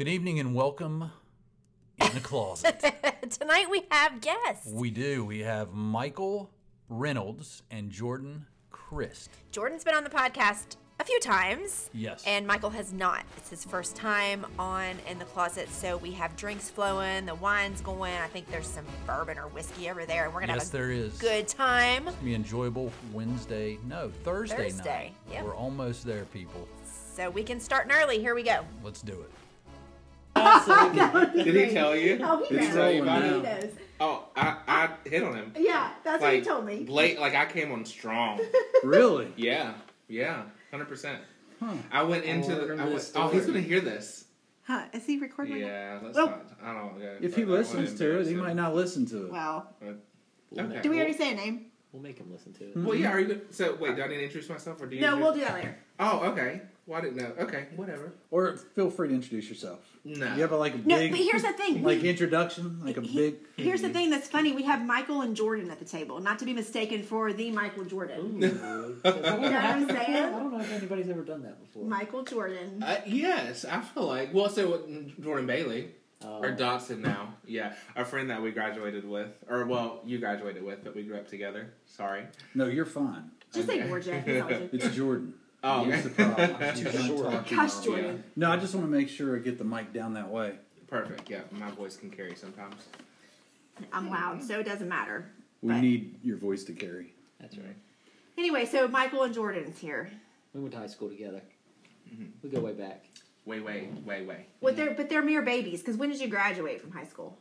Good evening and welcome in the closet. Tonight we have guests. we do. We have Michael Reynolds and Jordan Christ. Jordan's been on the podcast a few times. Yes. And Michael has not. It's his first time on In the Closet. So we have drinks flowing, the wine's going. I think there's some bourbon or whiskey over there. And we're going to Yes, have a there is. good time. Be enjoyable Wednesday. No, Thursday, Thursday, night. yep. We're almost there, people. So we can start early. Here we go. Let's do it. Did he tell you? Oh, he Did he tell you He about it? knows. Oh, I, I hit on him. Yeah, that's what he told me. late, like I came on strong. Really? Yeah, yeah, hundred percent. Huh. I went oh, into. wanna the, hear I this went, oh, he's gonna hear this. Huh? Is he recording? Yeah, that's Oh. not. I don't. Yeah, If he I listens to it, he might not listen to it. Well, Okay. do we already say a name? We'll make him listen to it. Well, yeah. Mm-hmm. Are you? Good? So wait, do I need to introduce myself or do you? No, just- we'll do that later. Oh, okay. Well, I didn't know. Okay, whatever. Or feel free to introduce yourself. No. You have a, like a No, big, but here's the thing. like we- introduction, like a he- big. Here's the thing that's funny. We have Michael and Jordan at the table, not to be mistaken for the Michael Jordan. Ooh. You know what I'm saying? I don't know if anybody's ever done that before. Michael Jordan. Uh, yes, I feel like. Well, so Jordan Bailey. Uh, Or Dotson now. Yeah. A friend that we graduated with. Or, well, you graduated with, but we grew up together. Sorry. No, you're fine. Just Okay. ignore Jeff. He's always It's Jordan. Oh, He's okay. the problem. He's Too not short. talking Cuss all- Jordan. No, I just want to make sure I get the mic down that way. Perfect. Yeah, my voice can carry sometimes. I'm loud, so it doesn't matter. We But- need your voice to carry. That's right. Anyway, so Michael and Jordan's here. We went to high school together. Mm-hmm. We go way back. Way, way, way, way. But they're but they're mere babies. Because when did you graduate from high school?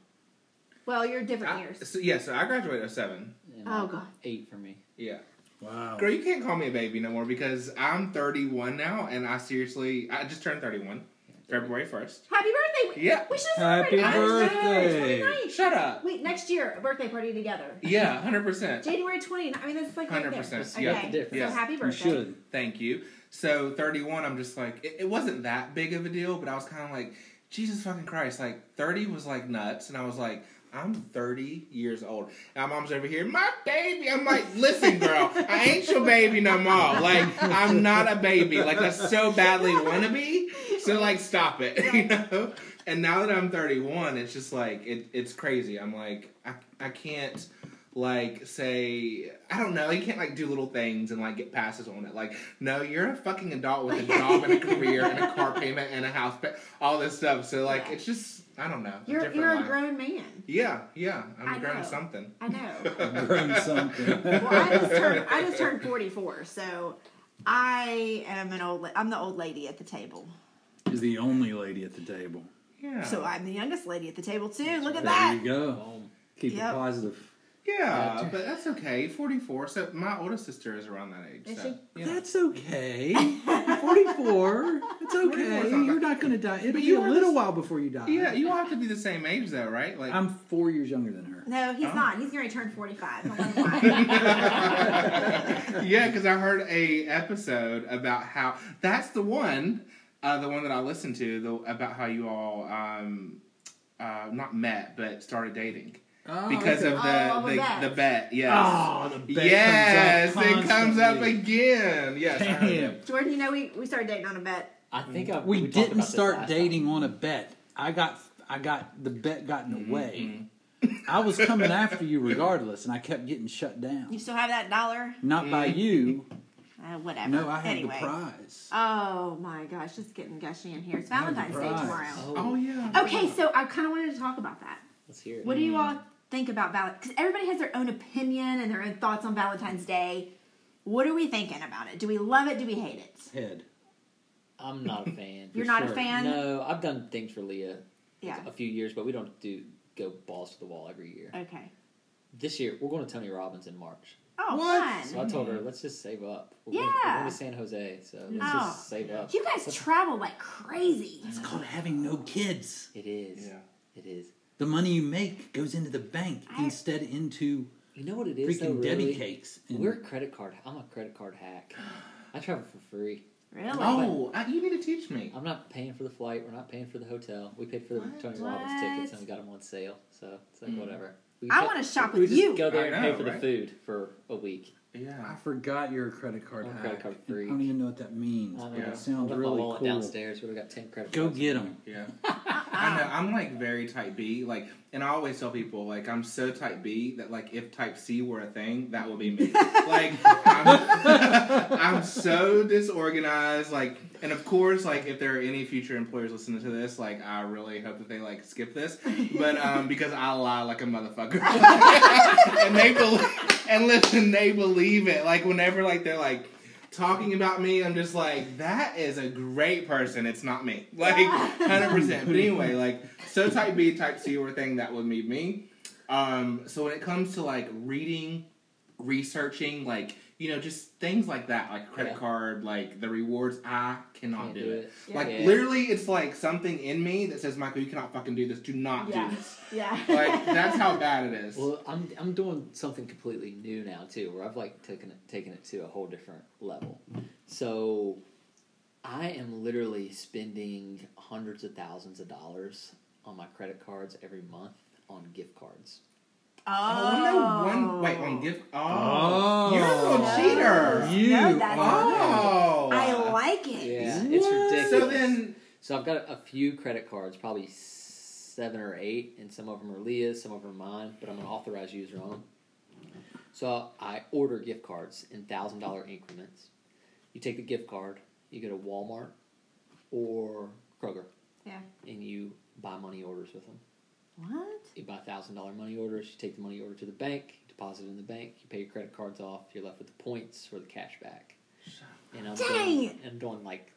Well, you're different I, years. so, yeah, so I graduated at seven. And Oh, God. Eight for me. Yeah. Wow. Girl, you can't call me a baby no more because I'm 31 now, and I seriously, I just turned 31, February 1st. Happy birthday! Yeah. We should have Happy celebrated birthday. Shut up. Wait, next year, a birthday party together. Yeah, 100%. January 20th. I mean, that's like right there. 100%, Okay, yeah. Difference. so Yeah. happy You birthday. should. Thank you. So 31, I'm just like, it, it wasn't that big of a deal, but I was kind of like, Jesus fucking Christ. Like, 30 was like nuts, and I was like, I'm 30 years old. And my mom's over here, my baby. I'm like, listen, girl, I ain't your baby no more. Like, I'm not a baby. Like, that's so badly wannabe. So, like, stop it. You know? And now that I'm 31, it's just like, it, it's crazy. I'm like, I, I can't like say I don't know, you can't like do little things and like get passes on it. Like, no, you're a fucking adult with a job and a career and a car payment and a house pay, all this stuff. So like it's just I don't know. You're, different you're a grown man. Yeah, yeah. I'm I a grown know. something. I know. I'm grown something. well, I just turned I just turned 44, so I am an old. la- I'm the old lady at the table. You're the only lady at the table. Yeah. So I'm the youngest lady at the table too. Look at There that. There you go. Keep Yep. it positive. Yeah, but that's okay. 44. So my oldest sister is around that age. Is so, she? Yeah. That's okay. 44. It's okay. not You're not going to die. It'll But be you a little the- while before you die. yeah, you all have to be the same age though, right? Like I'm four years younger than her. No, he's Oh. not. He's going to turn 45. Don't let him lie. yeah, because I heard a episode about how that's the one, uh, the one that I listened to, the about how you all um, uh, not met but started dating Oh, because okay. of the Oh, of the, bet. the bet. Yes. Oh, the bet yes, comes up it comes up again. Yes, I heard Damn. Jordan, you know we, we started dating on a bet. I think I, We, talked didn't start dating time. on a bet. I got I got the bet got in Mm-hmm, way. I was coming after you regardless, and I kept getting shut down. You still have that dollar? Not by you. Uh, whatever. No, I had anyway. the prize. Oh my gosh, just getting gushy in here. It's Valentine's Day tomorrow. Oh, Oh yeah. Okay, so I kind of wanted to talk about that. let's hear it. What do you all think about Valentine's? Because everybody has their own opinion and their own thoughts on Valentine's Day. What are we thinking about it? Do we love it? Do we hate it? Head. I'm not a fan. You're not a sure. fan? No, I've done things for Leah Yeah. a few years, but we don't do go balls to the wall every year. Okay. This year, we're going to Tony Robbins in March. Oh, What? So. I told her, let's just save up. We're going, we're Yeah. going to San Jose, so let's Oh. just save up. You guys travel like crazy. It's called having no kids. It is. Yeah. It is. The money you make goes into the bank I- instead into You know what it is, though, freaking Debbie cakes. And We're a credit card. I'm a credit card hack. I travel for free. Really? Oh, I, you need to teach me. I'm not paying for the flight. We're not paying for the hotel. We paid for the What? Tony Robbins What? tickets and we got them on sale. So it's like Mm. whatever. We I wanna shop we with just you. Go there I and pay for right? the food for a week. I Yeah. forgot you're a credit card I'm a hack. credit card freak. I don't even know what that means. I but Yeah. It I sounds really my wallet cool. downstairs. We've got ten credit Go cards. get them. Yeah. I know I'm like very type B, like, and I always tell people like I'm so type B that like if type C were a thing, that would be me. like I'm, I'm so disorganized, like, and of course, like if there are any future employers listening to this, like I really hope that they like skip this, but um because I lie like a motherfucker, and they believe, and listen, they believe it. Like whenever like they're like talking about me, I'm just like, that is a great person. It's not me. Like, 100%. But anyway, like, so type B, type C a thing that would be me. Um, so when it comes to like reading, researching, like, you know, just things like that, like credit Yeah. card, like the rewards, I cannot Can't do, do it. it. Like, Yeah. literally, it's like something in me that says, Michael, you cannot fucking do this. Do not Yeah. do this. Yeah. Like, that's how bad it is. Well, I'm I'm doing something completely new now too, where I've like taken it taken it to a whole different level. So, I am literally spending hundreds of thousands of dollars on my credit cards every month on gift cards. Oh, no one. Wait, on gift. Oh, Oh. you're a little cheater. You No, that's Oh, I like it. Yeah, it's ridiculous. So then, So I've got a few credit cards, probably seven or eight, and some of them are Leah's, some of them are mine, but I'm an authorized user on them. So I order gift cards in thousand dollar increments. You take the gift card, you go to Walmart or Kroger, Yeah. and you buy money orders with them. What? You buy a thousand dollar money orders. You take the money order to the bank, You deposit it in the bank. You pay your credit cards off. You're left with the points or the cash back. And I'm Dang! doing, I'm doing like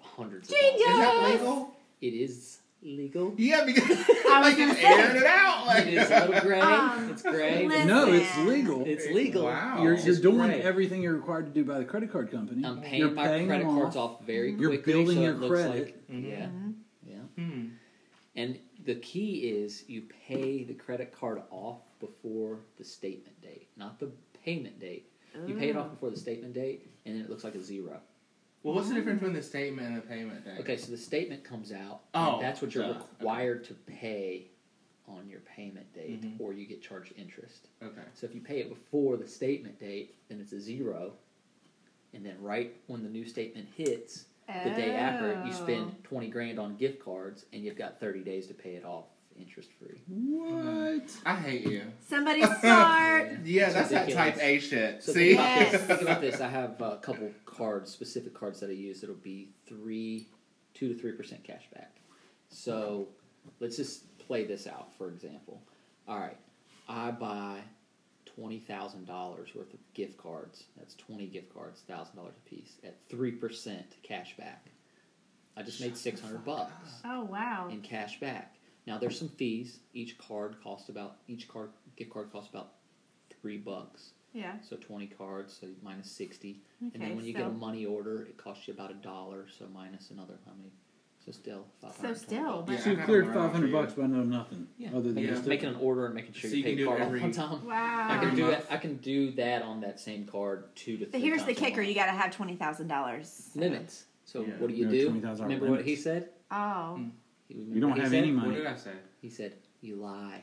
hundreds of Genius! is dollars. that legal? It is legal. Yeah, because I was like gonna it's say. airing it out. Like It is a little gray. Um, it's gray. listen. No, it's legal. It's legal. Wow. You're, you're just doing great. everything you're required to do by the credit card company. I'm paying you're my paying credit them cards off very You're quickly. building so your it looks credit. Like. Yeah, Mm-hmm. yeah. Hmm. And the key is you pay the credit card off before the statement date, not the payment date. You pay it off before the statement date, and then it looks like a zero. Well, what's the difference between the statement and the payment date? Okay, so the statement comes out. Oh, and that's what you're duh. Okay. required to pay on your payment date, Mhm. or you get charged interest. Okay. So if you pay it before the statement date, then it's a zero. And then right when the new statement hits, the day after you Oh. spend twenty grand on gift cards, and you've got thirty days to pay it off interest free. What? I hate you. Somebody smart. Yeah, It's that's that ridiculous. type A shit. So See? think about, Yes. this, think about this. I have a couple cards, specific cards that I use. That'll be three, two to three percent cash back. So let's just play this out. For example, all right, I buy twenty thousand dollars worth of gift cards. That's twenty gift cards, thousand dollars a piece at three percent cash back. I just made six hundred bucks Oh wow. in cash back. Now there's some fees. Each card costs about each card gift card costs about three bucks. Yeah. So twenty cards, so minus sixty. okay, and then when you so, get a money order, it costs you about a dollar, so minus another how many? So still five hundred. So still, but- Yeah, So you cleared five hundred five off hundred you. bucks by no nothing. Yeah. Other than Yeah. just making an order and making sure So you you pay can the do card every- on time. wow. I can do that. I can do that on that same card two to three. But here's the times a kicker: month. you got to have twenty thousand dollars. limits. So Yeah. what do you No, do? 20,000 Remember what he limits. said? Oh. Hmm. He- You don't he have said? any What money. did I say? He said you lie.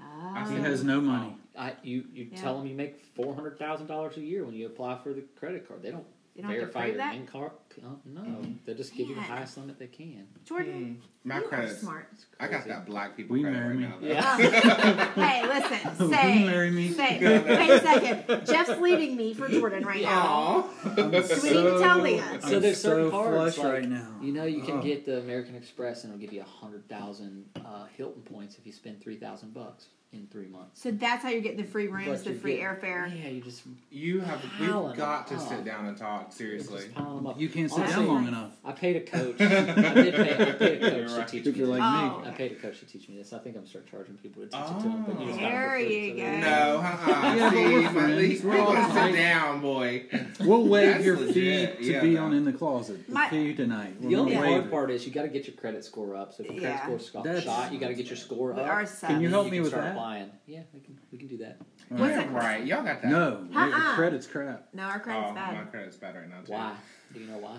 Oh. He has no money. I you you Yeah. tell them you make four hundred thousand dollars a year when you apply for the credit card. They don't You don't have to verify prove your that? income. Oh, no, Mhm. they'll just give you the highest limit they can. Jordan, Hmm. My you are smart. I got that black people Will you credit marry right me? now. Yeah. hey, listen. Will Say. you marry me? Say. No, no. Wait a second. Jeff's leaving me for Jordan right now. Aw. Do we need to tell Leah? I'm So there's certain so cards, flush like, right now. You know, you can Oh. get the American Express and it'll give you a hundred thousand uh, Hilton points if you spend three thousand bucks in three months. So that's how you're getting the free rooms, But the free getting- airfare. Yeah, you just You have. We've got to them sit down and talk seriously. them up. You can't sit Honestly, down long enough. I paid a coach. I did pay. I paid a coach You're to teach If me. you're this. like Oh. I paid a coach to teach me this. I think I'm gonna start charging people to teach it to them. But you just Oh. got it for There you go. No, uh-uh. Yeah, but See, we're my- friends. we We're all want to sit friends. down, boy. me. We'll waive your legit. fee to Yeah, be no. on in the closet. The My- fee tonight. We're The only hard part is you got to get your credit score up. So if your credit Yeah. score sco- shot, you got to get your score up. Can you help me with start that? Applying. Yeah, we can. We can do that. All What's right. that Right, y'all got that. No, your Uh-uh. credit's crap. No, our credit's Oh, my bad. credit's bad right now too. Why? Do you know why?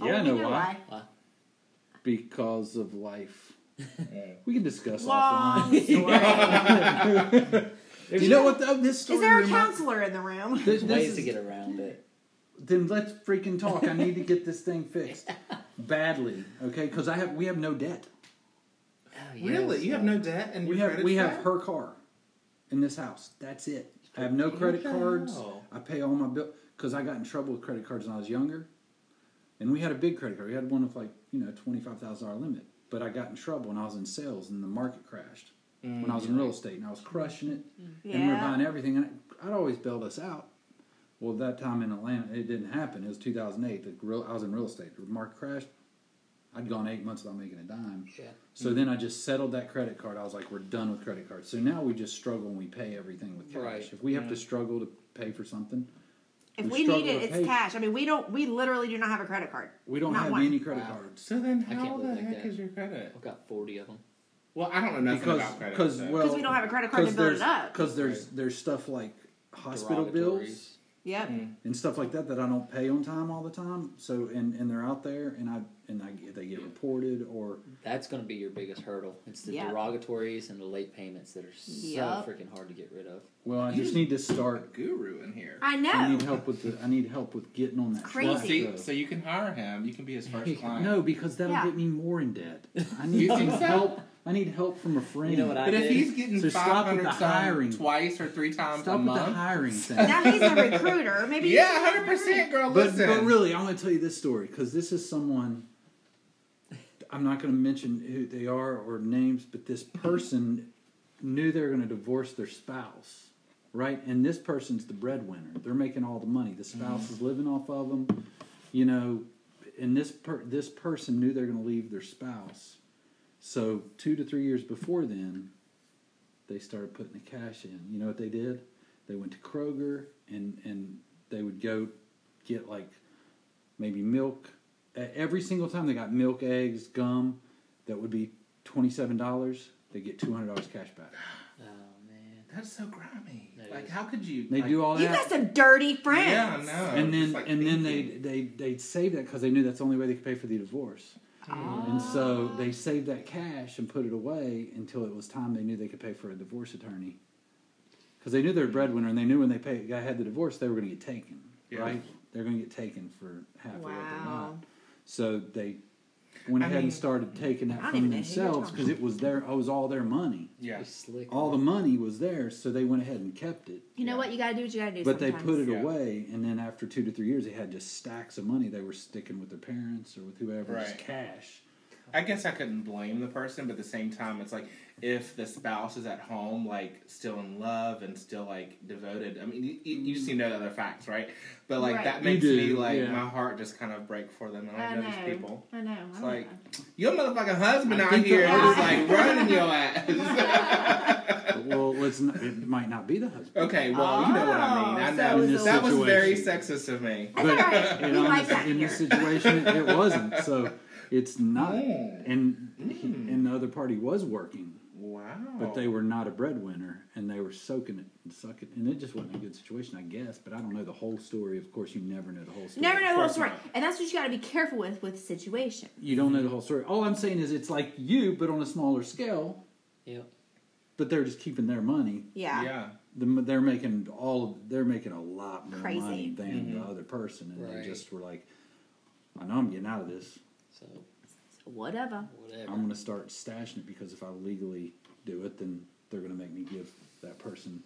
Oh, Yeah, I we know why. Because of life. We can discuss Long offline. story. Do you know what the, oh, this story Is there a remi- counselor in the room? This, There's this ways is- to get around it. Then let's freaking talk. I need to get this thing fixed badly, okay? Because I have we have no debt. Oh, really? You have no debt and We have we credit's have her car in this house. That's it. I have no credit cards. I pay all my bill because I got in trouble with credit cards when I was younger, and we had a big credit card. We had one with like you know twenty five thousand dollar limit. But I got in trouble when I was in sales and the market crashed. When I was in real mm. estate and I was crushing it, mm. and we were buying everything. And I'd always bailed us out. Well, that time in Atlanta, it didn't happen. It was 2008. The real, I was in real estate. The market crashed. I'd gone eight months without making a dime. Yeah. So then I just settled that credit card. I was like, we're done with credit cards. So now we just struggle and we pay everything with cash. Right. If we have to struggle to pay for something, If We we, need it, it's pay. cash. I mean, we don't. We literally do not have a credit card. we don't Not have one. any credit Wow. cards. So then, I how can't the live like heck that. is your credit? I've got forty of them. Well, I don't know nothing Because, about credit. because so- well, we don't have a credit card to 'cause build it up. Because there's there's stuff like hospital bills Derogatories. Yep. and stuff like that that I don't pay on time all the time. So and and they're out there and I and I they get reported or That's going to be your biggest hurdle. It's the Yep. derogatories and the late payments that are so Yep. freaking hard to get rid of. well I just need to start. guru in here. I know. I need help with the. I need help with getting on that. crazy. Well, track, see, though. so you can hire him. You can be his first client. No, because that'll Yeah. get me more in debt. I need You some think so? help. I need help from a friend. You know what I But if did? he's getting So five stop with hundred the hiring. twice or three times Stop a with the hiring thing. now he's a recruiter. Maybe. Yeah, he's hundred percent, girl. but, Listen, but really, I want to tell you this story because this is someone. I'm not going to mention who they are or names, but this person knew they were going to divorce their spouse, right? And this person's the breadwinner. They're making all the money. The spouse is living off of them, you know. And this per- this person knew they're going to leave their spouse, so two to three years before then, they started putting the cash in. You know what they did? They went to Kroger and and they would go get like maybe milk every single time they got milk, eggs, gum. That would be twenty seven dollars. They get two hundred dollars cash back. Oh man. that's so grimy. That like, is. how could you? They like, do all that. You got some dirty friends. Yeah, I know. and then like, and then they they they'd save that because they knew that's the only way they could pay for the divorce. And so ah. they saved that cash and put it away until it was time they knew they could pay for a divorce attorney. Because they knew they were breadwinner and they knew when they pay, guy had the divorce, they were going to get taken, Yeah. right? They're going to get taken for half of what they got. Wow. So they went I ahead mean- and started taking that from even know who you're themselves because it was their, it was all their money. Yeah. Slick. All the money was theirs, so they went ahead and kept it. You know what? You gotta do what you gotta do. But they put it Yeah. away, and then after two to three years, they had just stacks of money. They were sticking with their parents or with whoever, Right. cash. I guess I couldn't blame the person, but at the same time, it's like if the spouse is at home, like still in love and still like devoted. I mean, you, you you just need to know the other facts, right? But like Right. that makes do, me like yeah. my heart just kind of break for them. I I don't know. know these people. I know. I It's don't like know. your motherfucking husband I out think here like running your ass. well, let's not, it might not be the husband. okay, well you know what I mean. I Oh, so know in that was very sexist of me. That's all right. you We know, like in, that this, in this situation, it, it wasn't. So it's not. Mm. And Mm. and the other party was working, Wow. but they were not a breadwinner, and they were soaking it and sucking. It and it just wasn't a good situation, I guess. But I don't know the whole story. Of course, you never know the whole story. Never know the whole story, not. and that's what you got to be careful with with situation. You don't know the whole story. All I'm saying is it's like you, but on a smaller scale. Yep. But they're just keeping their money. Yeah. Yeah. The, they're making all. They're making a lot more Crazy. money than Mhm. the other person, and Right. they just were like, "I know I'm getting out of this. So Whatever. whatever. I'm going to start stashing it because if I legally do it, then they're going to make me give that person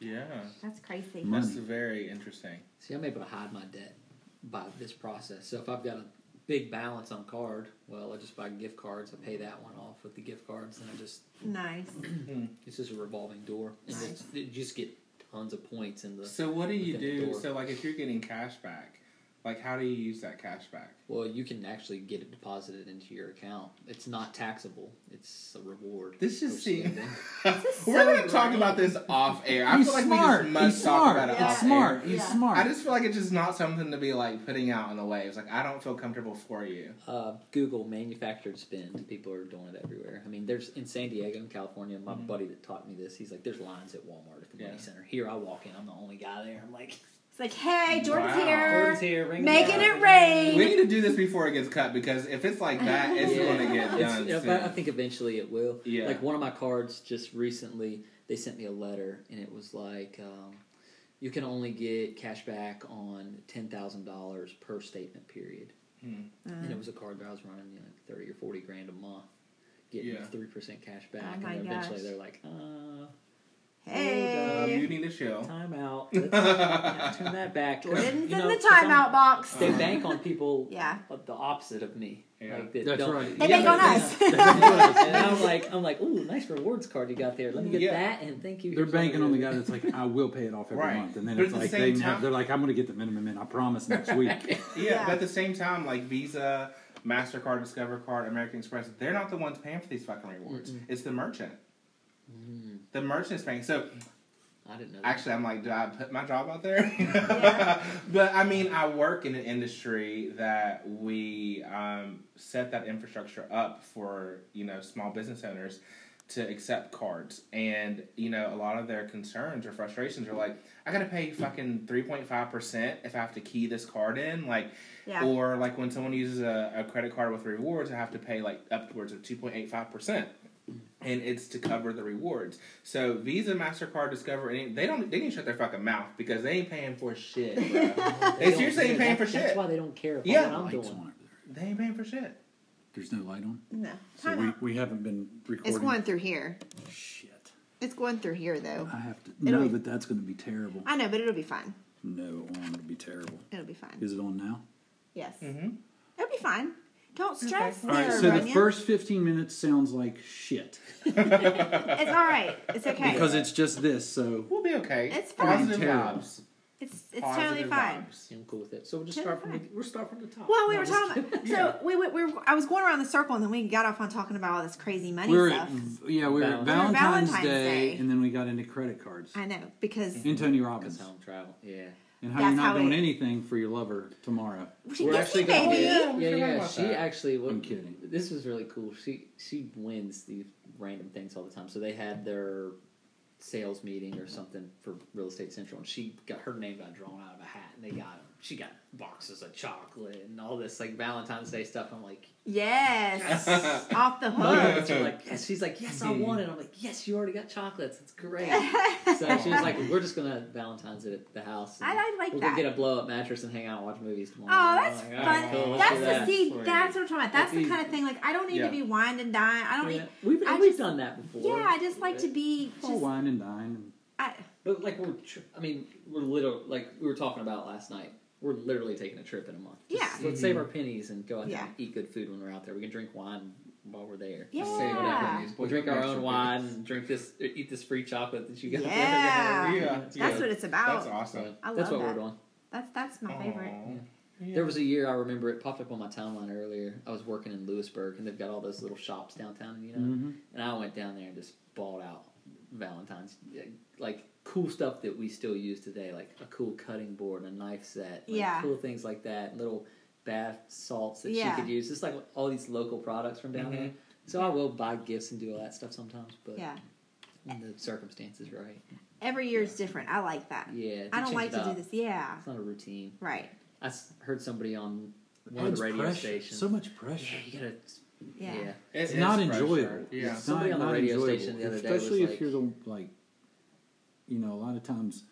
Yeah. That's crazy. Money. That's very interesting. See, I'm able to hide my debt by this process. So if I've got a big balance on card, well, I just buy gift cards. I pay that one off with the gift cards, and I just Nice. it's just a revolving door, and it's, you just get tons of points in the. So what do you do? door. So like if you're getting cash back, like how do you use that cash back? Well, you can actually get it deposited into your account. It's not taxable. It's a reward. This just for seems. spending. We're gonna so talk about this off air. I He's feel like smart. we just must He's talk smart. about it He's off smart. air. He's Yeah. smart. I just feel like it's just not something to be like putting out in the waves. Like I don't feel comfortable for you. Uh, Google manufactured spend. People are doing it everywhere. I mean, there's in San Diego, in California. My buddy that taught me this, he's like, "There's lines at Walmart at the Yeah. money center." Here, I walk in, I'm the only guy there. I'm like, It's like, hey, Jordan's Wow. here. "Jordan's here, ring Making bell." it rain. We need to do this before it gets cut because if it's like that, it's Yeah. going to get done. soon. but I think eventually it will. Yeah. Like one of my cards just recently, they sent me a letter, and it was like, um, you can only get cash back on ten thousand dollars per statement period. Hmm. And it was a card that I was running you know, like thirty or forty grand a month. getting Yeah. three percent cash back, Oh and my then eventually gosh. they're like, uh, Um, Hey, you need to chill. time out. Let's yeah, turn that back. Jordan's you in know, the 'cause I'm- timeout box. They bank on people Yeah. of the opposite of me. Yeah. Like that That's don't- right. They Yeah, bank on us. and I'm like, I'm like, ooh, nice rewards card you got there. Let me get Yeah. that, and thank you. They're banking on the guy that's like, I will pay it off every Right. month, and then But it's at the like they time, they're like, I'm going to get the minimum in. I promise next week. Yeah, Yeah. but at the same time, like Visa, Mastercard, Discover Card, American Express, they're not the ones paying for these fucking rewards. It's the merchant. Mm, The merchant's paying. So I didn't know. That. actually, I'm like, do I put my job out there? Yeah. but I mean, I work in an industry that we um, set that infrastructure up for you know small business owners to accept cards, and you know a lot of their concerns or frustrations are like, I gotta pay fucking three point five percent if I have to key this card in, like. Yeah. Or like when someone uses a, a credit card with rewards, I have to pay like upwards of two point eight five percent, and it's to cover the rewards. So Visa, Mastercard, Discover, any, they don't they need to shut their fucking mouth because they ain't paying for shit. Bro. They they don't seriously ain't care. paying for That- shit. That's why they don't care about Yeah. what I'm doing. on. They ain't paying for shit. There's no light on, No. so we, we haven't been recording. It's going through here. Shit, It's going through here though. I have to It'll know be- that that's going to be terrible. I know, but it'll be fine. No, it won't be terrible. It'll be fine. Is it on now? Yes. Mm-hmm. It'll be fine. Don't stress. All right, there, so the Runyon. first 15 minutes sounds like shit It's all right. It's okay. because it's just this. So We'll be okay. It's fine. Positive Terrible. vibes. it's it's Positive totally fine. vibes. I'm cool with it. So we'll just Totally start from the, we'll start from the top. Well, we No, were just talking about. So we, we, we were, I was going around the circle, and then we got off on talking about all this crazy money we were stuff. at, yeah, we were at Valentine's- Valentine's, Valentine's Day, Day. and then we got into credit cards. I know because And Tony Because Robbins. home travel. Yeah. And how That's you're not how doing it- anything for your lover tomorrow. she We're gets actually gonna baby. be- Yeah, yeah, yeah. She that. actually. What, I'm kidding. This was really cool. She she wins these random things all the time. So they had their sales meeting or something for Real Estate Central, and she got her name got drawn out of a hat, and they got she got boxes of chocolate and all this like Valentine's Day stuff. I'm like, Yes, off the oh, yeah. hook. She's like, yes. She's like, yes, I want it. I'm like, yes, you already got chocolates. It's great. so she was like, we're just gonna have Valentine's it at the house. I, I like We're that. gonna get a blow up mattress and hang out and watch movies tomorrow. Oh, that's like, fun. all right, cool, that's the that. see. That's what I'm talking about. That's the That's kind of thing. Like I don't need Yeah. to be wined and dine. I don't Yeah. need. We've, I we've just- done that before. Yeah, I just like to be. All Just, wine and dine. I, But like we're, tr- I mean, we're little like we were talking about last night. We're literally taking a trip in a month. Just Yeah. let's save our pennies and go out there and eat good food when we're out there. We can drink wine while we're there. Yeah. Just say whatever Yeah. it is. We'll drink our own wine and drink this, eat this free chocolate that you got. Yeah. there. Yeah. It's that's good. what it's about. That's awesome. I That's love what that. we're doing. That's that's my favorite. Aw. Yeah. There was a year I remember it popped up on my timeline earlier. I was working in Lewisburg and they've got all those little shops downtown, you know. Mm-hmm. And I went down there and just bought out Valentine's, like cool stuff that we still use today, like a cool cutting board, and a knife set, like Yeah. cool things like that, little bath salts that Yeah. she could use, just like all these local products from down Mhm. there. So I will buy gifts and do all that stuff sometimes, but Yeah. when the circumstances right, Every year is different. I like that. yeah. I don't like to do this. Yeah. It's not a routine. Right. I s- heard somebody on one of the radio pressure. stations. So much yeah, pressure. you gotta. Yeah. yeah. It It's is not pressure. enjoyable. Yeah. It's Somebody not, on the radio enjoyable. station the other day was especially if like- you're the like, you know, a lot of times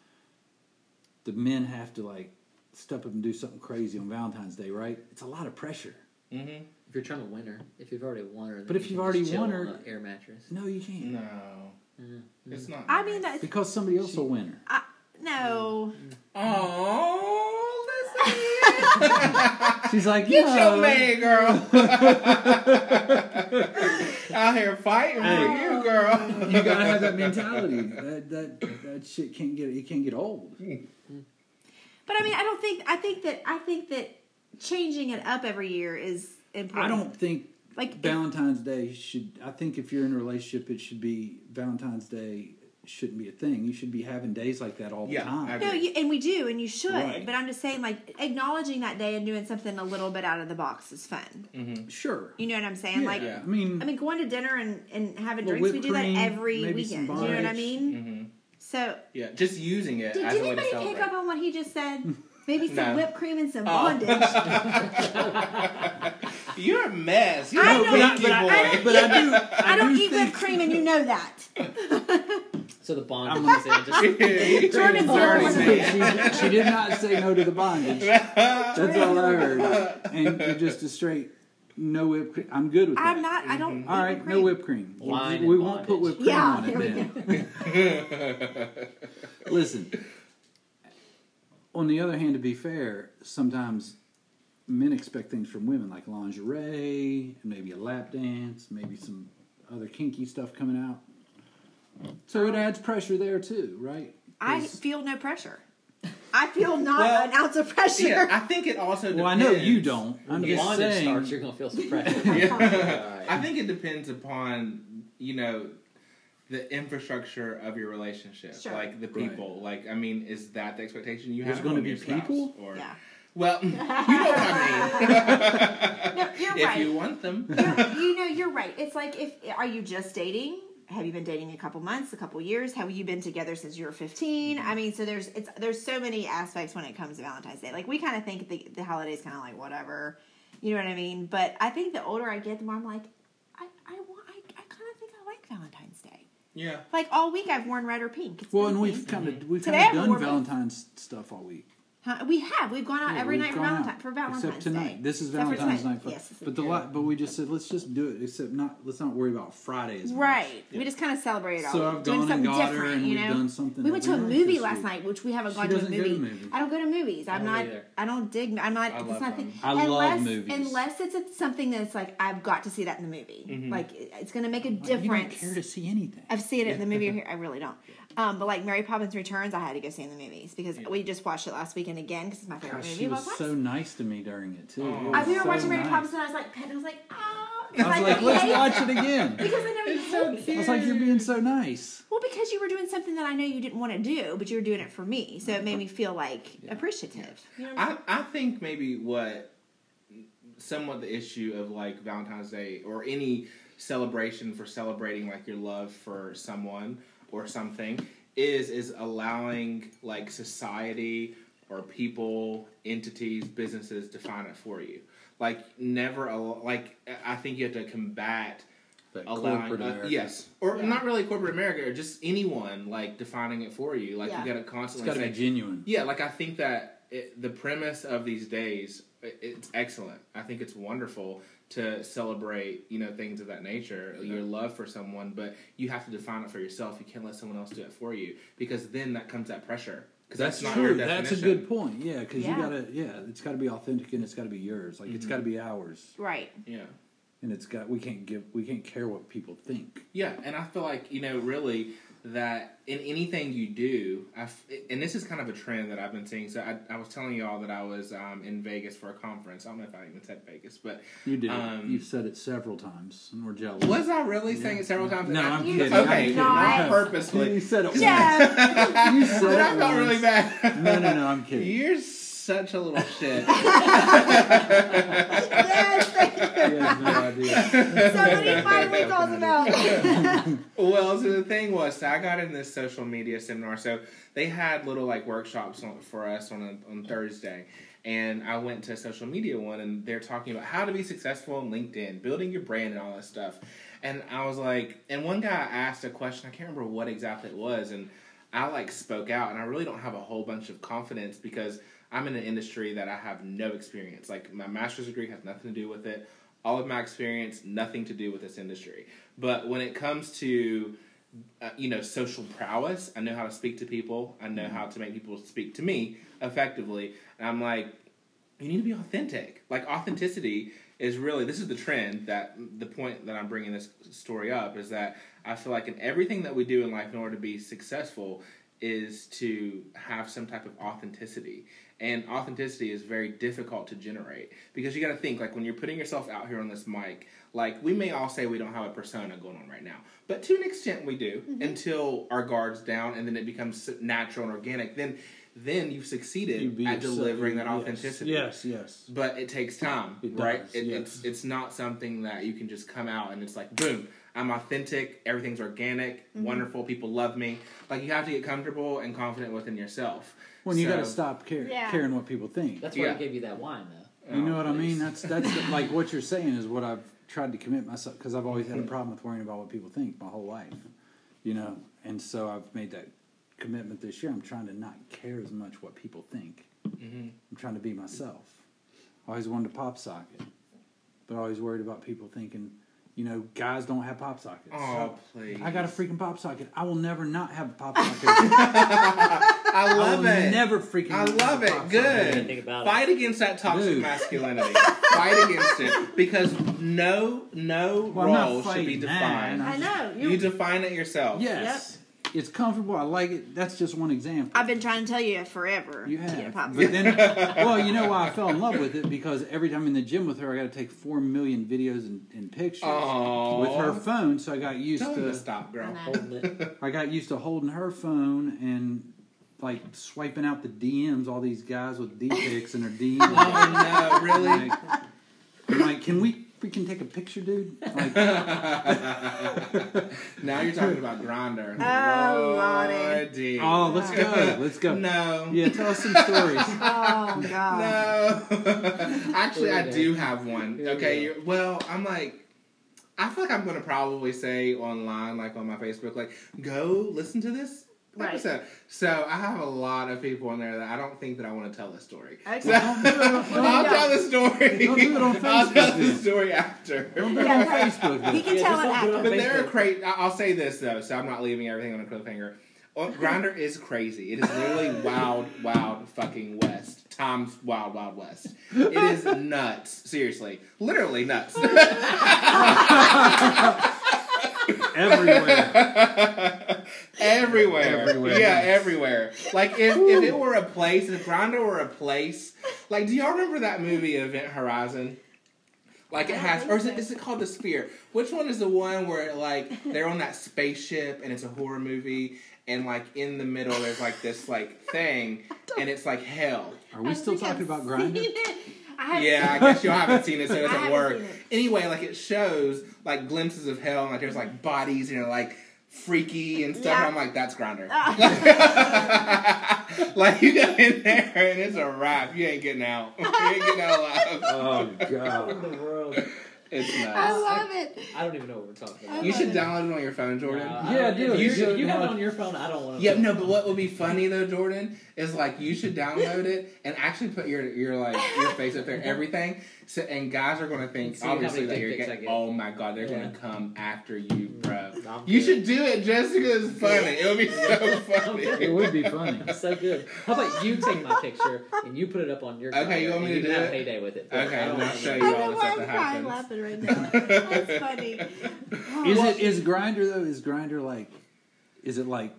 the men have to like step up and do something crazy on Valentine's Day, right? It's a lot of pressure. Mm-hmm. If you're trying to win her, if you've already won her, then But if you you've already won her- air mattress. No, you can't. No, Mm. it's not. I mean, that's, Because somebody else will win her. no. Oh, listen. She's like, Get no. your man, girl. Out here fighting for you, girl. You gotta have that mentality. That that that shit can't get it can't get old. But I mean, I don't think. I think that. I think that changing it up every year is important. I don't think like. if- Valentine's Day should. I think if you're in a relationship, it should be Valentine's Day shouldn't be a thing. You should be having days like that all the Yeah, time. No, you, and we do, and you should. Right. But I'm just saying, like acknowledging that day and doing something a little bit out of the box is fun. Mm-hmm. Sure. You know what I'm saying? Yeah, Like, Yeah. I mean, I mean, going to dinner and, and having drinks, we whipped do that every weekend. Do you know what I mean? Mm-hmm. So, Yeah, just using it did, as did a way to anybody pick up on what he just said? Maybe some No. whipped cream and some Oh. bondage. You're a mess. You're I a know, pinky but I- boy. but I do. I don't do eat think- whipped cream, and you know that. So the bond is in. Just Jordan's dirty she, she did not say no to the bondage. That's all I heard. And you're just a straight no whipped cream. I'm good with that. I'm not. I don't. Mm-hmm. All eat right, whipped no whipped cream. Wine we and won't put whipped cream Yeah, on it then. Listen. On the other hand, to be fair, sometimes men expect things from women like lingerie, and maybe a lap dance, maybe some other kinky stuff coming out. So it adds pressure there too, right? I feel no pressure. I feel not Well, an ounce of pressure. Yeah, I think it also. well, I know you don't. I'm When the just bondage saying. starts, you're gonna feel some pressure. Yeah. I think it depends upon you know the infrastructure of your relationship, Sure. like the Right. people. Like, I mean, is that the expectation you There's have? gonna be people? or yeah. Well, you know what I mean. No, you're if right. you want them, you know, you're right. It's like if are you just dating? Have you been dating a couple months, a couple years? Have you been together since you were 15? Mm-hmm. I mean, so there's it's there's so many aspects when it comes to Valentine's Day. Like we kind of think the the holiday's kind of like whatever, you know what I mean? But I think the older I get, the more I'm like, I I want I, I kind of think I like Valentine's Day. yeah. Like all week, I've worn red or pink. It's Well, been and we've kind of we've kind of done wore both. Valentine's stuff all week. Huh? We have. We've gone out Yeah, every night for Valentine for Valentine's except tonight. Day. This is Valentine's night. for- Yes, but the lot, but we just said let's just do it. Except not let's not worry about Friday as much. Right. We just kind of celebrated all So I've doing gone and something got her, different, you know. We went to a movie last week. night, which we haven't She gone to a movie. to movies. I don't go to movies. I'm don't either. I don't dig. I'm not. I it's love not. I love unless, movies. Unless it's something that's like I've got to see that in the movie. Mm-hmm. Like it's going to make a difference. You don't care to see anything. I've seen it in the movie. Here, I really don't. Um, but like Mary Poppins Returns, I had to go see in the movies because we just watched it last weekend again because it's my favorite Gosh, movie. she was so nice to me during it too. Oh. was I, we were so watching Mary nice. Poppins and I was like, and I was like, oh, I was like, let's watch it again. because I know you hate I was like, you're being so nice. Well, because you were doing something that I know you didn't want to do, but you were doing it for me, so it made me feel like appreciative. You know I'm I, I think maybe what somewhat the issue of like Valentine's Day or any celebration for celebrating like your love for someone or something is is allowing like society or people, entities, businesses define it for you. Like never al- like I think you have to combat That allowing corporate uh, yes or Yeah. not really corporate America or just anyone like defining it for you. Like Yeah. you got to It's constantly got to say be genuine. yeah, like I think that it, the premise of these days it, it's excellent. I think it's wonderful to celebrate, you know, things of that nature, your love for someone, but you have to define it for yourself. You can't let someone else do it for you because then that comes that pressure. Because That's, that's, not true. your That's a good point. Yeah, because Yeah. you gotta. Yeah, it's got to be authentic and it's got to be yours. Like it's mm-hmm. got to be ours, Right. Yeah. and it's got. We can't give. We can't care what people think. Yeah, and I feel like you know really that in anything you do, I f- and this is kind of a trend that I've been seeing. So I, I was telling you all that I was um, in Vegas for a conference. I don't know if I even said Vegas, but You did. Um, You've said it several times, and we're jealous. was I really saying it several times? No, I- I'm You kidding. Okay, I'm kidding. not. not purposely. You said it. Yeah. You said But it I felt once. really bad. No, no, no. I'm kidding. You're such a little shit. yes. thank you. You have no idea. Somebody finally calls him out. well, so the thing was, so I got in this social media seminar. So they had little like workshops on, for us on a, on Thursday, and I went to a social media one, and they're talking about how to be successful on LinkedIn, building your brand, and all that stuff. And I was like, and one guy asked a question. I can't remember what exactly it was, and I like spoke out, and I really don't have a whole bunch of confidence because I'm in an industry that I have no experience. Like my master's degree has nothing to do with it. All of my experience, nothing to do with this industry. But when it comes to uh, you know social prowess, I know how to speak to people. I know how to make people speak to me effectively. And I'm like, you need to be authentic. Like authenticity is really this is the trend that the point that I'm bringing this story up is that I feel like in everything that we do in life in order to be successful is to have some type of authenticity. And authenticity is very difficult to generate because you got to think like when you're putting yourself out here on this mic, like we may all say we don't have a persona going on right now, but to an extent we do mm-hmm. until our guards down and then it becomes natural and organic. Then then you've succeeded You at delivering that Yes. authenticity Yes, yes. but it takes time, It right? does, It, yes. It's it's not something that you can just come out and it's like boom, I'm authentic, everything's organic, Mm-hmm. wonderful, people love me. Like you have to get comfortable and confident within yourself. When you got to stop care, Yeah. caring what people think. That's why Yeah. I gave you that wine, though. You know what I Oh, mean? please. That's that's like what you're saying is what I've tried to commit myself because I've always had a problem with worrying about what people think my whole life, you know. And so I've made that commitment this year. I'm trying to not care as much what people think. Mhm. I'm trying to be myself. I always wanted a pop socket. but I always worried about people thinking, you know, guys don't have pop sockets. Oh, please. I got a freaking pop socket. I will never not have a pop socket. I I love will it. never freaking. I love it. Good. socket. Think about Fight against that toxic Dude. masculinity. Fight against it because no no Well, role should be fighting that. defined. I know. You You, define it yourself. Yes, it's comfortable. I like it. That's just one example. I've been trying to tell you forever. You to get a have, pop but then, well, you know why I fell in love with it because every time I'm in the gym with her, I got to take four million videos and, and pictures Aww. with her phone. So I got used Tell to to. stop, girl. I. Holding it. I got used to holding her phone and like swiping out the DMs. All these guys with D pics in their DMs. Oh no, really? Like, I'm like, can we freaking take a picture, dude? Like, now you're talking about Grindr. Oh, Lordy. Lordy. oh, let's go, let's go. No. Yeah, tell us some stories. Oh God. No. Actually, I do have one. Okay. You're, well, I'm like, I feel like I'm going to probably say online, like on my Facebook, like, go listen to this Right. episode. So I have a lot of people in there that I don't think that I want to tell the story. Okay. So, Don't do it on- don't I'll tell the story. Don't do it on I'll tell the story after. Don't do it Yeah, on. Facebook. He can tell just it don't do it after. But they're crazy. I'll say this though, so I'm not leaving everything on a cliffhanger. Oh, Grindr is crazy. It is literally wild, wild fucking west. Tom's wild, wild west. It is nuts. Seriously, literally nuts. Everywhere. Everywhere. Everywhere. Yeah, everywhere. Like if, if it were a place, if Grindr were a place, like do y'all remember that movie Event Horizon? Like it has, or is it, is it called The Sphere? Which one is the one where like they're on that spaceship and it's a horror movie and like in the middle there's like this like thing and it's like hell. Are we still talking about Grindr? I have Yeah, I guess y'all haven't seen it, so it doesn't work. it. Anyway, like it shows like glimpses of hell, and like there's like bodies, you know, like freaky and stuff. Yeah. And I'm like, that's Grindr. Ah. like you go in there and it's a wrap. You ain't getting out. You ain't getting out alive. Oh What god. in the world? It's I love it. I don't even know what we're talking about. You should it. download it on your phone, Jordan. No, Yeah, don't- do if it. You, You should if you have it on your phone, I don't want to. Yeah, no, but what would be funny though, Jordan, is like you should download it and actually put your your like your face up there, everything. So and guys are gonna think See obviously that you're getting. get. Oh my god, they're Yeah. gonna come after you, bro. You should do it just because it's funny. It would be so funny. It would be funny. It's so good. How about you take my picture and you put it up on your? Okay, you want me to you do can have it? heyday with it. Okay, I don't I'll wanna show you I all know the why stuff I'm crying laughing right now. That's funny. Is it is Grindr though? Is Grindr like? Is it like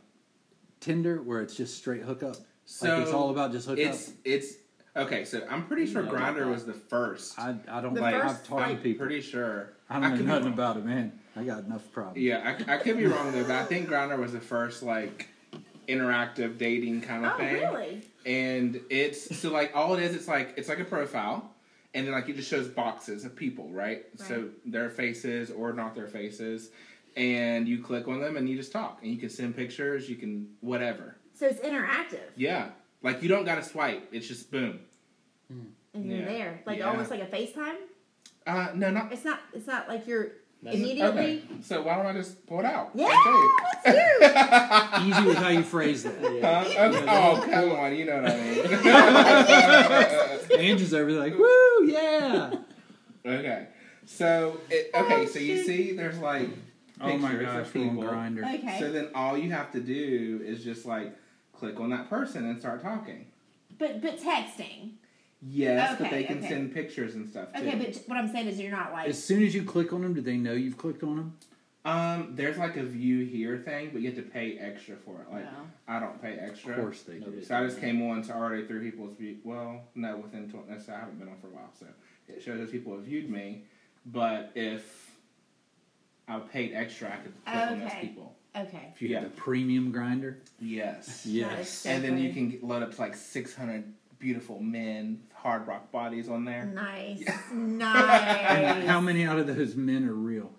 Tinder where it's just straight hookup? like it's all about just hookup. It's it's okay. So I'm pretty sure No, Grindr was the first. I I don't The like. I've talked to I'm people. pretty sure. I don't know nothing wrong. about it, man. I got enough problems. Yeah, I, I could be wrong though, but I think Grindr was the first like interactive dating kind of Oh, thing. really? And it's so like all it is, it's like it's like a profile, and then like it just shows boxes of people, right? So their faces or not their faces, and you click on them and you just talk, and you can send pictures, you can whatever. So it's interactive, Yeah, like you don't got to swipe; it's just boom. and you're there, like Yeah. almost like a FaceTime. Uh, no, not It's not. It's not like you're That's- immediately. okay. So why don't I just pull it out? Yeah, I'll tell. Easy with how you phrase that. Yeah. Huh? Okay. Oh, come on, you know what I mean. Andrew's over there like, woo, yeah. okay, so it, okay, so you see, there's like Oh my pictures gosh, of people. Grindr. Okay, So then all you have to do is just like click on that person and start talking. but but texting. Yes, but they can okay. send pictures and stuff too. Okay, but what I'm saying is you're not like. As soon as you click on them, do they know you've clicked on them? um, there's like a view here thing, but you have to pay extra for it. Like No. I don't pay extra. Of course they do. So I just came on to already three people's view. Well, no, within tw- so I haven't been on for a while, so it shows that people have viewed me. But if I paid extra, I could click on those Okay. people. Okay. If you Yeah. get the premium Grindr, Yes. Yes. and then you can get- load up to like 600 beautiful men, hard rock bodies on there. Nice, And nice. how many out of those men are real?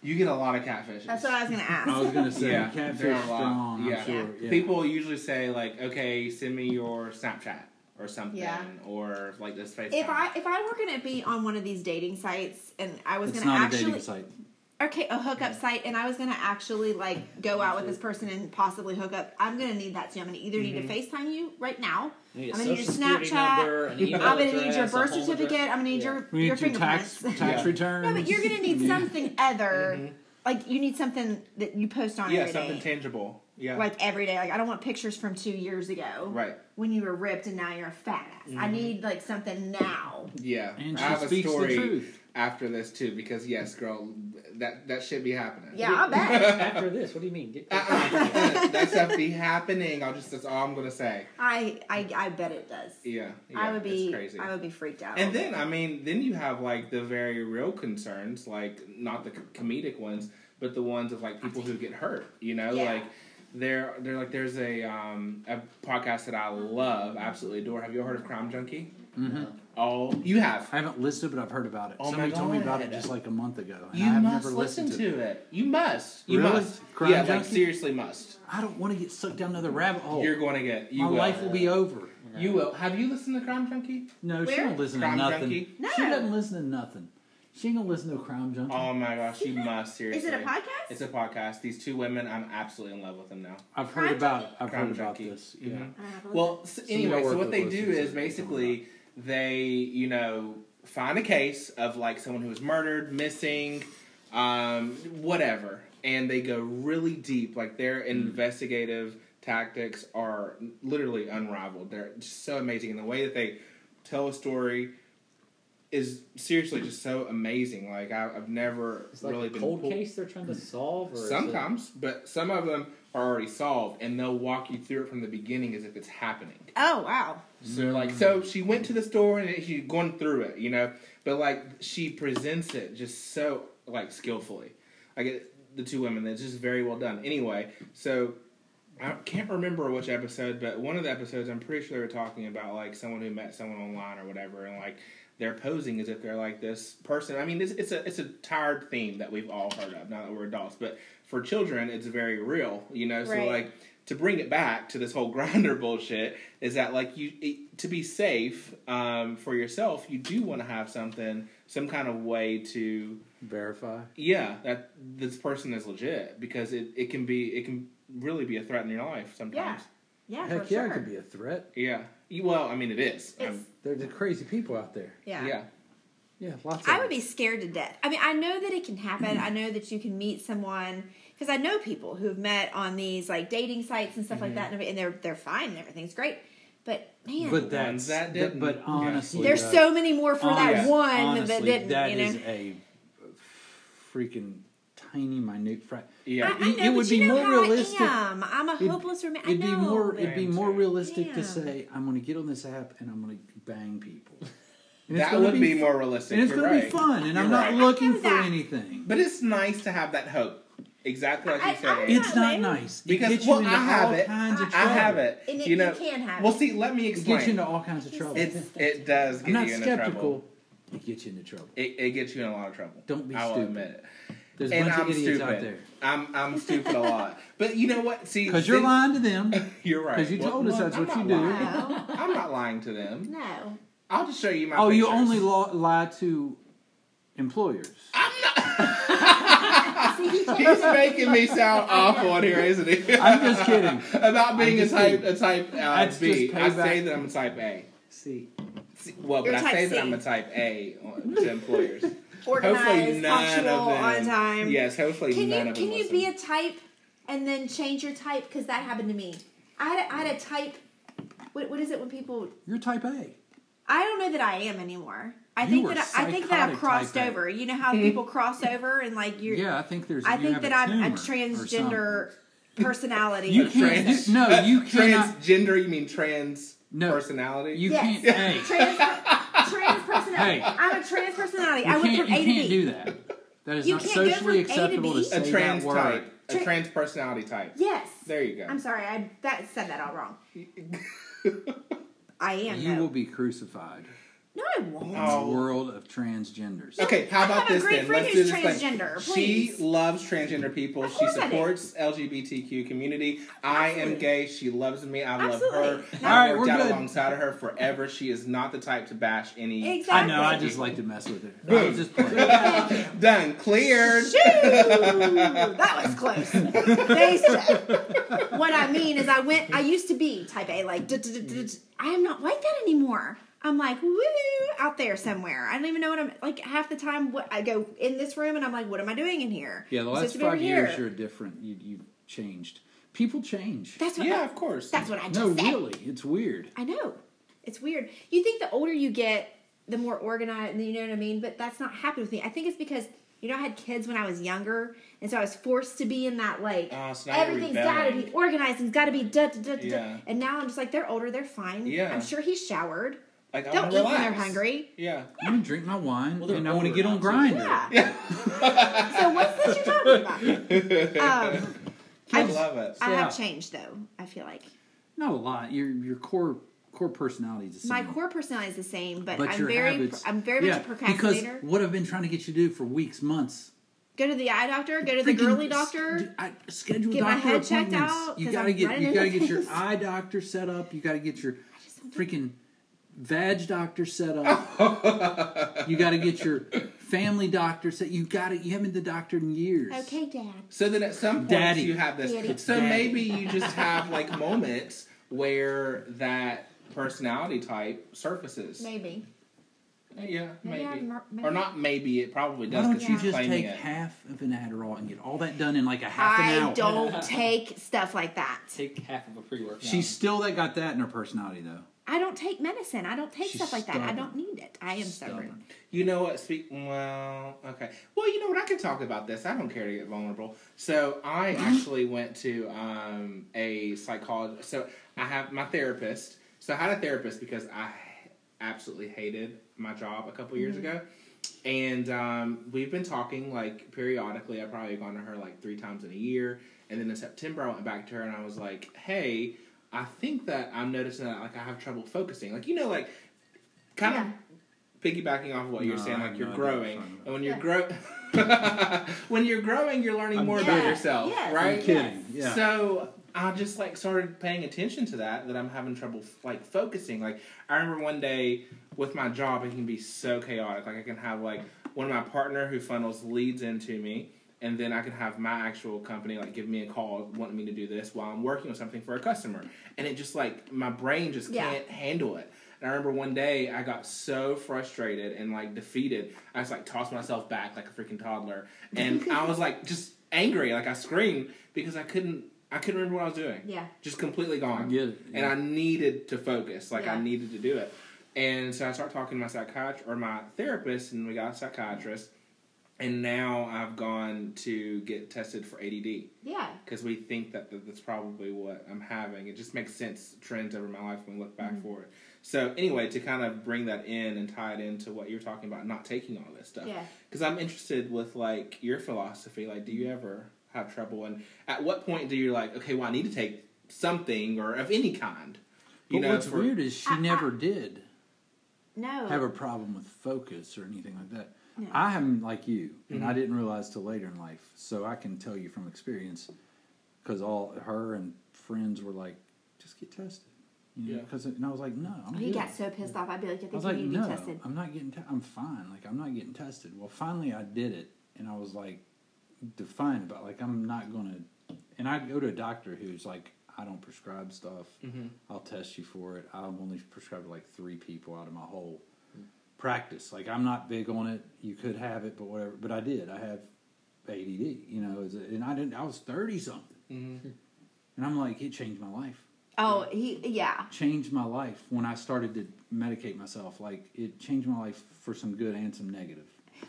You get a lot of catfishes. That's what I was gonna ask. I was gonna say yeah, catfish there are a lot. strong. Yeah. I'm sure. Yeah. People usually say like, "Okay, send me your Snapchat or something," Yeah. or like this FaceTime. If I if I were gonna be on one of these dating sites and I was it's gonna not a actually dating site. Okay, a hookup site, and I was gonna actually like go out with this person and possibly hook up. I'm gonna need that too. I'm gonna either need to mm-hmm. FaceTime you right now. You need a I'm gonna need your social number, an Snapchat. I'm gonna need your birth certificate. I'm gonna need Yeah. your We your need your tax fingerprints. tax Yeah. returns. no, but you're gonna need something other. Mm-hmm. Like you need something that you post on Yeah, every something day. tangible. Yeah. Like every day. Like I don't want pictures from two years ago. Right. When you were ripped and now you're a fat ass. I mm-hmm. need like something now. Yeah. And I she have a speaks the story truth. after this too, because yes, girl, that that should be happening. Yeah, I bet. After this, what do you mean? Get- Uh-uh. that stuff be happening. I'll just that's all I'm gonna say. I, I I bet it does. Yeah. yeah I would be It's crazy. I would be freaked out. And then, I mean, then you have like the very real concerns, like not the comedic ones, but the ones of like people who get hurt. You know, Yeah. like they're they're like there's a um a podcast that I love, absolutely adore. Have you ever heard of Crime Junkie? Mhm. Oh, you have. I haven't listened, but I've heard about it. Oh my Somebody told me about it just like a month ago, and You I have must never listen to, to it. it. You must. You Really? must. Crime yeah, like seriously must. I don't want to get sucked down another rabbit hole. You're going to get. You My will. life will be over. You will. Have you listened to Crime Junkie? No, she don't listen Crime to nothing. Junkie? No. She doesn't listen to nothing. She ain't gonna listen to a crime junkie. Oh my gosh, you must seriously. Is it a podcast? It's a podcast. These two women, I'm absolutely in love with them now. I've Crime heard about. Junkie? I've Crime heard about Junkie. this. Yeah. Mhm. I don't have to Well, s Somebody anyway, so what they do is it. basically they, you know, find a case of like someone who was murdered, missing, um, whatever, and they go really deep. Like their Mm. investigative tactics are literally unrivaled. They're just so amazing, and the way that they tell a story is seriously just so amazing. Like I, I've never It's like really a been cold case they're trying to solve, or is it- Sometimes, but some of them are already solved, and they'll walk you through it from the beginning as if it's happening. Oh wow. So like, so she went to the store and she's going through it, you know, but like she presents it just so like skillfully, like it, the two women. It's just very well done. Anyway, so I can't remember which episode, but one of the episodes, I'm pretty sure they were talking about like someone who met someone online or whatever, and like they're posing as if they're like this person. I mean, it's, it's a it's a tired theme that we've all heard of now that we're adults, but for children, it's very real, you know. So Right. like to bring it back to this whole Grindr bullshit is that like you it, to be safe um, for yourself, you do want to have something, some kind of way to Verify. yeah that this person is legit because it, it can be it can really be a threat in your life sometimes. Yeah, yeah, Heck for yeah, sure. it could be a threat. Yeah. You- Well, I mean, it is. Um, There's crazy people out there. yeah. yeah. Yeah, lots of I them. would be scared to death. I mean, I know that it can happen. I know that you can meet someone because I know people who've met on these like dating sites and stuff like that, and they're they're fine and everything's great. But man, But that's that that didn't. but Yeah. honestly, there's uh, so many more for that one honestly, that didn't. that you know, is a freaking tiny, minute fra- Yeah. I, I it- know, it would but be know more realistic- I am. I'm a It'd- hopeless romantic. It'd be more. It'd be more Terry. realistic to say, "I'm going to get on this app and I'm going to bang people." And it's that gonna would be, fu- more realistic. and it's You're going to right. be fun. And You're I'm not right. looking for that. anything. But it's nice to have that hope. Exactly like I- you said. I- it's not Really? nice. It because gets you well, into I have all it. kinds of I have it. And it- you know. you can have it. well, see, let me It gets you into all kinds of trouble. It's it does I'm get not you into trouble. skeptical. It gets you into trouble. It, it gets you in a lot of trouble. Don't be I will stupid. admit it. There's a and bunch I'm of idiots stupid. out there. I'm I'm stupid a lot. But you know what? See, Because you're lying to them. You're right. Because you Well, told us that's I'm what you not do. I'm not lying to them. no. I'll just show you my. Oh, you only lie to employers. I'm not. See, he takes He's making me sound awful in here, isn't he? I'm just kidding. About being I'm a type a type uh, That's B. just I say payback. that I'm a type A. See, See, Well, You're but I type say that C. I'm a type A on- to employers. Organized, hopefully none punctual, of them. on time. Yes, hopefully Can none you of them. can you listen. be a type and then change your type? Because that happened to me. I had a, I had a type. What, what is it when people? you're type A. I don't know that I am anymore. I You think that I, I think that I've crossed type A. over. You know how hmm. people cross over and like you're. Yeah, I think there's. I think that a I'm a transgender personality. You can't. trans- do- no, you cannot. Transgender? You mean trans No. personality? You yes, can't. Hey, trans, trans personality. Hey. I'm a trans personality. you I went can't. from A You can't do that. That is You not socially from A to acceptable to say a trans that word. type. A trans personality type. Yes. There you go. I'm sorry. I that said that all wrong. I am. You though. will be crucified. No, I won't. Oh. World of transgenders. Okay, how I about have a this great then? Let's do who's this thing. transgender, She please. loves transgender people. Of She course I supports LGBTQ community. I am gay. She loves me. I love her. No. I've All right, worked we're out good. alongside of her forever. She is not the type to bash any. Exactly. I know. I just like to mess with her. I was just. Done. Cleared. Shoo! that was close. Thanks, Jeff. What I mean is, I went. I used to be type A, like. I am not like that anymore. I'm like woo out there somewhere. I don't even know what I'm like. Half the time, what I go in this room and I'm like, what am I doing in here? Yeah, the last supposed to be over five years here. you're different. You you changed. People change. That's what. Yeah, I, of course. That's what I just no, said. really, it's weird. I know. It's weird. You think the older you get, the more organized, you know what I mean? But that's not happened with me. I think it's because, you know, I had kids when I was younger, and so I was forced to be in that, like, Oh, so everything's got to be organized and got to be da da da da. da. Yeah. And now I'm just like, they're older, they're fine. Yeah. I'm sure he showered. Like, I Don't wanna eat when they're relax. hungry. Yeah. I'm gonna drink my wine Well, they're and I want to older get on now, too. Grindr. Yeah. so what's this you're talking about? Um, I I, love it. I Yeah. have changed, though, I feel like. Not a lot. Your your core core personality is the same. My core personality is the same, but, but I'm your very, habits. I'm very yeah, much a procrastinator. Because what I've been trying to get you to do for weeks, months. Go to the eye doctor. Go to the Freaking girly s- doctor. d- I, schedule Get my doctor head checked appointments. out, you 'cause gotta I'm get running you gotta into get your things. eye doctor set up. You gotta get your freaking vag doctor set up. you gotta get your family doctor set. You got it. you haven't been to the doctor in years. Okay, Dad. So then at some point Daddy. you have this. Daddy. So Daddy. maybe you just have like moments where that personality type surfaces. Maybe. Yeah, Maybe maybe. Maybe. Or not maybe, it probably does. Why does. don't 'cause you just take it. half of an Adderall and get all that done in like a half an hour? I hour? don't take stuff like that. Take half of a pre workout. She's still that got that in her personality though. I don't take medicine. I don't take She's stuff like that. I don't need it. I am stubborn. Stubborn. You know what? Speak. Well, okay. Well, you know what? I can talk about this. I don't care to get vulnerable. So I actually went to um, a psychologist. So I have my therapist. So I had a therapist because I absolutely hated my job a couple years ago, and um, we've been talking like periodically. I've probably gone to her like three times in a year, and then in September I went back to her and I was like, "Hey, I think that I'm noticing that like I have trouble focusing. Like you know, like kind Yeah. of." piggybacking off of what you're saying, like have you're no idea what growing, and when you're Yeah. grow, when you're growing, you're learning I'm more kidding. about yourself, Yes. right? I'm kidding. Yeah. So I just like started paying attention to that. That I'm having trouble like focusing. Like I remember one day with my job, it can be so chaotic. Like I can have like one of my partner who funnels leads into me. And then I can have my actual company like give me a call wanting me to do this while I'm working on something for a customer. And it just like my brain just Yeah. can't handle it. And I remember one day I got so frustrated and like defeated. I just like tossed myself back like a freaking toddler, and I was like just angry. Like I screamed because I couldn't. I couldn't remember what I was doing. Yeah. just completely gone. I get And. I needed to focus. Like I needed to do it. And so I started talking to my psychiatrist or my therapist, and we got a psychiatrist. And now I've gone to get tested for ADD Yeah. because we think that that's probably what I'm having. It just makes sense trends over my life when we look back Mm-hmm. for it. So anyway, to kind of bring that in and tie it into what you're talking about, not taking all this stuff. Yeah. Because I'm interested with like your philosophy. Like, do you ever have trouble? And at what point do you like, okay, well, I need to take something or of any kind? You But know, what's for- weird is she I- I- never did No. have a problem with focus or anything like that. No. I am like you, and I Mhm. didn't realize till later in life. So I can tell you from experience, because all her and friends were like, "Just get tested," you know. Yeah. Because and I was like, "No, I'm he good." got so pissed off. I'd be like, I think I think was you like, need to "No, be tested. I'm not getting. Te- I'm fine. Like I'm not getting tested." Well, finally I did it, and I was like defiant about like I'm not gonna. And I go to a doctor who's like, I don't prescribe stuff. Mhm. I'll test you for it. I've only prescribed like three people out of my whole practice. Like I'm not big on it. You could have it, but whatever. But I did. I have ADD. You know, and I didn't. I was thirty something, Mhm. and I'm like, it changed my life. Oh, he. Yeah. Changed my life when I started to medicate myself. Like it changed my life for some good and some negative.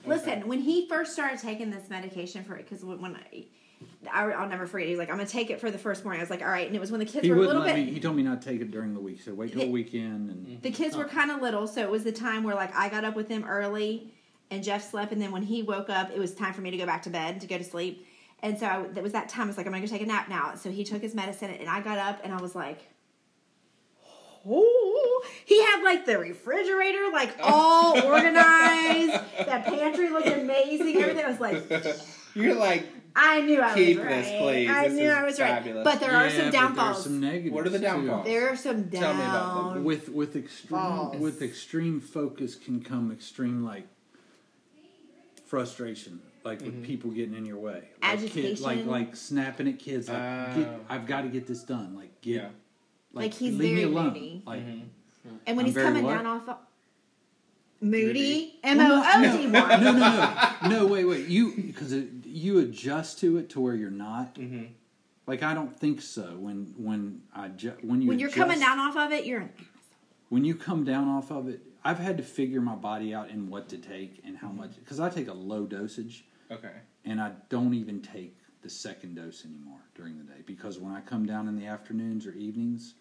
Listen, when he first started taking this medication for it, because when, when I, I, I'll never forget. He was like, "I'm gonna take it for the first morning." I was like, "All right," and it was when the kids He were a little bit. me. He told me not to take it during the week. He said, wait till the The- weekend. And mm-hmm. The kids were oh. kind of little, so it was the time where like I got up with them early, and Jeff slept, and then when he woke up, it was time for me to go back to bed to go to sleep, and so I, that was that time. I was like, I'm gonna go take a nap now. So he took his medicine, and I got up, and I was like, oh, he had like the refrigerator like all organized. that pantry looked amazing. Everything I was like, You're like, I knew I Keep was this, right. please. I This knew is I was right. But there are some but downfalls. There's some negatives. What are the too. downfalls? there are some down. Tell me about them. with with extreme False. with extreme focus can come extreme like frustration like with people getting in your way like kid, like like snapping at kids like Oh. get, i've got to get this done like get Yeah. Like, he's leave me very alone moody. like Mm-hmm. And when I'm he's coming what? down off of Moody, Well, M no, O O D Y. no no no no wait wait you because you adjust to it to where you're not Mm-hmm. like i don't think so when when i ju- when you When you're coming down off of it, you're when you come down off of it, I've had to figure my body out and what to take and Mm-hmm. how much because I take a low dosage Okay. and I don't even take the second dose anymore during the day because when I come down in the afternoons or evenings,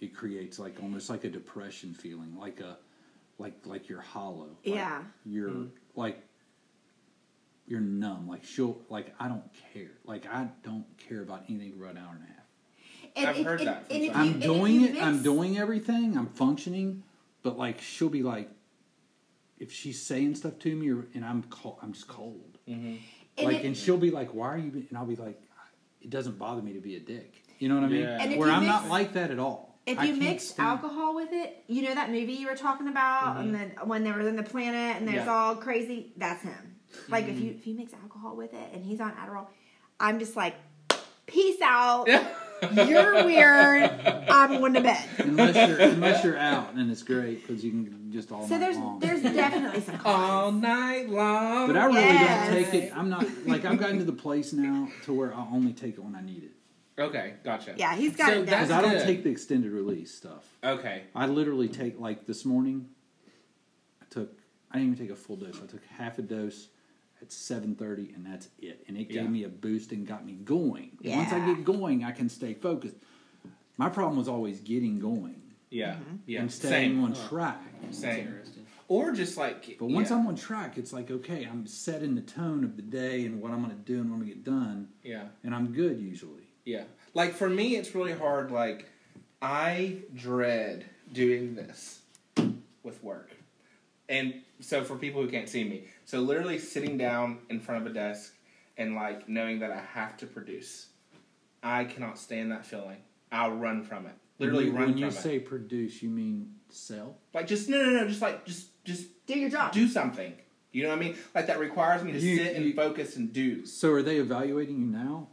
it creates like almost like a depression feeling, like a like like you're hollow. Like Yeah. You're Mm-hmm. like you're numb. Like she'll like I don't care. Like I don't care about anything for about an hour and a half. And I've if, heard and, that. From and if you, I'm and if doing you it. I'm doing everything. I'm functioning, but like she'll be like, if she's saying stuff to me, or, and I'm cold, I'm just cold. Mm-hmm. And like, if- and she'll be like, "Why are you?" And I'll be like, "It doesn't bother me to be a dick." You know what I mean? Yeah. And Where I'm not like that at all. If you mix stand- alcohol with it, you know that movie you were talking about, and mm-hmm. then when they were in the planet and there's Yeah. all crazy. That's him. Like if mm-hmm. you if you mix alcohol with it and he's on Adderall, I'm just like, peace out. You're weird. I'm going to bed. unless you're unless you're out, and it's great because you can just all So night there's long. there's definitely some All night long. but I really Yes. don't take it. I'm not like I've gotten to the place now to where I only take it when I need it Okay, gotcha. Yeah, he's got So it down. because I don't good. take the extended release stuff. Okay. I literally take like this morning. I took. I didn't even take a full dose. I took half a dose at seven thirty, and that's it. And it Yeah. gave me a boost and got me going. And Once I get going, I can stay focused. My problem was always getting going Yeah. Mm-hmm. Yeah. and staying Same. on track. Same. Or just like. But once yeah. I'm on track, it's like okay, I'm setting the tone of the day and what I'm going to do and when we get done, Yeah. and I'm good usually. Yeah. Like for me, it's really hard. Like, I dread doing this with work. And so for people who can't see me, so literally sitting down in front of a desk and like knowing that I have to produce, I cannot stand that feeling. I'll run from it. Literally when you, run when from you it. say produce, you mean sell? like just no, no, no. Just like just just Do your job. do something. You know what I mean? Like that requires me to You- sit and you- focus and do. So are they evaluating you now?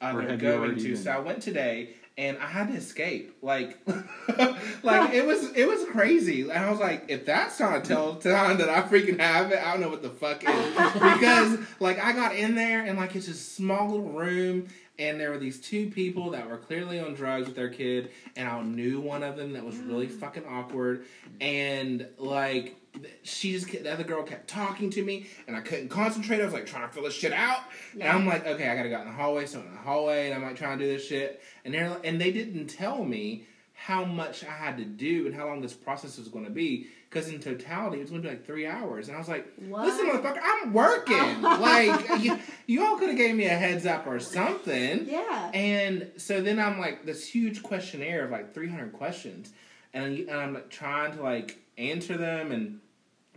Uh, Or they're have you going already to. been? So I went today, and I had to escape. Like, like it was it was crazy. And I was like, if that's not a tell sign that I freaking have it, I don't know what the fuck is. because like I got in there, and like it's just a small little room. And there were these two people that were clearly on drugs with their kid, and I knew one of them that was really mm. fucking awkward. And like, she just kept- the other girl kept talking to me, and I couldn't concentrate. I was like trying to fill this shit out, and I'm like, okay, I gotta go out in the hallway. So I'm in the hallway, and I'm like trying to do this shit, and they're and they didn't tell me how much I had to do and how long this process was going to be. Because in totality, it was going to be like three hours, and I was like, What? "Listen, motherfucker, I'm working. like, you, you all could have gave me a heads up or something." Yeah. And so then I'm like this huge questionnaire of like 300 questions, and, and I'm like trying to like answer them and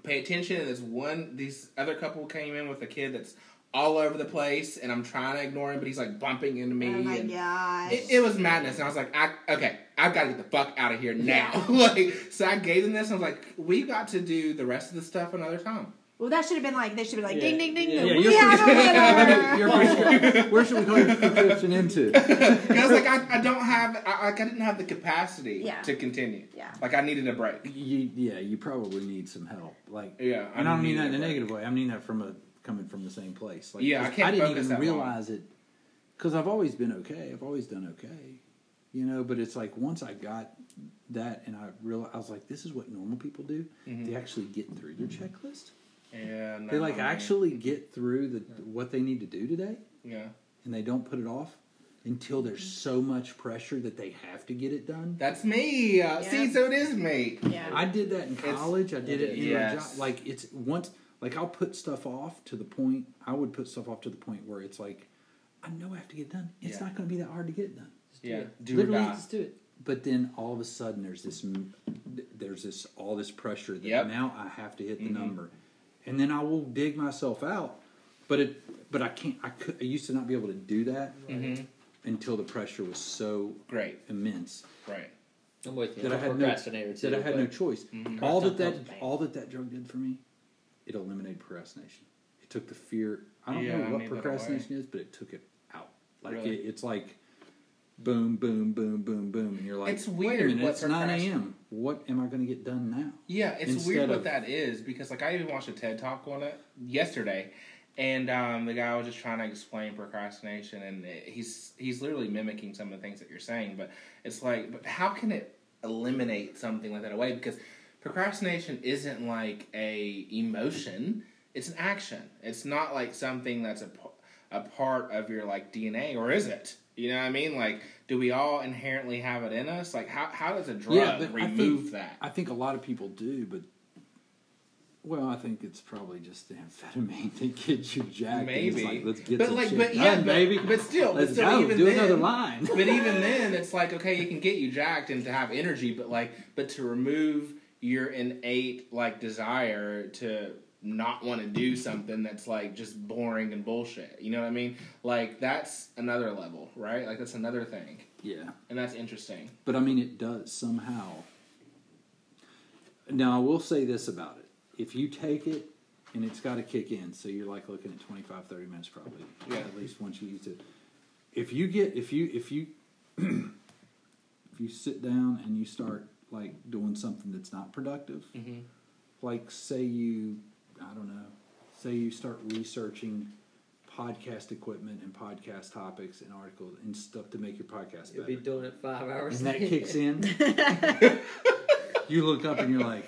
pay attention. And this one, these other couple came in with a kid that's all over the place, and I'm trying to ignore him, but he's like bumping into me. Oh my gosh. It, it was madness, and I was like, I, "Okay, I've got to get the fuck out of here now." like, so I gave them this, and I was like, "We got to do the rest of the stuff another time." Well, that should have been like they should have been like Yeah. ding ding ding. Yeah, ding. yeah, we you're have a winner. Your prescri- where should we go your prescription into? Because I was like, I, I don't have, I, like, I didn't have the capacity Yeah. to continue. Yeah. Like, I needed a break. You, yeah, you probably need some help. Like, Yeah, and I don't mean need that in a break. negative way. I mean that from a coming from the same place. Like, Yeah, I can't didn't focus even that long. realize it because I've always been okay. I've always done okay, you know. But it's like once I got that, and I realized I was like, this is what normal people do. Mm-hmm. They actually get through their checklist. Yeah, They like no, actually get through the what they need to do today, Yeah, and they don't put it off until there's so much pressure that they have to get it done. that's me. Uh, See, so it is me. Yeah. I did that in It's- college. I did it in Yes. my job. Like it's once, like I'll put stuff off to the point. I would put stuff off to the point where it's like, I know I have to get it done. It's Yeah. not going to be that hard to get it done. Just do Yeah, it. do Literally, die. Just do it. but then all of a sudden there's this there's this all this pressure that Yep. now I have to hit the Mhm. number, and then I will dig myself out. But it but I can't. I could. I used to not be able to do that Mm-hmm. until the pressure was so Great. immense Right. I'm with you. that I had no too. that I had no choice. Mhm. All that that all that that drug did for me, it eliminated procrastination. It took the fear. I don't Yeah, know what procrastination is, but it took it out. Like Really? it, it's like boom, boom, boom, boom, boom, and you're like, It's weird minute, it's nine a.m. What am I going to get done now? Yeah, it's Instead weird what of- that is because like I even watched a TED talk on it yesterday, and um, the guy was just trying to explain procrastination, and it, he's he's literally mimicking some of the things that you're saying, but it's like, but how can it eliminate something like that away? Because procrastination isn't like a emotion; it's an action. It's not like something that's a a part of your like DNA, or is it? You know what I mean? Like, do we all inherently have it in us? Like, how how does a drug Yeah, but I remove think- that? I think a lot of people do, but well, I think it's probably just the amphetamine that gets you jacked. Maybe. it's like, let's get But like- shit but done, yeah, but- baby. but still- but let's still, go. even do then- another line. but even then, it's like okay, it can get you jacked and to have energy, but like, but to remove your innate like desire to not want to do something that's like just boring and bullshit. You know what I mean? Like that's another level, right? Like that's another thing, yeah. and that's interesting. But I mean, it does somehow. Now, I will say this about it. If you take it and it's got to kick in, so you're like looking at 25, 30 minutes probably, Yeah. at least once you use it. If you get, if you, if you, if you sit down and you start like doing something that's not productive, Mm-hmm. like say you, I don't know, say you start researching podcast equipment and podcast topics and articles and stuff to make your podcast You'll better. be doing it five hours. and that kicks in, you look up and you're like,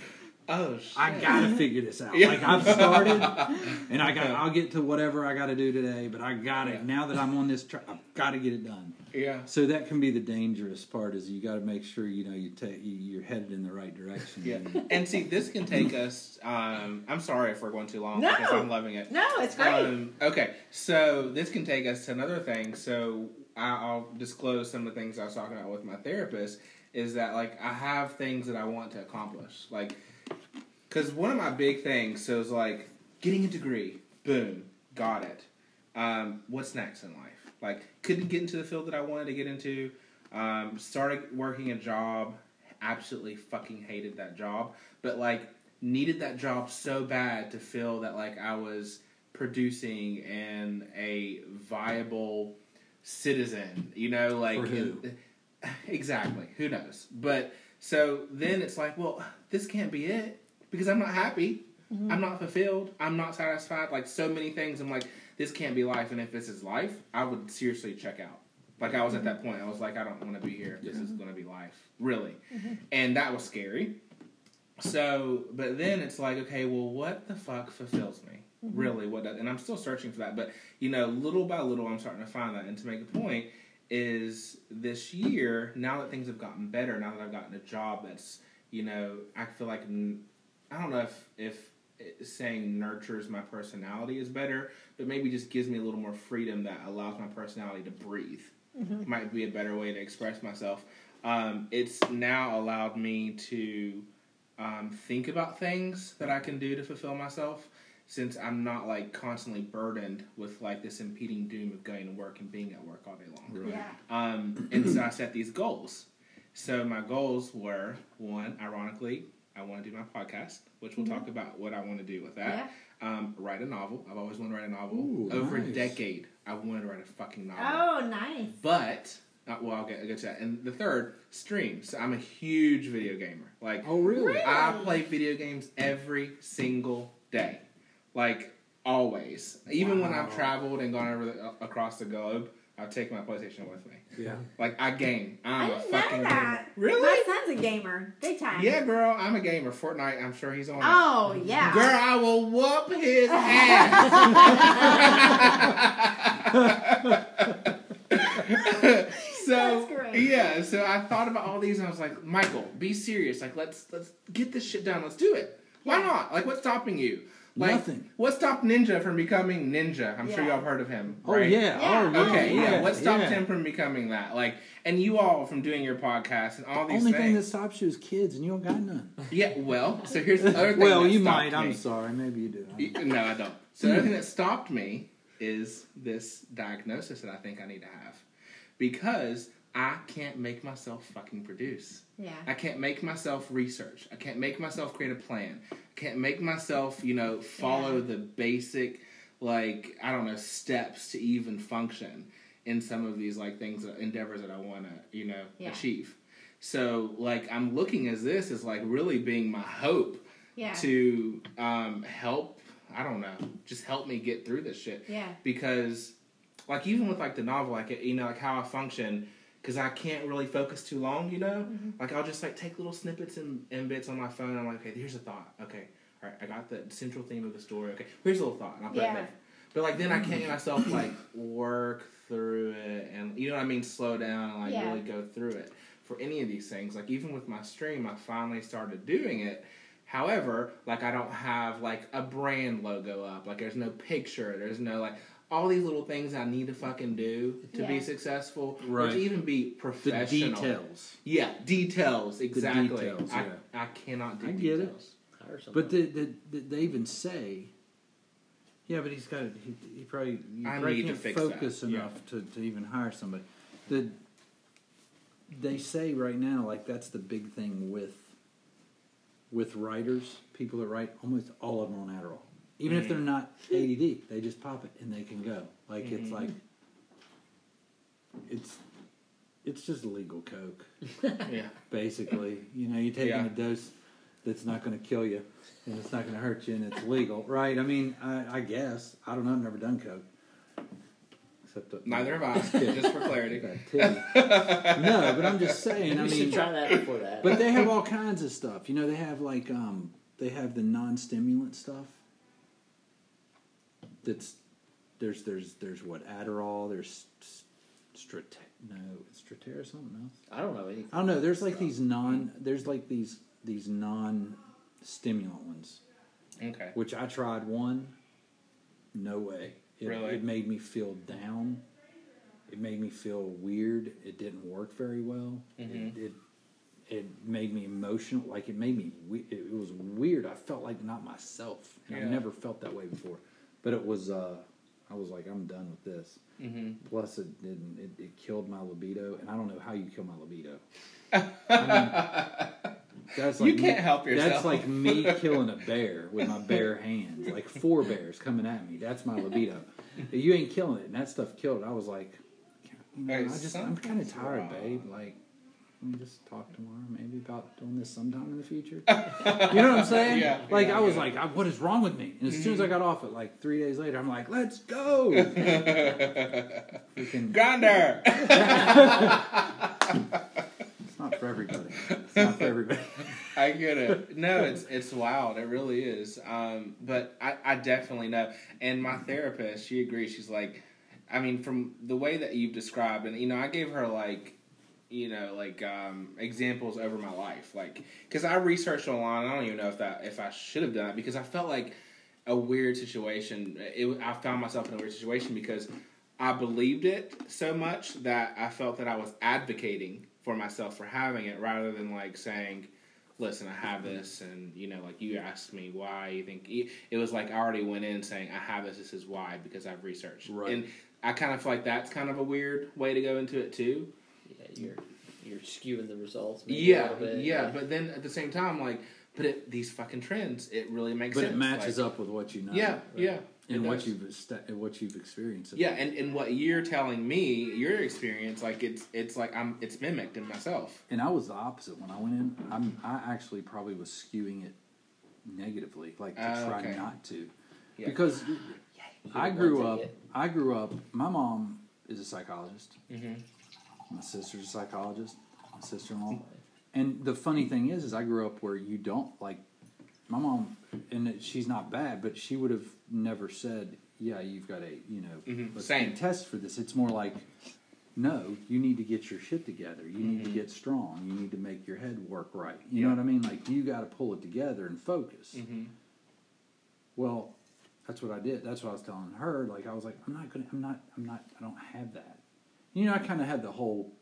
Oh shit! I gotta figure this out. Yeah. Like I've started, and I got, I'll get to whatever I got to do today. But I got it Yeah. now that I'm on this track. I've got to get it done. yeah. So that can be the dangerous part. Is you got to make sure you know you take you, you're headed in the right direction. Yeah, And- and see, this can take us. Um, I'm sorry if we're going too long No. because I'm loving it. No, it's great. Um, okay, so this can take us to another thing. So I- I'll disclose some of the things I was talking about with my therapist. Is that like I have things that I want to accomplish, like because one of my big things so is like getting a degree, boom, got it. Um, what's next in life? Like couldn't get into the field that I wanted to get into. Um, started working a job, absolutely fucking hated that job, but like needed that job so bad to feel that like I was producing and a viable citizen. You know, like For who? exactly. Who knows? But so then it's like, well, this can't be it because I'm not happy. Mm-hmm. I'm not fulfilled. I'm not satisfied. Like so many things. I'm like, this can't be life. And if this is life, I would seriously check out. Like I was at mm-hmm. that point. I was like, I don't want to be here. This is going to be life, really. Mm-hmm. And that was scary. So, but then it's like, okay, well, what the fuck fulfills me? Really, what? Does, and I'm still searching for that. But you know, little by little, I'm starting to find that. And to make a point, is this year now that things have gotten better, now that I've gotten a job that's, you know, I feel like i don't know if if saying nurtures my personality is better, but maybe just gives me a little more freedom that allows my personality to breathe. Might be a better way to express myself. Um, it's now allowed me to um, think about things that I can do to fulfill myself since I'm not like constantly burdened with like this impeding doom of going to work and being at work all day long. yeah. Um, and so I set these goals. So my goals were one, ironically, I want to do my podcast, which we'll talk about what I want to do with that. Um, write a novel. I've always wanted to write a novel. Ooh, Over nice. a decade, I wanted to write a fucking novel. Oh, nice. But uh, well, I'll get, I'll get to that. And the third, stream. So I'm a huge video gamer. Like oh really? Really? I play video games every single day, like always. Even when I've traveled and gone over the, across the globe, I've taken my PlayStation with me. Yeah. Like I game. I'm I a didn't know fucking that. gamer. Really? My son's a gamer, big time. Yeah, girl. I'm a gamer. Fortnite. I'm sure he's on. it. Oh yeah. Girl, I will whoop his ass. so That's great. yeah, so I thought about all these and I was like, Michael, be serious. Like let's let's get this shit done. Let's do it. Why Yeah. not? Like what's stopping you? Like, Nothing. What stopped Ninja from becoming Ninja? I'm sure y'all have heard of him. Oh right? yeah. Yeah. Oh, Okay, yeah. yeah. What stopped yeah. him from becoming that? Like, and you all from doing your podcast and all these Only thing that stops you is kids, and you don't got none. yeah. Well, so here's the other thing. well, that you stopped might. I'm sorry. Maybe you do. Y- No, I don't. So the other hmm. thing that stopped me is this diagnosis that I think I need to have, because I can't make myself fucking produce. Yeah. I can't make myself research. I can't make myself create a plan. I can't make myself, you know, follow Yeah. the basic, like I don't know, steps to even function in some of these like things, that, endeavors that I want to, you know, Yeah. achieve. So like I'm looking as this as like really being my hope Yeah. to um, help. I don't know, just help me get through this shit Yeah. because like even with like the novel like you know like how i function because i can't really focus too long you know? Mm-hmm. Like i'll just like take little snippets and, and bits on my phone. I'm like okay here's a thought. Okay. All right i got the central theme of the story. Okay here's a little thought. And i'll put Yeah. it there. But like then i can't get mm-hmm. myself like work through it and you know what i mean slow down and like Yeah. really go through it for any of these things. Like even with my stream i finally started doing it. However, like I don't have like a brand logo up. Like there's no picture. There's no like all these little things I need to fucking do to be Yeah. successful or to even be The professional. details. Yeah, details exactly. details, I, yeah. I cannot do I get it. details. Hire someone. But the, the, the, they even say, yeah, but he's got he, he probably you I probably need to can't fix focus that, yeah. enough to, to even hire somebody. The they say right now like that's the big thing with with writers, people that write almost all of them are on Adderall. Even if they're Mm-hmm. not ADD, they just pop it and they can go. Like it's Mhm. like it's it's just legal coke yeah. basically. You know, you're taking Yeah. a dose that's not going to kill you and it's not going to hurt you and it's legal, right? I mean, I, I guess. I don't know. I've never done coke. Except that, Neither have I. Just kidding. just for clarity. Got a titty. no, but I'm just saying. I we should mean, try that before that. but they have all kinds of stuff. You know, they have like um, they have the non-stimulant stuff. That's there's there's there's what Adderall. There's Strate no Strattera or something else. I don't know anything. I don't know. There's like these non. There's like these these non stimulant ones, Okay. which I tried one. No way. It, Really? it made me feel down. It made me feel weird. It didn't work very well. Mhm. It, it it made me emotional. Like it made me. It, was weird. I felt like not myself, and Yeah. I've never felt that way before. But it was. uh I was like, I'm done with this. hmm Plus, it didn't. It, it killed my libido, and I don't know how you kill my libido. I mean, that's You can't me- help yourself. That's like me killing a bear with my bare hands, like four bears coming at me. That's my libido. You ain't killing it, and that stuff killed it. I was like, you know, Hey, I just, I'm kind of tired, wrong. babe. Like, let me just talk tomorrow, maybe about doing this sometime in the future. you know what I'm saying? Yeah, like yeah, I was yeah. like, I, what is wrong with me? And as soon as I got off it, like three days later, I'm like, let's go. Freaking, Grindr. it's not for everybody. It's not for everybody. I get it. No, it's it's wild. It really is. Um, but I, I definitely know. And my therapist, she agrees. She's like, I mean, from the way that you've described, and you know, I gave her like, you know, like um, examples over my life, like because I researched online. I don't even know if that if I should have done it because I felt like a weird situation. It, I found myself in a weird situation because I believed it so much that I felt that I was advocating for myself for having it rather than like saying, listen, I have this, and you know, like you asked me why you think it was like I already went in saying I have this. This is why because I've researched, Right. and I kind of feel like that's kind of a weird way to go into it too. Yeah, you're you're skewing the results. Maybe Yeah, little bit, yeah, but then at the same time, like, but it, these fucking trends, it really makes But sense. it matches like, up with what you know. Yeah, yeah, And what does. you've est- what you've experienced. Yeah, and, and what you're telling me, your experience, like it's it's like I'm it's mimicked in myself. And I was the opposite when I went in. I'm I actually probably was skewing it negatively, like to Oh, try okay. not to, Yeah. because You're I grew up. I grew up. My mom is a psychologist. Mm-hmm. My sister's a psychologist. My sister-in-law. And the funny thing is, is I grew up where you don't like. My mom, and she's not bad, but she would have never said, "Yeah, you've got a you know Mhm, same. test for this." It's more like, "No, you need to get your shit together. You need to Mhm. get strong. You need to make your head work right. You Yeah. know what I mean? Like you got to pull it together and focus." Mm-hmm. Well, that's what I did. That's what I was telling her. Like I was like, I'm not gonna. I'm not. I'm not. I don't have that. You know, I kind of had the whole.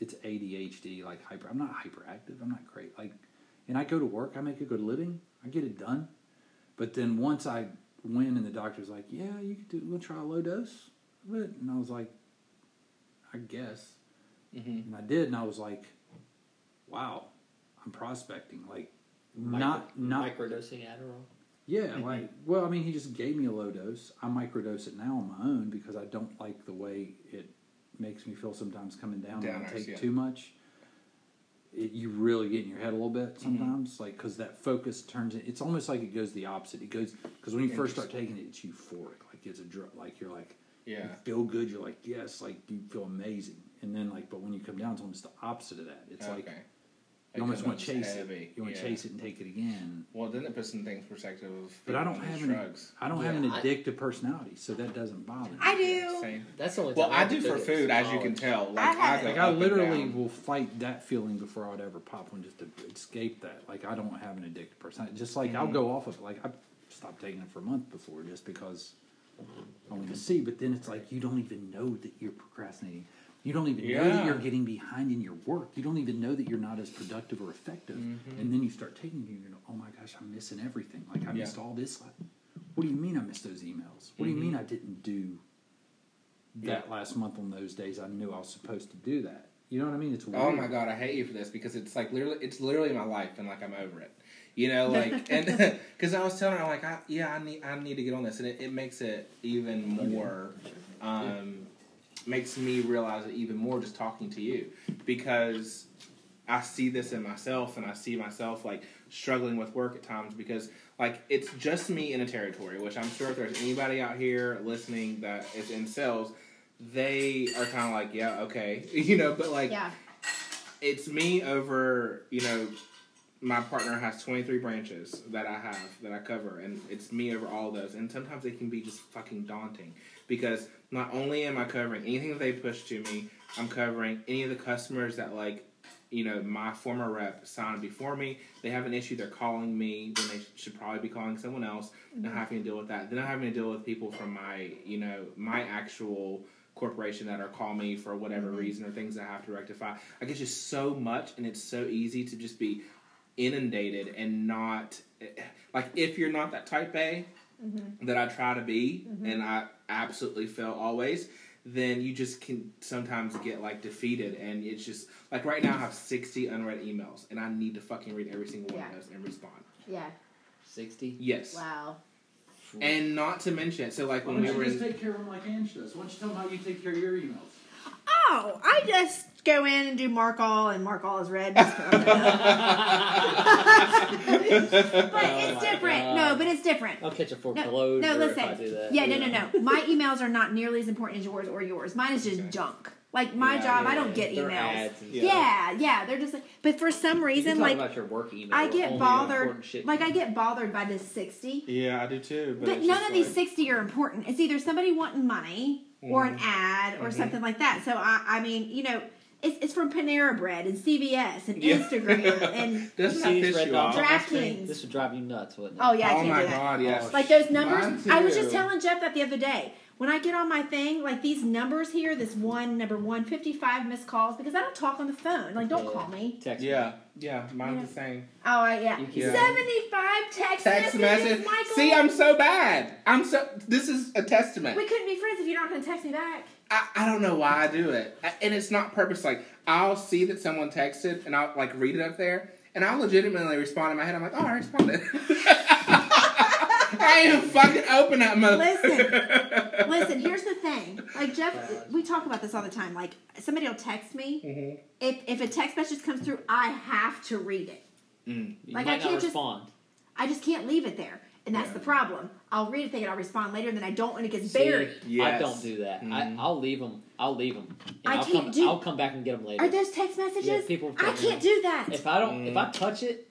It's ADHD, like hyper. I'm not hyperactive. I'm not great. Like, and I go to work. I make a good living. I get it done. But then once I went and the doctor's like, yeah, you could do. We'll try a low dose of it, and I was like, I guess. Mm-hmm. And I did, and I was like, wow, I'm prospecting. Like, not not microdosing Adderall. yeah, Mhm. like well, I mean, he just gave me a low dose. I microdose it now on my own because I don't like the way it makes me feel sometimes coming down when I Downers, take yeah. too much. It, you really get in your head a little bit mm-hmm. sometimes, like because that focus turns. It, it's almost like it goes the opposite. It goes because when you first start taking it, it's euphoric. Like it's a drug. Like you're like Yeah. you feel good. You're like yes, like you feel amazing. And then like, but when you come down, it's almost the opposite of that. It's like okay. You almost want to chase heavy. it. You want to Yeah. chase it and take it again. Well, then it puts some things in perspective of. But I don't these have an. I don't have an Yeah, I- addictive personality, so that doesn't bother me. I do. Same. That's the only. Well, time I do for food, as you can tell. Like I I, have- Like I literally will fight that feeling before I'd ever pop one just to escape that. Like I don't have an addictive personality. Just like I'll Mhm. go off of it. Like I stopped taking it for a month before just because I wanted to see. But then it's like you don't even know that you're procrastinating. You don't even know that you're getting behind in your work. You don't even know that you're not as productive or effective. Mhm. And then you start taking it, and you go, "Oh my gosh, I'm missing everything. Like I Yeah. missed all this. Like, what do you mean I missed those emails? What do you mean I didn't do that Yeah. last month on those days? I knew I was supposed to do that. You know what I mean? It's weird. Oh my god, I hate you for this because it's like literally, it's literally my life, and like I'm over it. You know, like and because I was telling her like, I, yeah, I need, I need to get on this, and it, it makes it even more, um, makes me realize it even more just talking to you because I see this in myself, and I see myself like struggling with work at times because like it's just me in a territory, which I'm sure if there's anybody out here listening that is in sales, they are kind of like, yeah, okay, you know, but like Yeah. it's me over you know my partner has 23 branches that i have that i cover and it's me over all those and sometimes it can be just fucking daunting because not only am i covering anything that they push to me i'm covering any of the customers that like you know my former rep signed before me. They have an issue they're calling me when they should probably be calling someone else. And mm-hmm. having to deal with that. Then i'm having to deal with people from my you know my actual corporation that are call me for whatever mm-hmm. reason or things I have to rectify. I it's just so much, and it's so easy to just be inundated and not eh, like if you're not that type A Mm-hmm. that I try to be, mm-hmm. and I absolutely fail always. Then you just can sometimes get like defeated, and it's just like right now I have sixty unread emails, and I need to fucking read every single one Yeah. of those and respond. Yeah. Sixty. Yes, Wow. and not to mention, so like Why when don't we you were just in, take care of them like Ange does? Why don't you tell them how you take care of your emails? Oh, I just go in and do mark all, and mark all is red. but it's different. God. No, but it's different. I'll catch a No, foreclosure no, if listen. I do that. Yeah, no, no, no. My emails are not nearly as important as yours or yours. Mine is just Okay. junk. Like my Yeah, job, yeah, I don't get emails. ads Yeah. Yeah, yeah, they're just like. But for some You reason, like about your work email. I get bothered. Like I get bothered by this sixty. yeah, I do too. But, But none just of these 60 are important. It's either somebody wanting money or an ad or Mhm. something like that. So, I, I mean, you know, it's, it's from Panera Bread and CVS and Yeah. Instagram and, Doesn't You that piss you off? on the screen? DraftKings. This would drive you nuts, wouldn't it? oh, yeah, I oh can't my do that. god, yes. Like those numbers. I was just telling Jeff that the other day. When I get on my thing, like these numbers here, this one, number 155 missed calls, because I don't talk on the phone. Like, don't Yeah. call me. Text me. Yeah, yeah, mine's the same. Oh, I- yeah. You 75 text, Text messages, message. See, I'm so bad. I'm so. This is a testament. we couldn't be friends if you're not going to text me back. I, I don't know why I do it, and it's not purpose. Like I'll see that someone texted, and I'll like read it up there, and I'll legitimately respond in my head. I'm like, oh, I responded. I ain't fucking open that mother. Listen. Listen, here's the thing. Like Jeff, we talk about this all the time. Like somebody will text me. Mhm. If if a text message comes through, I have to read it. Mm. You Like, might I can't just- respond. I just can't leave it there, and that's Yeah. the problem. I'll read it, thinking I'll respond later, and then I don't when it gets See, buried. I don't do that. I, Mhm. I'll leave them. I'll leave them. I will can't come, do- I'll come back and get them later. Are those text messages? Yeah, people I can't do that. if I don't, if I touch it,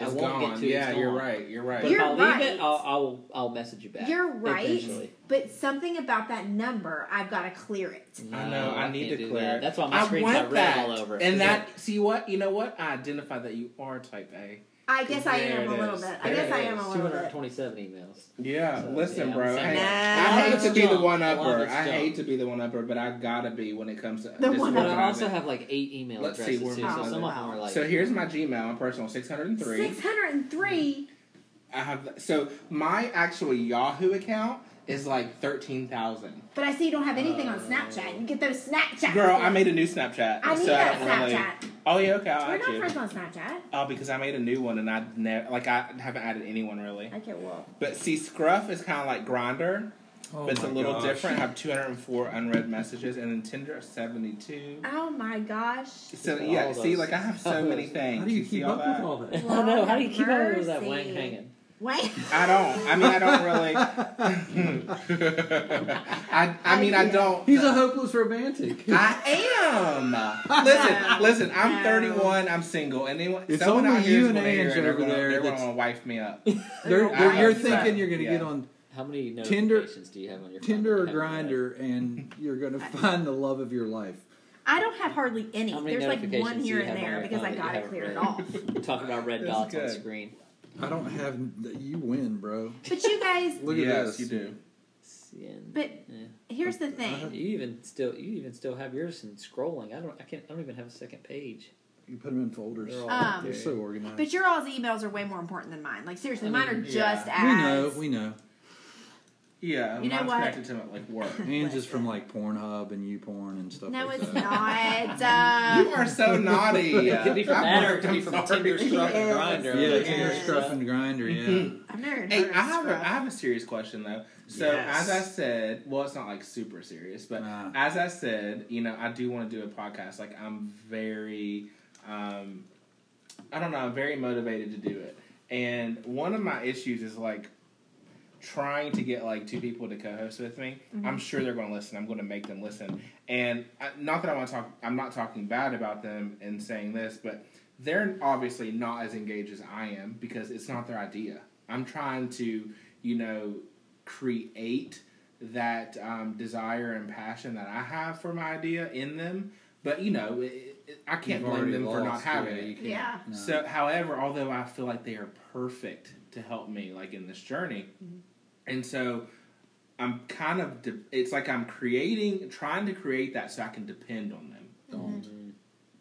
I It's won't gone. get to. yeah, It's you're gone. right. You're right. But You're if I leave right. it, I'll, I'll I'll message you back. You're right, Eventually. but something about that number, I've got to clear it. I know. I need to clear that. it. That's why my I screen's want got red all over. And And 'Cause that, see what? You know what? I identify that you are type A. I guess I There am a it little is. bit. I There guess it I am is. a little hundred bit. twenty-seven emails. Yeah, So, listen, yeah, bro. I'm Hey, saying- I hate to be the one A lot upper. it's I hate jump. to be the one upper, but I gotta be when it comes to The this one But I also have like eight email Let's see, addresses where too, my- so some of them are like. So here's my Gmail, my personal six hundred and three. Six hundred and three. I have so my actual Yahoo account is like thirteen thousand. But I see you don't have anything on uh, Snapchat. You get those Snapchat. Girl, I made a new Snapchat. I need so that I don't really- Snapchat. Oh yeah, okay, I'll We're add not you. friends on Snapchat. Oh, because I made a new one and I never like I haven't added anyone really. I Okay, well. But see, Scruff is kind of like Grindr, Oh but it's a little gosh. different. I have 204 unread messages, and then Tinder 72. Oh my gosh. So yeah, see, like I have so many things. How do you see keep all up that? with all that? I know. How do you keep up with that Mercy. wank hanging? Wait. I don't. I mean, I don't really. I I mean, I don't. He's a hopeless romantic. I am. Listen, listen. I'm No. 31. I'm single, and anyone, It's someone only out here you and gonna Ange over there They're that's- gonna wife me up. They're, they're, you're thinking that. you're going to Yeah. get on How many Tinder- do you have on your Tinder or you? Grindr, and you're going to find the love of your life. I don't have hardly any. How many There's like one here and there because I that you got it haven't cleared off. Talking about red dots on good. screen. I don't have. You win, bro. But you guys, Look yes, at this. you do. And, but yeah. here's the thing. have- You even still you even still have yours in scrolling. I don't I can't I don't even have a second page. You put them in folders. They're all Um, They're so organized. But your all's emails are way more important than mine. Like seriously, I mine are mean, just yeah. we know. We know. Yeah, You know mine's what? connected to like work. Ange is from like Pornhub and YouPorn and stuff No, like it's that. not. You Uh, are so naughty. It could be from I'm that or it worked, could be from sorry. Tinder, Scruff, and Grindr. Yeah, Yeah. Tinder, Scruff, and Grindr. Yeah. I've never heard Hey, of I have a, have a serious question though. So Yes. as I said, well, it's not like super serious, but Ah. as I said, you know, I do want to do a podcast. Like I'm very, um, I don't know, I'm very motivated to do it. And one of my issues is like trying to get like two people to co-host with me. I'm sure they're going to listen. I'm going to make them listen. And I, not that I want to talk. I'm not talking bad about them and saying this, but they're obviously not as engaged as I am because it's not their idea. I'm trying to, you know, create that um, desire and passion that I have for my idea in them. But you know, it, it, I can't You've blame already them for not having yeah, it. Yeah. no. So, however, although I feel like they are perfect to help me, like in this journey, and so I'm kind of, de- it's like I'm creating, trying to create that so I can depend on them. Mm.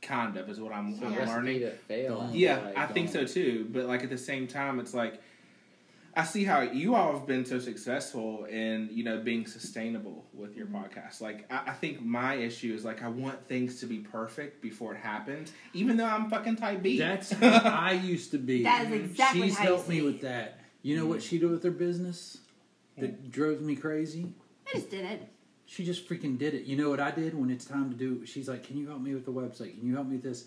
Kind of is what I'm, It's a I'm learning. to fail. Yeah, Like, I think so too. But like at the same time, it's like I see how you all have been so successful in you know being sustainable with your mm-hmm. podcast. Like I, I think my issue is like I want things to be perfect before it happens, even though I'm fucking type B. That's how I used to be. That is exactly She's how you helped me see. with that. You know what mm. she did with her business that drove me crazy? I just did it. She just freaking did it. You know what I did when it's time to do? She's like, "Can you help me with the website? Can you help me with this?"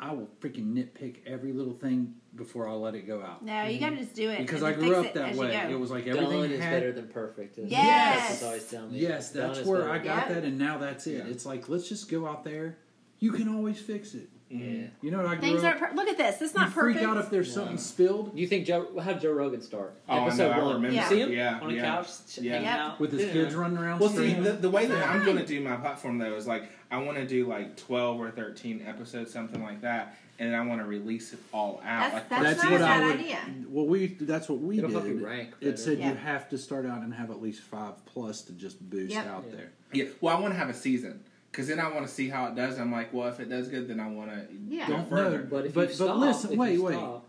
I will freaking nitpick every little thing before I let it go out. No, you gotta just do it. Because I grew up that as way. It was like everything Done is had. better than perfect. isn't it? Yes. That's always tell me. Yes, Done that's where better. I got Yep. that, and now that's it. Yeah. It's like let's just go out there. You can always fix it. Yeah. You know what I grew Things up. aren't. Per- look at this. It's you not freak perfect. out if there's Yeah. something spilled You think Joe? How did Joe Rogan start? Oh, I Episode know, I one. remember. Yeah. See him Yeah, on a yeah. couch, Yeah. hanging Yep. out with his Yeah. kids running around. Well, see, screaming. the, the way that I'm going to do my platform though is like I want to do like 12 or 13 episodes, something like that, and then I want to release it all out. That's- like that's that's not what a I bad would. idea. Well, we that's what we It'll did. you rank It said Yeah. you have to start out and have at least five plus to just boost Yep. out Yeah. there. Yeah, well, I want to have a season because then I want to see how it does. I'm like, well, if it does good, then I want to Yeah. go Don't further. know. But if But- you but stop, listen, if wait, you wait. Stop,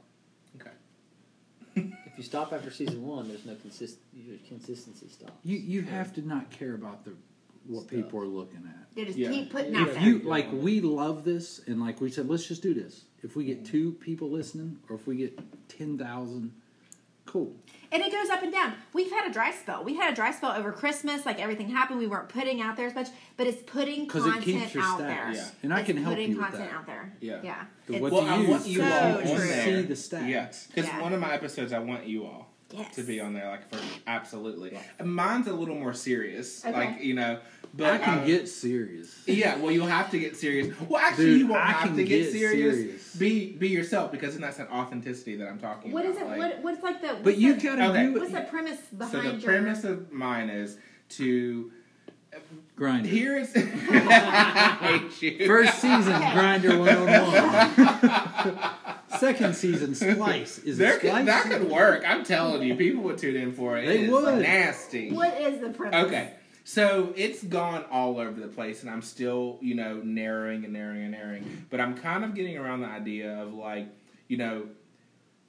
Okay. if you stop after season one, there's no consist. Consistency stops. You you have to not care about the what Stuff. people are looking at. You just Yeah. keep putting out If you like, we love this, and like we said, let's just do this. If we Mm. get two people listening, or if we get ten thousand, cool. And it goes up and down. We've had a dry spell. We had a dry spell over Christmas. Like everything happened, we weren't putting out there as much. But it's putting 'Cause it content keeps your out stats. there. Yeah. And I It's can help you with content that. out there. Yeah. Yeah. The what Well, you I want you so all on true. You there. see the stats. Yeah, because Yeah. one of my episodes, I want you all Yes. to be on there. Like, for absolutely. Mine's a little more serious. Okay. Like, you know, but I can um, get serious. Yeah, well, you'll have to get serious. Well, actually, Dude, you won't I have can to get, get serious. serious. Be be yourself because then that's that authenticity that I'm talking What about. is it? Like, what, what's like the? But you the, gotta Okay. do What's the premise behind it. so the your? premise of mine is to Grindr. here's I. First season, Grindr one on one. Second season Splice is There it could, Splice? that could work. I'm telling you, people would tune in for it. They It is would. Nasty. What is the premise? Okay. So it's gone all over the place, and I'm still, you know, narrowing and narrowing and narrowing. But I'm kind of getting around the idea of like, you know,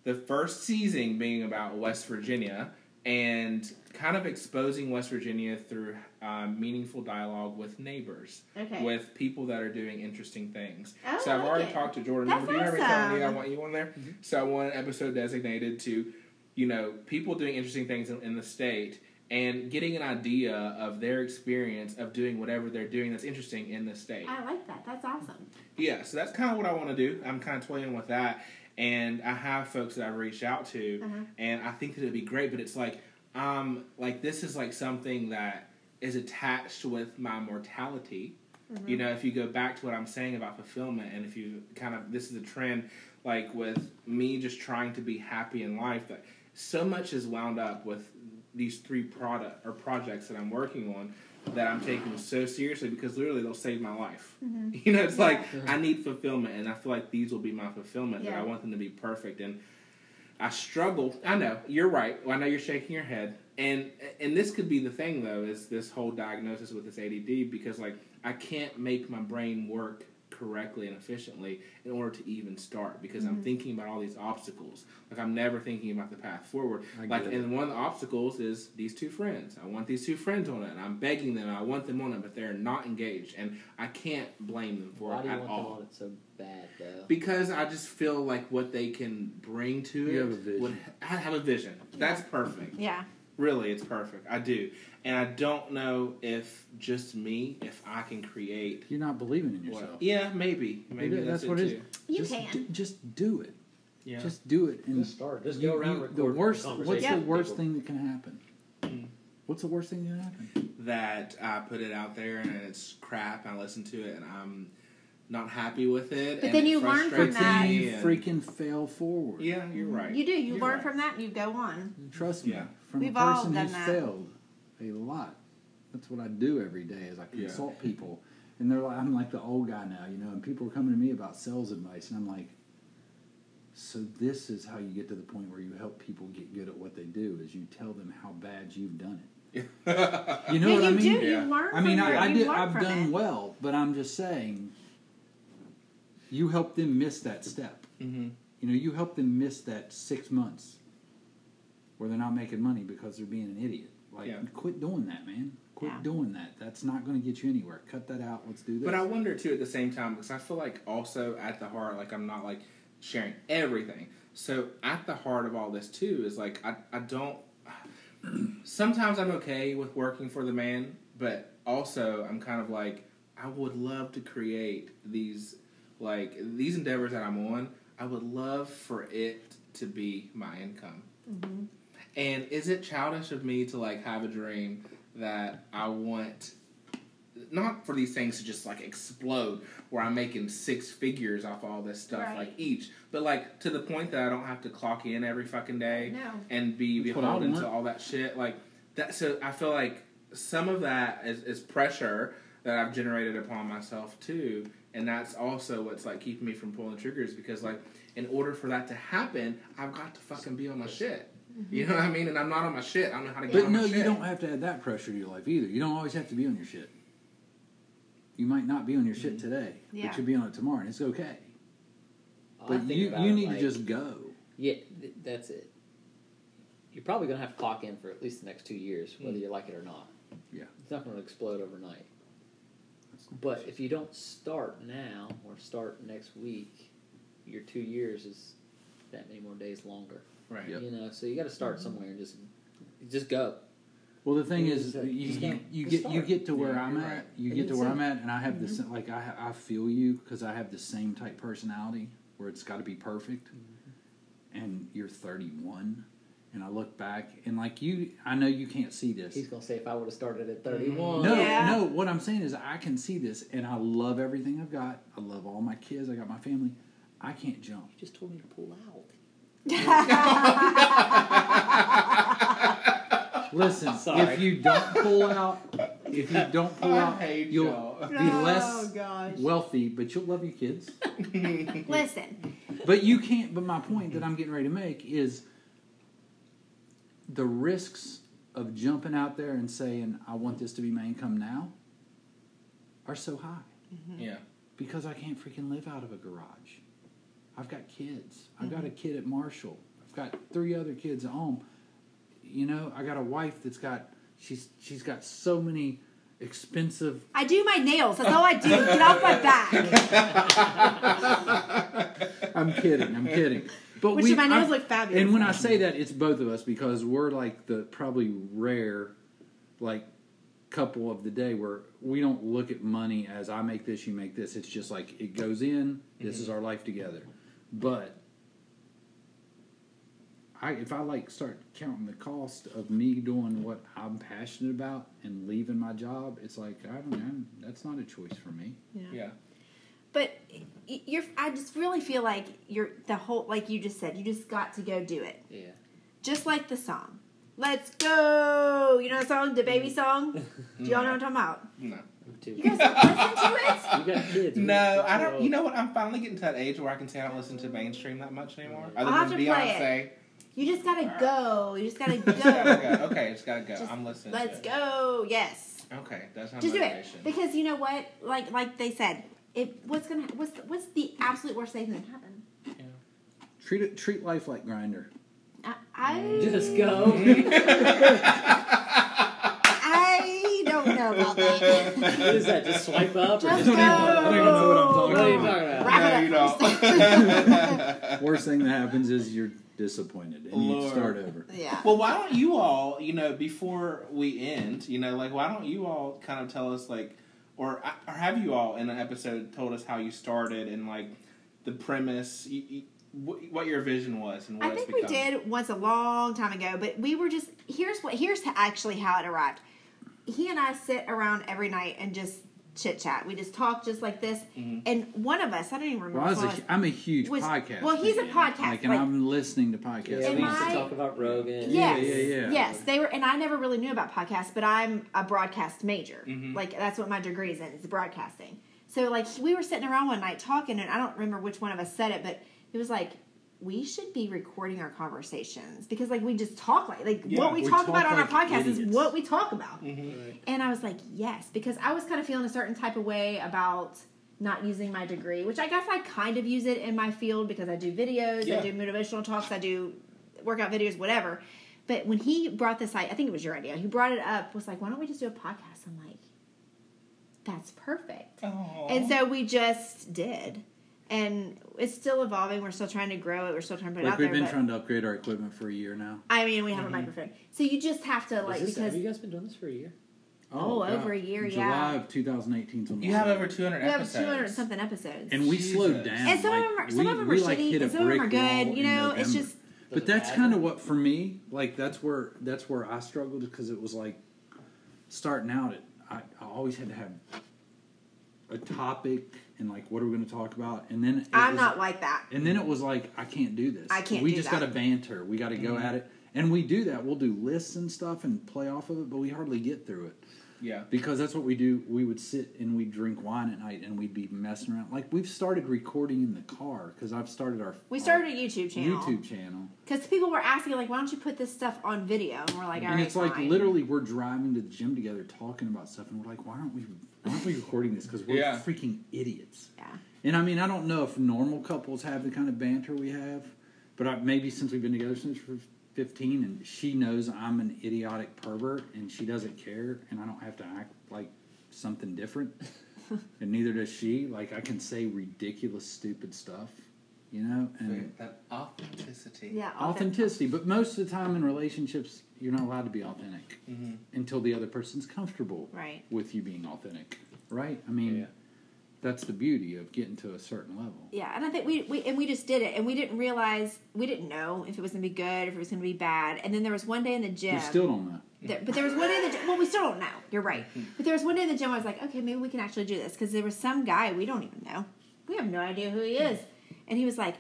the first season being about West Virginia and kind of exposing West Virginia through um, meaningful dialogue with neighbors, Okay. with people that are doing interesting things. Oh, so I've I already talked to Jordan. That's Do you remember telling me I want you on there? So I want an episode designated to, you know, people doing interesting things in, in the state and getting an idea of their experience of doing whatever they're doing that's interesting in the state. I like that. That's awesome. Yeah, so that's kind of what I want to do. I'm kind of toying with that, and I have folks that I've reached out to, Uh-huh. and I think that it'd be great. But it's like, um, like this is like something that is attached with my mortality. Mm-hmm. You know, if you go back to what I'm saying about fulfillment, and if you kind of this is a trend, like with me just trying to be happy in life, that so much is wound up with these three product or projects that I'm working on that I'm taking so seriously because literally they'll save my life. Mm-hmm. You know, it's like I need fulfillment, and I feel like these will be my fulfillment. That I want them to be perfect, and I struggle. I know you're right. I know you're shaking your head, and and this could be the thing though is this whole diagnosis with this ADD because like I can't make my brain work correctly and efficiently in order to even start because Mm-hmm. I'm thinking about all these obstacles. Like I'm never thinking about the path forward. I like and one of the obstacles is these two friends. I want these two friends on it, and I'm begging them. I want them on it, but they're not engaged, and I can't blame them for Why it do you at want all. them on it so bad, though? Because I just feel like what they can bring to You it have a vision. would I have a vision. That's perfect. Yeah. Really, it's perfect. I do. And I don't know if just me, if I can create You're not believing in what- yourself. Yeah, maybe. Maybe That's that's, what it it too. You just can. Do, just do it. Yeah. Just do it. And Just start. Just you- go around you- record the worst. conversations What's the worst people. thing that can happen? Hmm. What's the worst thing that can happen? that I put it out there and it's crap. I listen to it and I'm not happy with it. But and then you learn from that. Then me you and- freaking fail forward. Yeah, you're right. You do. You You're learn right. from that and you go on. Trust me. Yeah. From We've a all person done who's that. failed a lot. That's what I do every day is I Yeah. consult people. And they're like I'm like the old guy now, you know, and people are coming to me about sales advice and I'm like so this is how you get to the point where you help people get good at what they do is you tell them how bad you've done it. You know yeah, what you I mean? do. Yeah. You learn I mean, from I, I did. I've done it. well, but I'm just saying, you help them miss that step. Mhm. You know, you help them miss that six months where they're not making money because they're being an idiot. Like, Yeah. quit doing that, man. Quit Yeah. doing that. That's not going to get you anywhere. Cut that out. Let's do this. But I wonder too at the same time because I feel like also at the heart, like I'm not like sharing everything. So at the heart of all this too is like I I don't. Sometimes I'm okay with working for the man, but also I'm kind of like I would love to create these like these endeavors that I'm on. I would love for it to be my income. Mm-hmm. And is it childish of me to like have a dream that I want not for these things to just like explode where I'm making six figures off all this stuff Right. like each, but like to the point that I don't have to clock in every fucking day No. and be That's what I beholden to all that shit. Like that, so I feel like some of that is, is pressure that I've generated upon myself too, and that's also what's like keeping me from pulling the triggers because like in order for that to happen, I've got to fucking be on my shit. You know what I mean? And I'm not on my shit. I don't know how to get But on no, my you don't have to add that pressure to your life either. You don't always have to be on your shit. You might not be on your shit mm-hmm. today, Yeah. but you'll be on it tomorrow, and it's okay. I But you, you need like- to just go. Yeah, th- that's it. You're probably going to have to clock in for at least the next two years, whether mm. you like it or not. Yeah. It's not going to explode overnight. But if you don't start now or start next week, your two years is that many more days longer. Right. Yep. You know, so you got to start mm-hmm. somewhere and just just go. Well, the thing is, uh, you, you, you Just get you get to where Yeah, I'm you're at. right. You And get to where. I'm at, and I have the mm-hmm. sa- like I I feel you because I have the same type personality where it's got to be perfect. Mm-hmm. And you're 31, and I look back and like you, I know you can't see this. He's going to say if I would have started at 31. No, Yeah. no. What I'm saying is, I can see this, and I love everything I've got. I love all my kids. I got my family. I can't jump. You just told me to pull out. Listen, Sorry. if you don't pull out, if you don't pull I out, hate you'll y'all. be less Oh gosh. wealthy, but you'll love your kids. Listen, but you can't. But my point that I'm getting ready to make is the risks of jumping out there and saying, "I want this to be my income now," are so high mm-hmm. Yeah. because I can't freaking live out of a garage. I've got kids. I've got a mm-hmm. kid at Marshall. I've got three other kids at home. You know, I got a wife that's got she's she's got so many expensive I do my nails. That's all I do. Get off my back. I'm kidding. I'm kidding. But Which we, my nails I'm- look fabulous. And when I say that, it's both of us because we're like the probably rare, like couple of the day where we don't look at money as I make this, you make this. It's just like it goes in. This mm-hmm. is our life together. But I, if I like start counting the cost of me doing what I'm passionate about and leaving my job, it's like I don't know. That's not a choice for me. Yeah. But you're. I just really feel like you're the whole. Like you just said, you just got to go do it. Yeah. Just like the song. Let's go. You know the song, the baby mm. song. Do y'all know what I'm talking about? No. Me too. You guys listen to it. You got kids. No, I don't. So- You know what? I'm finally getting to that age where I can say I don't listen to mainstream that much anymore. Other I'll have than to play Beyonce. You just gotta go. You just gotta Just gotta go. go. Okay, just gotta go. Just I'm listening. Let's to it. go. Yes. Okay, that's my Just do it because you know what? Like like they said, it. What's gonna what's what's the absolute worst thing that can happen? Treat it. Treat life like Grindr. I I, Just go. I know about that. what is that? Just swipe up or Just just go. I don't even know what I'm talking What are you about. talking about? Wrap No, you up don't. Worst thing that happens is you're disappointed and you Lord. start over. yeah. Well, why don't you all, you know, before we end, you know, like, why don't you all kind of tell us, like, or or have you all in an episode told us how you started and like the premise, you, you, wh- what your vision was and what I it's think we become? did once a long time ago, but we were just here's what here's actually how it arrived. He and I sit around every night and just chit chat. We just talk just like this, Mm-hmm. and one of us I don't even remember. Well, I was a, was, I'm a huge Was- podcast. well, he's a podcast, Like, and like- I'm listening to podcasts. Yeah, we used I- to talk about Rogan. Yeah, Yes, yeah, yeah. yes, they were, and I never really knew about podcasts, but I'm a broadcast major. Mhm. Like that's what my degree is in, is broadcasting. So like we were sitting around one night talking, and I don't remember which one of us said it, but it was like we should be recording our conversations because like we just talk like like Yeah, what we, we talk, talk about on our like podcast is what we talk about. Mhm. And I was like, yes, because I was kind of feeling a certain type of way about not using my degree, which I guess I kind of use it in my field because I do videos, Yeah. I do motivational talks, I do workout videos, whatever. But when he brought this, I I think it was your idea. He brought it up, was like, why don't we just do a podcast? I'm like, that's perfect. Aw. And so we just did. And it's still evolving. We're still trying to grow it. We're still trying to put it Like out we've there. been but- trying to upgrade our equipment for a year now. I mean, we have a mm-hmm. microphone. So you just have to, like, this, because have you guys been doing this for a year? Oh, oh over a year, July yeah. of 2018. 's you have over 200 we have episodes. 200 something episodes. and we Jesus. slowed down. And some like, of them are, some we, of them we, are like, shitty, hit and some of them are good. You know, it's just But that's kind of what for me. Like that's where that's where I struggled because it was like starting out. It I, I always had to have a topic and like what are we going to talk about, and then I'm was- not like that. And then it was like I can't do this. I can't We do just got to banter. We got to go mm-hmm. at it, and we do that. We'll do lists and stuff and play off of it, but we hardly get through it Yeah. because that's what we do. We would sit and we'd drink wine at night, and we'd be messing around. Like we've started recording in the car because I've started our We our started a YouTube channel. YouTube channel. Because people were asking, like, why don't you put this stuff on video? And we're like, all and right, it's like literally we're driving to the gym together talking about stuff and we're like why aren't we why aren't we recording this because we're Yeah. freaking idiots Yeah. and i mean i don't know if normal couples have the kind of banter we have but I, maybe since we've been together since we're 15 and she knows i'm an idiotic pervert and she doesn't care and i don't have to act like something different and neither does she like i can say ridiculous stupid stuff you know and That authenticity. Yeah. authenticity but most of the time in relationships you're not allowed to be authentic hmm until the other person's comfortable Right. with you being authentic right i mean Yeah. that's the beauty of getting to a certain level Yeah, and I think we, we and we just did it, and we didn't realize we didn't know if it was gonna be good, if it was gonna be bad. And then there was one day in the gym. we still don't know There, but there was one day in the gym. Well, we still don't know. You're right. But there was one day in the gym. I was like, okay, maybe we can actually do this because there was some guy we don't even know. We have no idea who he is, and he was like,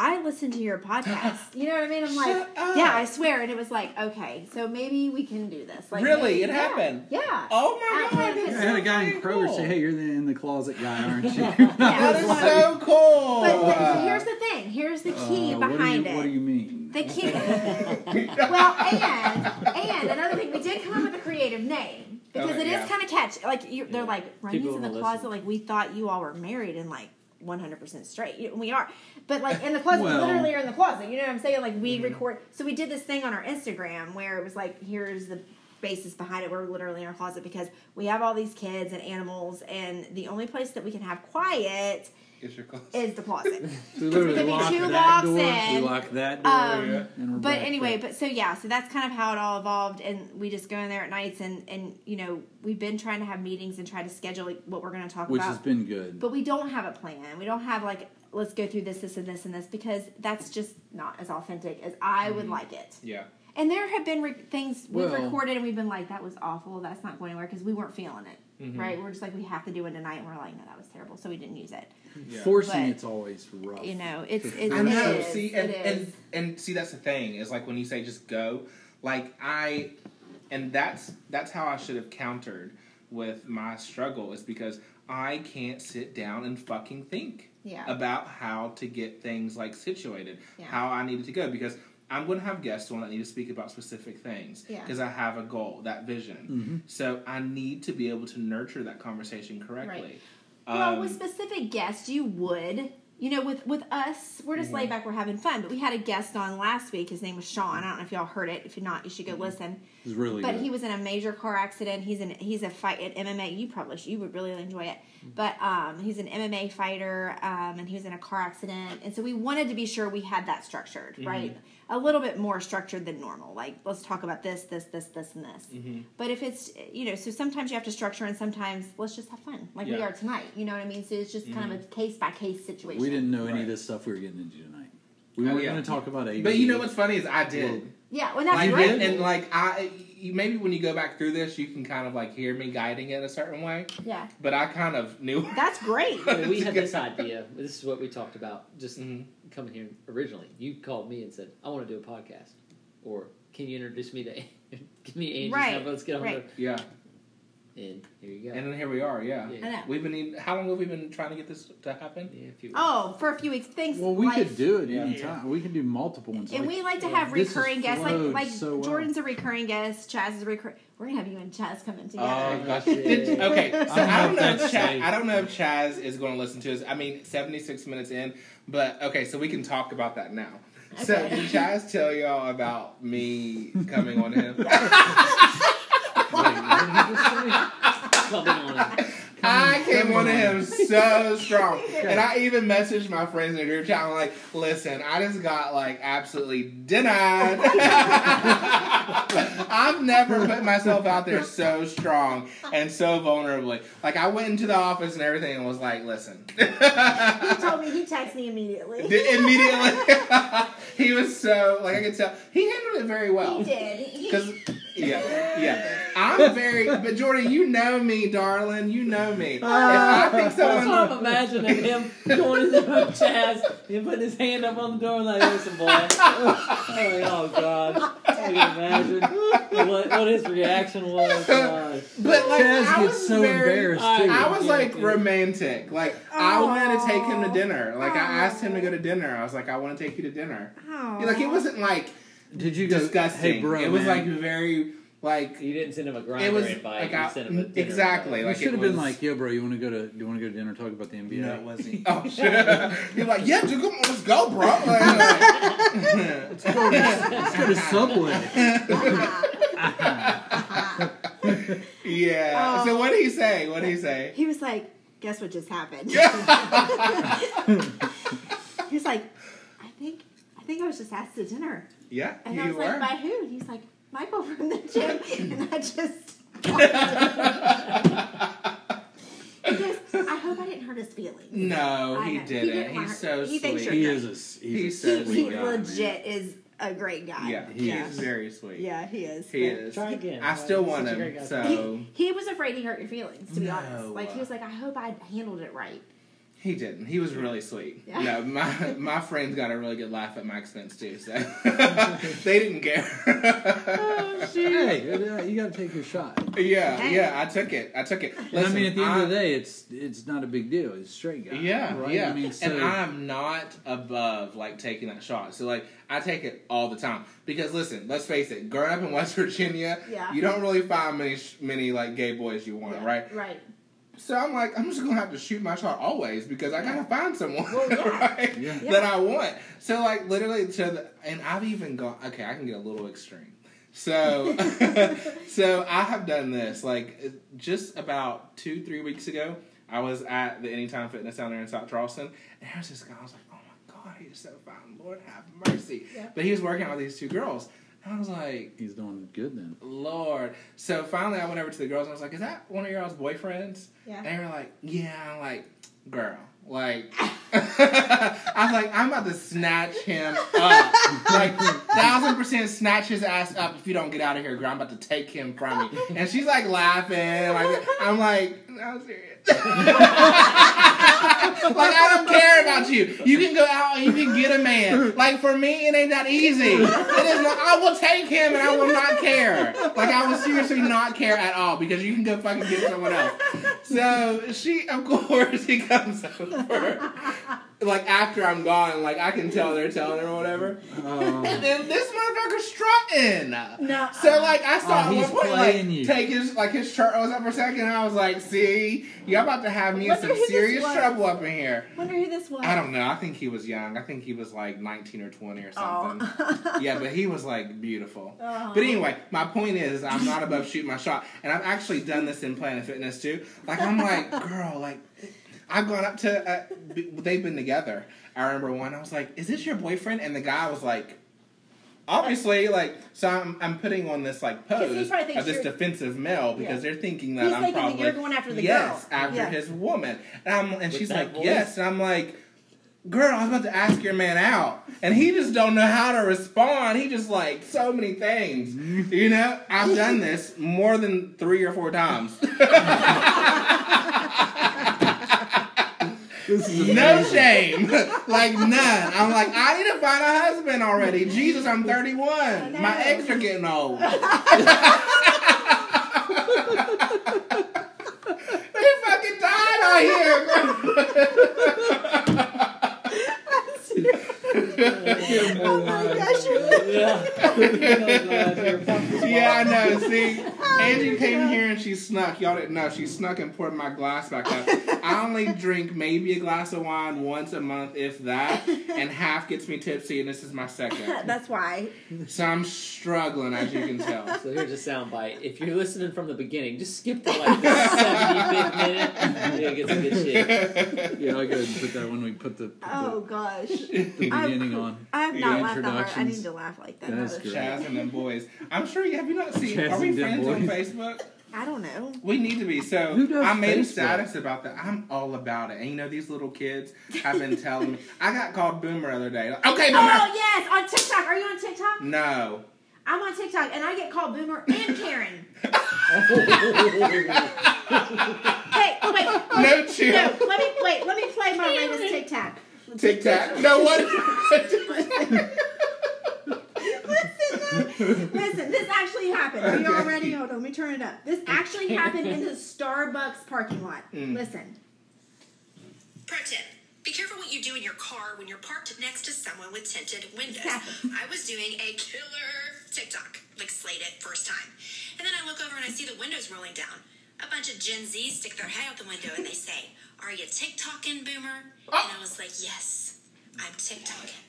I listened to your podcast. You know what I mean? I'm like, up. yeah, I swear. And it was like, okay, so maybe we can do this. Like, Really? maybe- It yeah, happened? Yeah. Oh my At god! Planet I had a guy in fucking Kroger cool. say, "Hey, you're the in the closet guy, aren't you?" Yeah. That is so cool. But, but, but here's the thing. Here's the key Uh, what you- behind What do you mean? The key. well, and and another thing, we did come up with a creative name because Okay, it is yeah. kind of catchy. Like you, they're Yeah. like Ronnie's People in the closet. listen. Like we thought you all were married and like 100 percent straight. You- We are, but like in the closet, Well- literally are in the closet. You know what I'm saying? Like we Mm-hmm. record. So we did this thing on our Instagram where it was like, here's the basis behind it. We're literally in our closet because we have all these kids and animals, and the only place that we can have quiet It's your closet. is the closet. So we literally could be lock two that locks door. in. We lock that door. Um, and we're but anyway, there. but so yeah, so that's kind of how it all evolved, and we just go in there at nights, and and you know we've been trying to have meetings and try to schedule like, what we're going to talk which about, Which has been good. but we don't have a plan. We don't have like let's go through this, this, and this, and this because that's just not as authentic as I would like it. yeah. And there have been re- things we've Well- recorded and we've been like, that was awful. That's not going anywhere because we weren't feeling it. Mm-hmm. Right? We're just like, we have to do it tonight. And we're like, no, that was terrible. So we didn't use it. Yeah. Forcing But, it's always rough. You know, it's, it's, I know. is, see, and, it and is. and see, that's the thing is like when you say just go, like I, and that's that's how I should have countered with my struggle is because I can't sit down and fucking think Yeah. about how to get things like situated, Yeah. how I needed to go because. I'm going to have guests on that need to speak about specific things Yeah. because I have a goal, that vision. So I need to be able to nurture that conversation correctly. Well, Um, with specific guests, you would. You know, with with us, we're just Mm-hmm. laid back. We're having fun. But we had a guest on last week. His name was Sean. I don't know if y'all heard it. If you're not, you should go Mm-hmm. listen. It's really But good. he was in a major car accident. He's an he's a fight at MMA. You probably should, you would really enjoy it. But um, he's an MMA fighter, um, and he was in a car accident. And so we wanted to be sure we had that structured, Mm-hmm. right? A little bit more structured than normal. Like let's talk about this, this, this, this, and this. Mm-hmm. But if it's you know, so sometimes you have to structure, and sometimes let's just have fun, like we are tonight. You know what I mean? So it's just kind of a case by case situation. we didn't know any Right. of this stuff we were getting into tonight. We Oh, weren't yeah. going to talk about AD. but you know what's funny is I did. Well, Yeah, well, that's like great. and like I you, maybe when you go back through this you can kind of like hear me guiding it a certain way yeah, but i kind of knew that's great. I mean, we had this idea. This is what we talked about just Mhm. Coming here originally. You called me and said, "I want to do a podcast," or "Can you introduce me to give me Angie's Right, number? Let's get on right. yeah. And here you go. and then here we are yeah, Yeah. I know. we've been need- how long have we been trying to get this to happen yeah, if you Oh, for a few weeks. Thanks. Well, we life. could do it Yeah. anytime. We can do multiple ones. And like- we like to have this recurring guests, like like so well. Jordan's a recurring guest, Chaz is a recurring. We're gonna have you and Chaz coming together. oh gosh okay so I i don't don't know know if if chaz, i don't know if chaz is going to listen to us i mean 76 minutes in but okay so we can talk about that now. So did chaz tell y'all about me coming on him? Coming on it. I came on to him so strong. And I even messaged my friends in the group chat. I'm like, listen, I just got like absolutely denied. I've never put myself out there so strong and so vulnerably. Like I went into the office and everything and was like, listen. He told me he texted me immediately. Immediately. he was so like I could tell he handled it very well. He did. Because yeah, yeah, I'm very. But Jordan, you know me, darling. You know me. If I uh, think That's what I'm imagining him going into the Chaz and putting his hand up on the door like, listen, boy. oh, oh, God. I can imagine what, what his reaction was. God. but like Chaz I gets was so very, embarrassed I- too. I was Yeah, like dude. romantic. Like I wanted to take him to dinner. Like I asked him to go to dinner. I was like, I want to take you to dinner. Aw. Like it wasn't like Did you go? disgusting. Hey, bro, it was man. like very like You didn't send him a it Grindr was invite. like you I, sent him a dinner exactly You like should have been like, "Yo, bro, you want to go to? Do you want to go to dinner? Talk about the NBA?" No, it wasn't. Oh shit! You're like, yeah, dude, come on, let's go, bro. Like, Let's go to, let's go to Subway. yeah. So what did he say? What did he say? He was like, "Guess what just happened?" he was like, "I think, I think I was just asked to dinner." Yeah, And you I was were. like, by who? And he's like, Michael from the gym. And I just. he I hope I didn't hurt his feelings. no, I he know. Didn't. didn't he's so he thinks sweet. He is a he's, He's a so He, sweet he guy, man. legit is a great guy. Yeah, He he's is. very sweet. Yeah, he is. He But is. Try again. I still He's want such a him. So He, he was afraid he hurt your feelings, to be No. honest. Like, he was like, I hope I handled it right. He didn't. He was really sweet. Yeah. No, my my friends got a really good laugh at my expense too, so they didn't care. Hey, uh, you got to take your shot. yeah, Hey. yeah, I took it. I took it. And I mean, at the end I- of the day, it's it's not a big deal. It's a straight guy. Yeah, right? yeah. I mean, so and I'm not above like taking that shot. So like I take it all the time because listen, let's face it. Growing up in West Virginia, Yeah. you don't really find many many like gay boys you want, right? Right. So I'm like, I'm just gonna have to shoot my shot always because I gotta find someone Well, yeah. right Yeah. that I want. So like literally to the and I've even gone okay, I can get a little extreme. So so I have done this like just about two, three weeks ago, I was at the Anytime Fitness down there in South Charleston, and there was this guy, I was like, Oh my god, he's so fine, Lord have mercy. Yeah. But he was working out with these two girls. And I was like, he's doing good then. Lord. So finally, I went over to the girls and I was like, "Is that one of your all's boyfriends?" Yeah. And they were like, "Yeah." I'm like, "Girl, like." I was like, "I'm about to snatch him up, like thousand percent snatch his ass up if you don't get out of here, girl. I'm about to take him from you." And she's like laughing, like I'm like, "No, I'm serious." like I don't care about you. You can go out and you can get a man. Like for me, it ain't that easy. It is not. I will take him and I will not care. Like I will seriously not care at all because you can go fucking get someone else. So she, of course, he comes over. Like after I'm gone, like I can tell they're telling her or whatever. Oh, And then this motherfucker's strutting. No. So like I saw Oh, at one point like you. take his like his shirt was up for a second. And I was like, see, you're about to have me in some serious trouble up in here. Wonder who this was. I don't know. I think he was young. I think he was like 19 or 20 or oh. something. Oh. yeah, but he was like beautiful. Oh. But anyway, my point is, I'm not above shooting my shot, and I've actually done this in Planet Fitness too. Like I'm like, girl, like I've gone up to. Uh, they've been together. I remember one. I was like, "Is this your boyfriend?" And the guy was like. Obviously, like so, I'm, I'm putting on this like, pose of this defensive male because Yeah. they're thinking that He's I'm thinking that probably you're going after the yes girl. after Yeah. his woman, and I'm and With she's like voice? yes, and I'm like, girl, I was about to ask your man out, and he just don't know how to respond. He just like so many things, you know. I've done this more than three or four times. this is no shame, like none. I'm like, I need to find a husband already. Jesus, I'm 31. My eggs are getting old. they fucking died out here. Oh my gosh, Yeah. yeah, I know. See, oh, Angie came here and she snuck. Y'all didn't know. She snuck and poured my glass back up. I only drink maybe a glass of wine once a month, if that, and half gets me tipsy, and this is my second. That's why. So I'm struggling, as you can tell. So here's a soundbite. If you're listening from the beginning, just skip to like the 75th minute. You'll get some good shit. Yeah, I'll go ahead and put that when we put the, Oh gosh. the, the I'm- beginning on. I have The not laughed that hard. I need to laugh like that. That's great. Chaz and them boys. I'm sure you have you not seen. Chaz are we and them friends on. Facebook? I don't know. We need to be. So Who does I made a status about that. I'm all about it. And you know these little kids have been telling me. I got called boomer the other day. Like, okay, boomer. Oh yes, on TikTok. Are you on TikTok? No. I'm on TikTok, and I get called Boomer and Karen. Hey, wait, wait. No chill. No, let me wait. Let me play my latest TikTok. Tic Tac. No what? Listen, listen. This actually happened. Are you all ready? Hold on. Let me turn it up. This actually happened in the Starbucks parking lot. Mm. Listen. Pro tip. Be careful what you do in your car when you're parked next to someone with tinted windows. Exactly. I was doing a killer TikTok, like slayed it first time. And then I look over and I see the windows rolling down. A bunch of Gen Zs stick their head out the window and they say, Are you TikToking, Boomer? Oh. And I was like, Yes, I'm TikToking.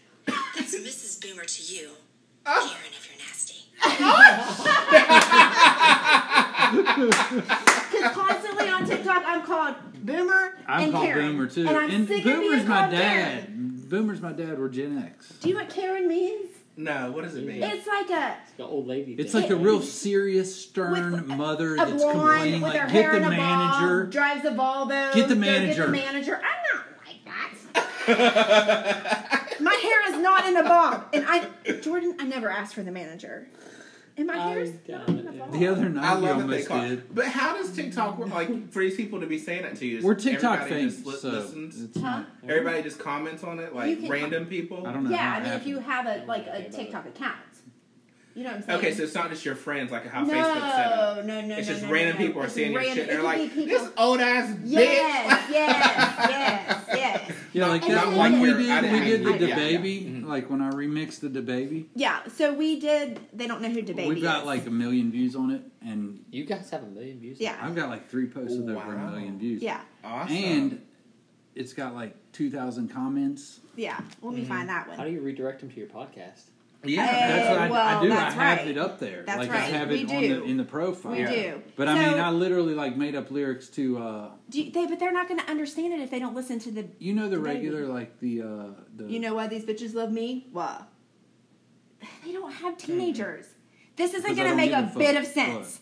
That's Mrs. Boomer to you, oh. Karen, if you're nasty. Because constantly on TikTok, I'm called Boomer I'm and called Karen. Boomer too. And I'm sick of being Boomer's my called dad. Karen. Boomer's my dad. We're Gen X. Do you know what Karen means? No. What does it mean? It's like a The old lady. It's thing. like a real serious, stern With mother a that's blonde complaining, with her like, hair get the a manager. bob, drives a Volvo. Get the go manager. Get the manager. I'm not like that. My hair is not in a bob, and I, Jordan, I never asked for the manager. And my I hair's not it, gonna The other I night you love that they almost call. did. But how does TikTok work? Like for these people to be saying it to you, We're TikTok everybody famous, just li- so listens. it's Huh? not. Everybody just comments on it, like can- random people. I don't know. Yeah, how I it mean, if happened. you have a like a TikTok account, you know what I'm saying? Okay, so it's not just your friends, like how no, Facebook's set up. no, no, It's no, just no, random no, no. people are It's seeing your shit. it They're like, people- this old ass Yes, bitch. yes, yes, yes. Yeah, like And that then one we did. We did the I- yeah, DaBaby. yeah. Mhm. Like when I remixed the baby. Yeah, so we did. They don't know who DaBaby We've got is. like a million views on it, and You guys have a million views. Yeah. I've got like three posts with over a million views. yeah, Awesome. and it's got like two thousand comments. yeah. Let me Mm-hmm. find that one. How do you redirect them to your podcast? Yeah, Hey, That's what I, well, I do. I have right. it up there. That's like right. I have We it on do. the, in the profile. We do. But I mean, I literally like made up lyrics to. uh Do you, they, but they're not going to understand it if they don't listen to the. You know the DaBaby. regular like the uh the. You know why these bitches love me? Why? They don't have teenagers. This isn't going to make a a fuck. bit of sense.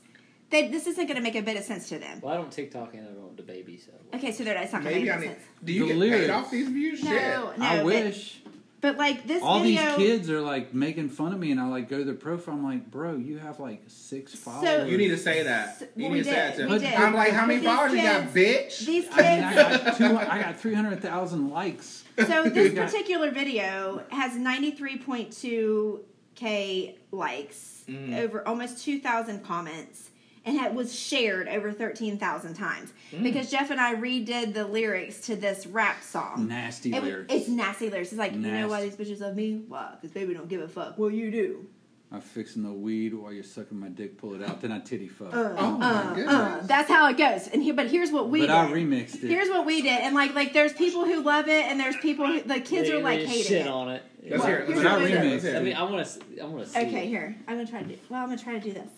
They, this isn't going to make a bit of sense to them. Well, I don't TikTok and I don't the baby, so. Okay, so that's not going to maybe make I any need. sense. Do you The get lyrics. paid off these views? No, Shit. no. I but- wish. But, like this All video, these kids are like making fun of me, and I like go to their profile. I'm like, bro, you have like six followers. You need to say that. You Well, need we to say that to We them. did. I'm like, how many But these followers you got, bitch? these I mean, I kids. got two. I got three hundred thousand likes. so this particular video has 93.2 k likes, Mm. over almost 2,000 comments, and it was shared over 13,000 times Mm. because Jeff and I redid the lyrics to this rap song. Nasty It- lyrics. It's nasty lyrics. It's like, you know why these bitches love me? Why? Because baby don't give a fuck. Well, you do. I'm fixing the weed while you're sucking my dick. Pull it out, then I titty fuck. Uh, Oh my uh, goodness. uh. That's how it goes. And here, but here's what we but did. I remixed it. Here's what we did, and like, like, there's people who love it, and there's people who the kids They- are like they hating shit it. on it. Let's hear it. Here's Let's what it. we Let's hear I mean, I want to. I want to see. Okay, it. here. I'm gonna try to do. Well, I'm gonna try to do this.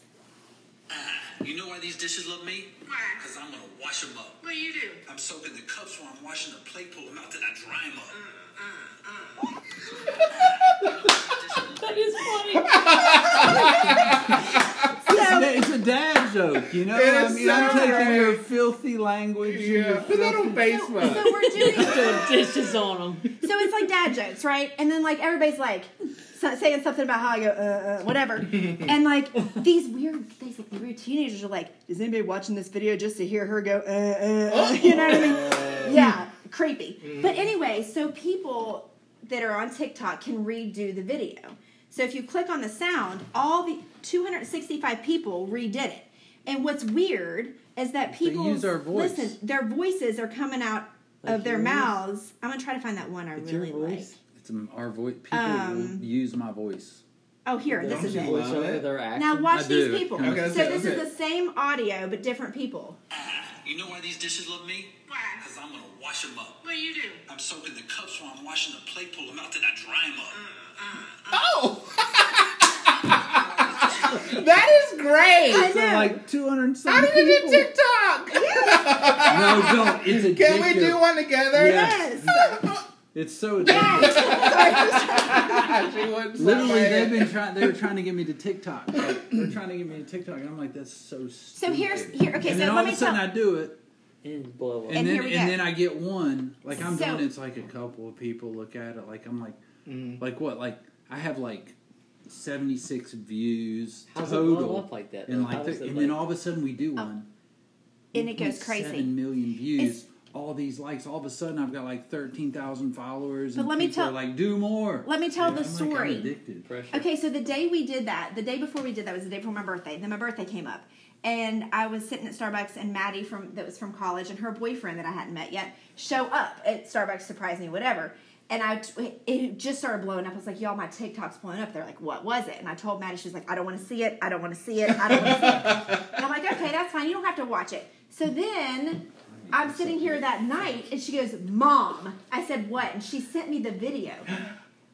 You know why these dishes love me? Why? Because I'm going to wash them up. What do you do? I'm soaking the cups while I'm washing the plate, pull them out, then I dry them up. That is funny. It's, a, it's a dad joke, you know. It I is mean, I'm taking great. your filthy language. and Yeah, your put that on filthy- Facebook. So we're doing. Throwing dishes on them. so it's like dad jokes, right? And then like everybody's like so- saying something about how I go, uh, uh, whatever. and like these weird, these like, weird teenagers are like, is anybody watching this video just to hear her go, uh, uh, uh, you know what I mean? Yeah, creepy. But anyway, so people that are on TikTok can redo the video. So if you click on the sound, all the 265 people redid it. And what's weird is that people use our voice. listen, their voices are coming out Like of their yours? mouths. I'm gonna try to find that one I It's really like. Voice. Our voice. People Um, will use my voice. Oh, here, this is you it. love Voice it? Now watch I do. these people. Okay, so it, this that's is the same audio but different people. You know why these dishes love me? Why? Because I'm going to wash them up. What do you do? I'm soaking the cups while I'm washing the plate, pull them out, then I dry them up. Mm, mm, mm. Oh! that is great. I So know. like 200 How some did you do TikTok? No, don't. It's addictive. Can we do one together? Yes. Yes. It's so addictive. She Literally, they've been trying. They were trying to get me to TikTok. Like, they're trying to get me to TikTok, and I'm like, that's so. Stupid. So here's here. Okay, and so then all let of me a sudden, tell. I do it, And blow up. and, And then here we and go. then I get one. Like I'm So- doing, it's like a couple of people look at it. Like I'm like, Mm. like what? Like I have like 76 views How's it total. blow up like that? and like, the, does it, and then all of a sudden we do Oh, one. and it goes crazy. million views. It's- all these likes. All of a sudden, I've got like thirteen thousand followers. But and let me tell- are like, do more. Let me tell Yeah, the I'm like, story. I'm addicted. pressure. Okay, so the day we did that, the day before we did that was the day before my birthday. Then my birthday came up, and I was sitting at Starbucks, and Maddie from that was from college, and her boyfriend that I hadn't met yet show up at Starbucks, surprise me, whatever. And I, it just started blowing up. I was like, "Y'all, my TikTok's blowing up." They're like, "What was it?" And I told Maddie, she was like, "I don't want to see it. I don't want to see it. I don't want to see it." And I'm like, "Okay, that's fine. You don't have to watch it." So then I'm sitting here that night, and she goes, "Mom," I said, "What?" And she sent me the video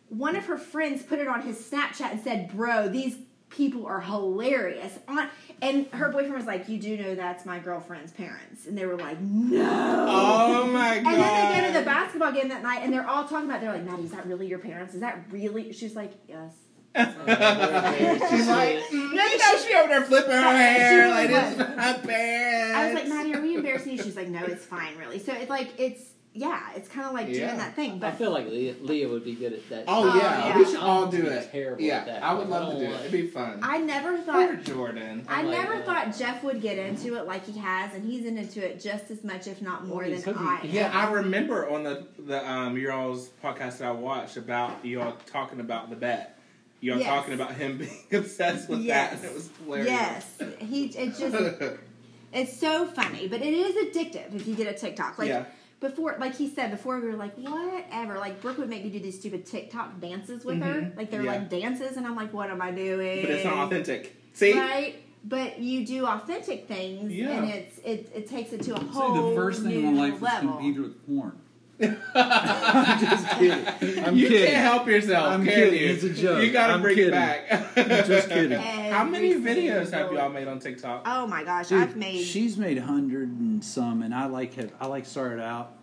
one of her friends put it on his Snapchat and said, "Bro, these people are hilarious." On and her boyfriend was like, "You do know that's my girlfriend's parents," and they were like, "No." Oh my god. And then they go to the basketball game that night, and they're all talking about. They're like, "Maddie, is that really your parents? Is that really?" She's like, "Yes." She's like, No, you know, she over there flipping her hair really like this was. is my parents. I was like, "Maddie, are we embarrassing? She's like, "No, it's fine, really." So it's like it's yeah, it's kind of like Yeah. doing that thing. But I feel like Leah, Leah would be good at that. Oh, Oh, yeah, yeah. we should all do it. terrible yeah, at that. I would Like, love to don't it. It'd be fun. I never Poor thought. Jordan. I my never God. thought Jeff would get into it like he has, and he's into it just as much, if not more, Well, than hooking- I. Yeah. I remember on the the um your all's podcast that I watched about you all talking about the bet. You all Yes. talking about him being obsessed with Yes. that, and it was hilarious. Yes, he. It just. It's so funny, but it is addictive if you get a TikTok. Like Yeah. before, like he said before, we were like, whatever. Like Brooke would make me do these stupid TikTok dances with her, like they're Mm-hmm. Yeah. like dances, and I'm like, what am I doing? but it's not authentic. See, right? But you do authentic things, Yeah. and it's it, it takes it to a Say whole the first thing new in my life was level. competed with porn. I'm just kidding. I'm you kidding. can't help yourself, I'm can kidding. you? It's a joke. You gotta I'm bring kidding. it back. Just kidding. How many videos have y'all made on TikTok? Oh my gosh, Dude, I've made. She's made hundred and some, and I like have I like started out,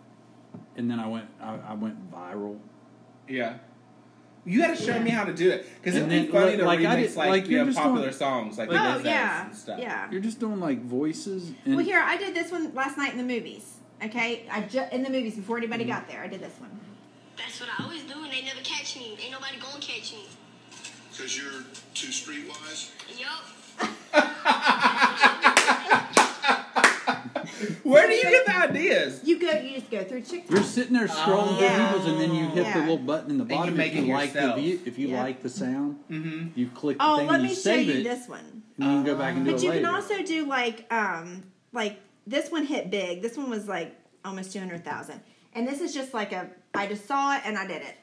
and then I went I, I went viral. Yeah. You got to show me how to do it because it'd be then, funny like- to like, remix did- like, like, you you're know, popular doing- songs like like- oh yeah, and stuff. yeah. You're just doing like voices. And Well, here I did this one last night in the movies. Okay, I just in the movies before Mm-hmm. anybody got there, I did this one. That's what I always do, and they never catch me. Ain't nobody gonna catch me. Because you're too streetwise? Yup. Where do you get the ideas? You go, you just go through TikTok. You're sitting there scrolling through Yeah. videos, and then you hit the Yeah. little button in the you bottom. make if you it like the view, if you Yeah. like the sound, Mm-hmm. you click the Oh, thing let and me you show save you it, this one. and you can go back and do But it you later. can also do like um like this one hit big. This one was like almost two hundred thousand, and this is just like a I just saw it and I did it.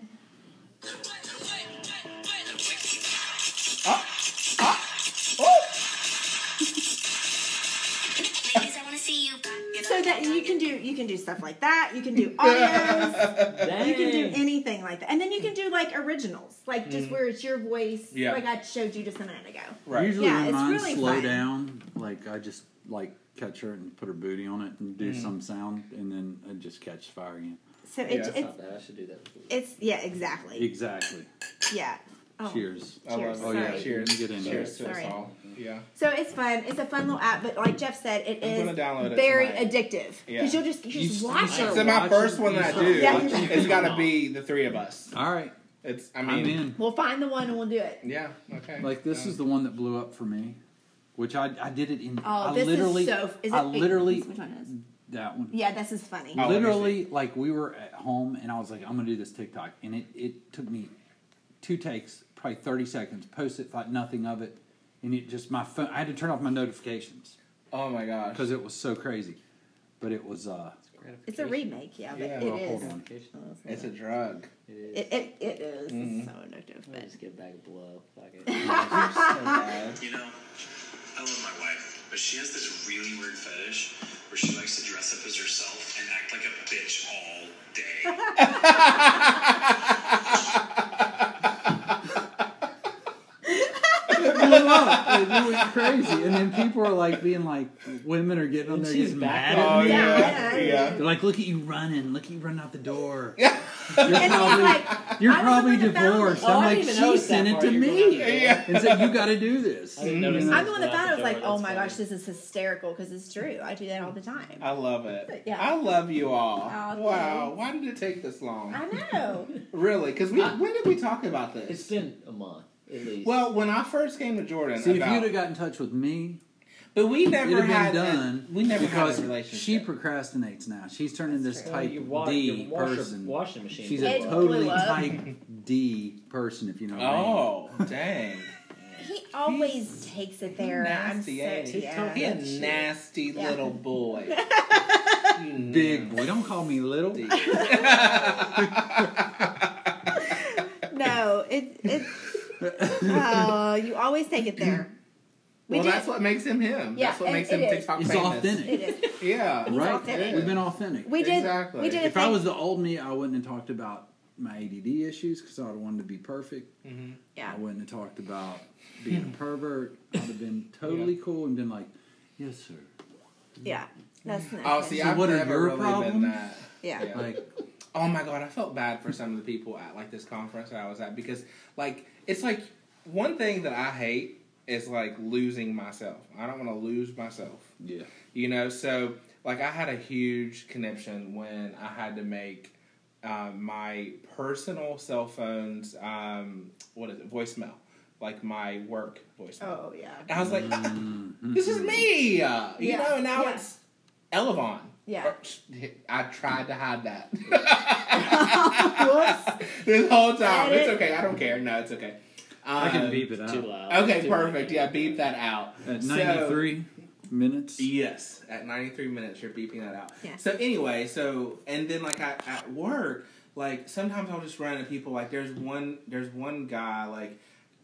Ladies, I wanna you. So that you can do you can do stuff like that. You can do audios. You can do anything like that, and then you can do like originals, like just where it's your voice, Mm. Yeah. like I showed you just a minute ago. Right. Usually Yeah, when it's mine really slow fun. down, like I just like catch her and put her booty on it and do Mm. some sound, and then I just catch fire again. So Yeah, it, it's it's Not. I should do that. it's yeah exactly Exactly. yeah. Oh. Cheers. I Cheers, Oh, yeah. Cheers. you can get into Cheers it. to us all. Yeah. So it's fun. It's a fun little app, but like Jeff said, it I'm is download it very tonight. addictive Yeah. because you'll just you You just s- watch you her. So my watching- first one that I do, Yeah. it's got to be the three of us. All right, It's. I I mean. am in. We'll find the one and we'll do it. Yeah. Okay. Like this Um, is the one that blew up for me, which I I did it in. Oh, I this literally, is so. Is it, I literally Which one is? that one. Yeah, this is funny. Oh, literally, like we were at home, and I was like, I'm gonna do this TikTok, and it it took me two takes, probably 30 seconds. Post it, thought nothing of it, and it just my phone. I had to turn off my notifications Oh my gosh. because it was so crazy. But it was uh, It's a remake, yeah, but Yeah. it well, is. hold on. It's a drug. It is. It, it, it is. Mhm. It's so addictive. I'll But just get a bag blow. Fuck it. You're so bad. You know, I love my wife, but she has this really weird fetish where she likes to dress up as herself and act like a bitch all day. it blew up. It went crazy, and then people are like being like, women are getting on And there she's getting mad Oh at me. yeah. Yeah, Yeah. They're like, look at you running, look at you running out the door. Yeah. You're And he's like, you're "I probably one that found divorced. I'm Oh, like, she sent it to me going out the door. Yeah. and said, you got to do this. I didn't notice You that. know? I'm the one that found. it. the it was like, oh my gosh, this is hysterical because it's true. I do that all the time. I love it. Yeah. I love you all. Oh, wow. thanks. Why did it take this long? I know. Really? Because we when did we talk about this? It's been a month at least. well, when I first came to Jordan, See, if you'd have got in touch with me, but we never it'd have had been a- done. we never because had a relationship. she procrastinates now. She's turning this Well, type your wa- D your washer- person. washing machine. She's blew a totally type D person, if you know what I mean. oh, dang! He always takes it there. nasty, I'm ain't so, he? yeah. He a nasty Yeah. little boy. You Big boy. Don't call me little. No, it it. Oh, you always take it there. We well, did- that's what makes him him. Yeah, that's what and makes him is. TikTok It's famous. authentic. It is. Yeah, He's right? authentic. We've been authentic. We did. Exactly. We did. A if I was the old me, I wouldn't have talked about my ADD issues because I would have wanted to be perfect. Mhm. yeah. I wouldn't have talked about being a pervert. I'd have been totally cool and been like, "Yes, sir." Yeah. That's nice. Oh, nice. see, So I've what are never your really been that. yeah. Yeah. Like, Oh my god, I felt bad for some of the people at like this conference that I was at because like it's like one thing that I hate is like losing myself. I don't want to lose myself. yeah. You know, so like I had a huge conniption when I had to make um, my personal cell phone's um, what is it voicemail, like my work voicemail. Oh yeah. And I was like, "Ah, Mhm. this is me, uh, you Yeah, know. And now yeah. it's Elevon. Yeah. I tried to hide that this whole time. Edit. It's okay. I don't care. No, it's okay. I can Um, beep it out. Too loud. Okay, Too perfect. loud. Yeah, beep that out. At So- 93 minutes. Yes, at 93 minutes, you're beeping that out. Yeah. So anyway, so and then like I, at work, like sometimes I'll just run into people. Like there's one, there's one guy, like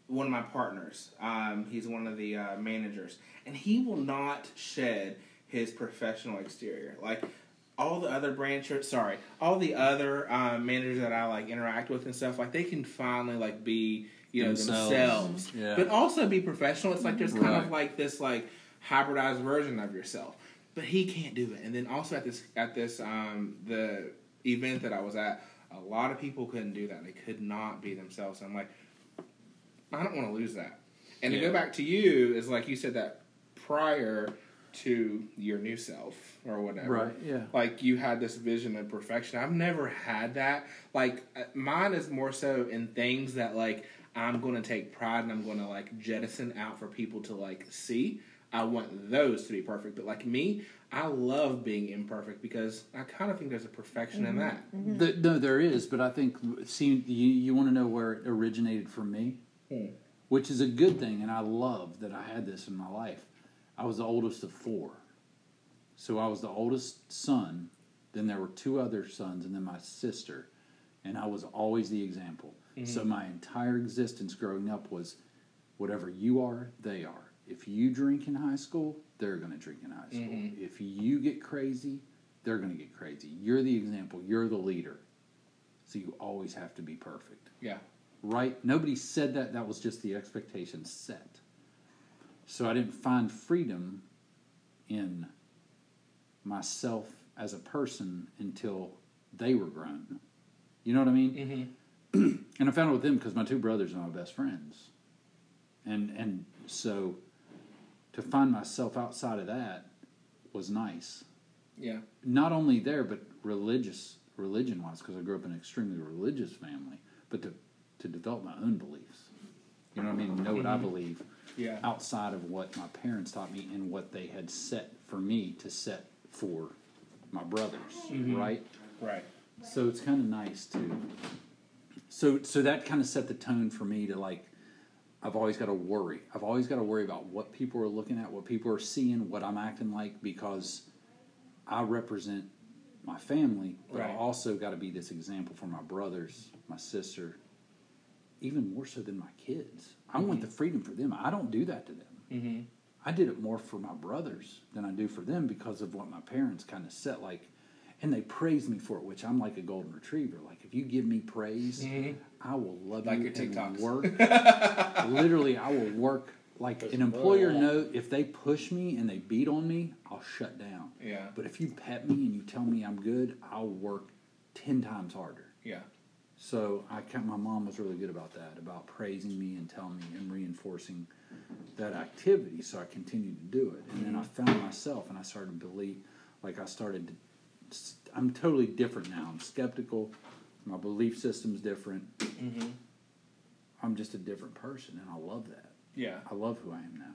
one of my partners. Um, he's one of the uh, managers, and he will not shed his professional exterior. Like all the other branches, sorry, all the other um, managers that I like interact with and stuff, like they can finally like be you know Themselves. themselves, Yeah. but also be professional. It's like there's kind of like this like hybridized version of yourself, but he can't do it. And then also at this at this um, the event that I was at, a lot of people couldn't do that. They could not be themselves. And I'm like, I don't want to lose that. And to go back to you is like you said that prior to your new self or whatever. Right, yeah. Like you had this vision of perfection. I've never had that. Like uh, mine is more so in things that like I'm going to take pride and I'm going to like jettison out for people to like see. I want those to be perfect. But like me, I love being imperfect because I kind of think there's a perfection in that. The, no, there is, but I think see you, you want to know where it originated for me, Hmm. which is a good thing, and I love that I had this in my life. I was the oldest of four, so I was the oldest son. Then there were two other sons, and then my sister, and I was always the example. So my entire existence growing up was, whatever you are, they are. If you drink in high school, they're going to drink in high school. If you get crazy, they're going to get crazy. You're the example. You're the leader. So you always have to be perfect. Yeah. Right? Nobody said that. That was just the expectation set. So I didn't find freedom in myself as a person until they were grown. You know what I mean? Mm-hmm. and I found it with them because my two brothers are my best friends, and and so to find myself outside of that was nice. Yeah. Not only there, but religious, religion wise, because I grew up in an extremely religious family. But to to develop my own beliefs, you know what I mean? Know what I mm-hmm. believe Yeah. outside of what my parents taught me and what they had set for me to set for my brothers, mm-hmm. right? Right. So it's kind of nice to. So so that kind of set the tone for me to like. I've always got to worry. I've always got to worry about what people are looking at, what people are seeing, what I'm acting like because I represent my family, but I Right. also got to be this example for my brothers, my sister, even more so than my kids. I want the freedom for them. I don't do that to them. Mm-hmm. I did it more for my brothers than I do for them because of what my parents kind of set like, and they praise me for it, which I'm like a golden retriever. Like if you give me praise, mm-hmm. I will love Like you your and TikToks. work. Literally, I will work like an employer. Note if they push me and they beat on me, I'll shut down. Yeah. But if you pet me and you tell me I'm good, I'll work ten times harder. Yeah. So I my mom was really good about that, about praising me and telling me and reinforcing that activity. So I continued to do it, and then I mm-hmm. found myself, and I started to believe, like I started to. I'm totally different now. I'm skeptical. My belief system's different. Mm-hmm. I'm just a different person, and I love that. Yeah. I love who I am now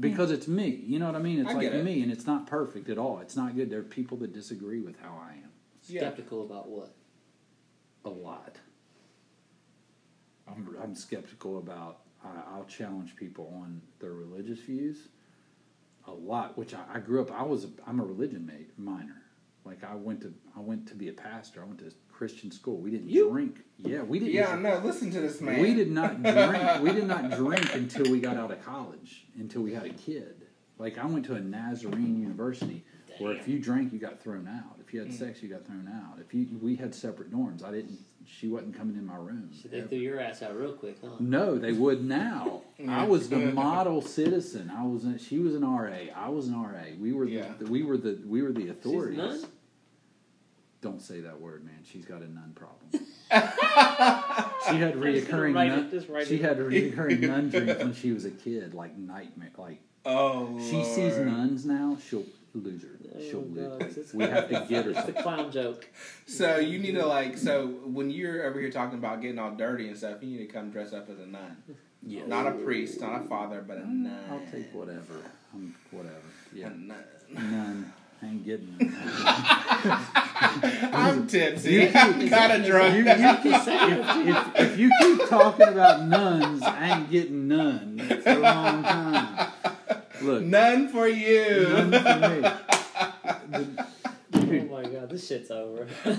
because it's me. You know what I mean? It's I like get it. me, and it's not perfect at all. It's not good. There are people that disagree with how I am Yeah. Skeptical about what? a lot. I'm, I'm skeptical about. I, I'll challenge people on their religious views a lot. Which I, I grew up. I was. A, I'm a religion mate, minor. Like I went to. I went to be a pastor. I went to Christian school. We didn't You- drink. Yeah, we didn't. Yeah. No. Listen to this man. We did not drink. we did not drink until we got out of college. Until we had a kid. Like I went to a Nazarene university where if you drank, you got thrown out. If you had mm. sex, you got thrown out. If you, we had separate dorms. I didn't. She wasn't coming in my room. So they threw your ass out real quick, huh? No, they would now. I was the model citizen. I was. A, she was an RA. I was an RA. We were. The, Yeah. we were the. We were the She's authorities. None? Don't say that word, man. She's got a nun problem. she had I'm reoccurring write nun. it- just write She it. had reoccurring nun dreams when she was a kid, like nightmare. Like Oh. she sees nuns now. She'll loser. Oh, she'll Oh, lose. God, We have to get her. It's a clown joke. So you need to like so when you're over here talking about getting all dirty and stuff, you need to come dress up as a nun, Yes. not a priest, not a father, but a nun. I'll take whatever. I'm whatever. A Yeah. nun. None. I ain't getting none. I'm tipsy. You- I'm kind of drunk. you keep, if, if, if you keep talking about nuns, I ain't getting none for a long time. Look, None for you. none for me. The- Oh my god, this shit's over. but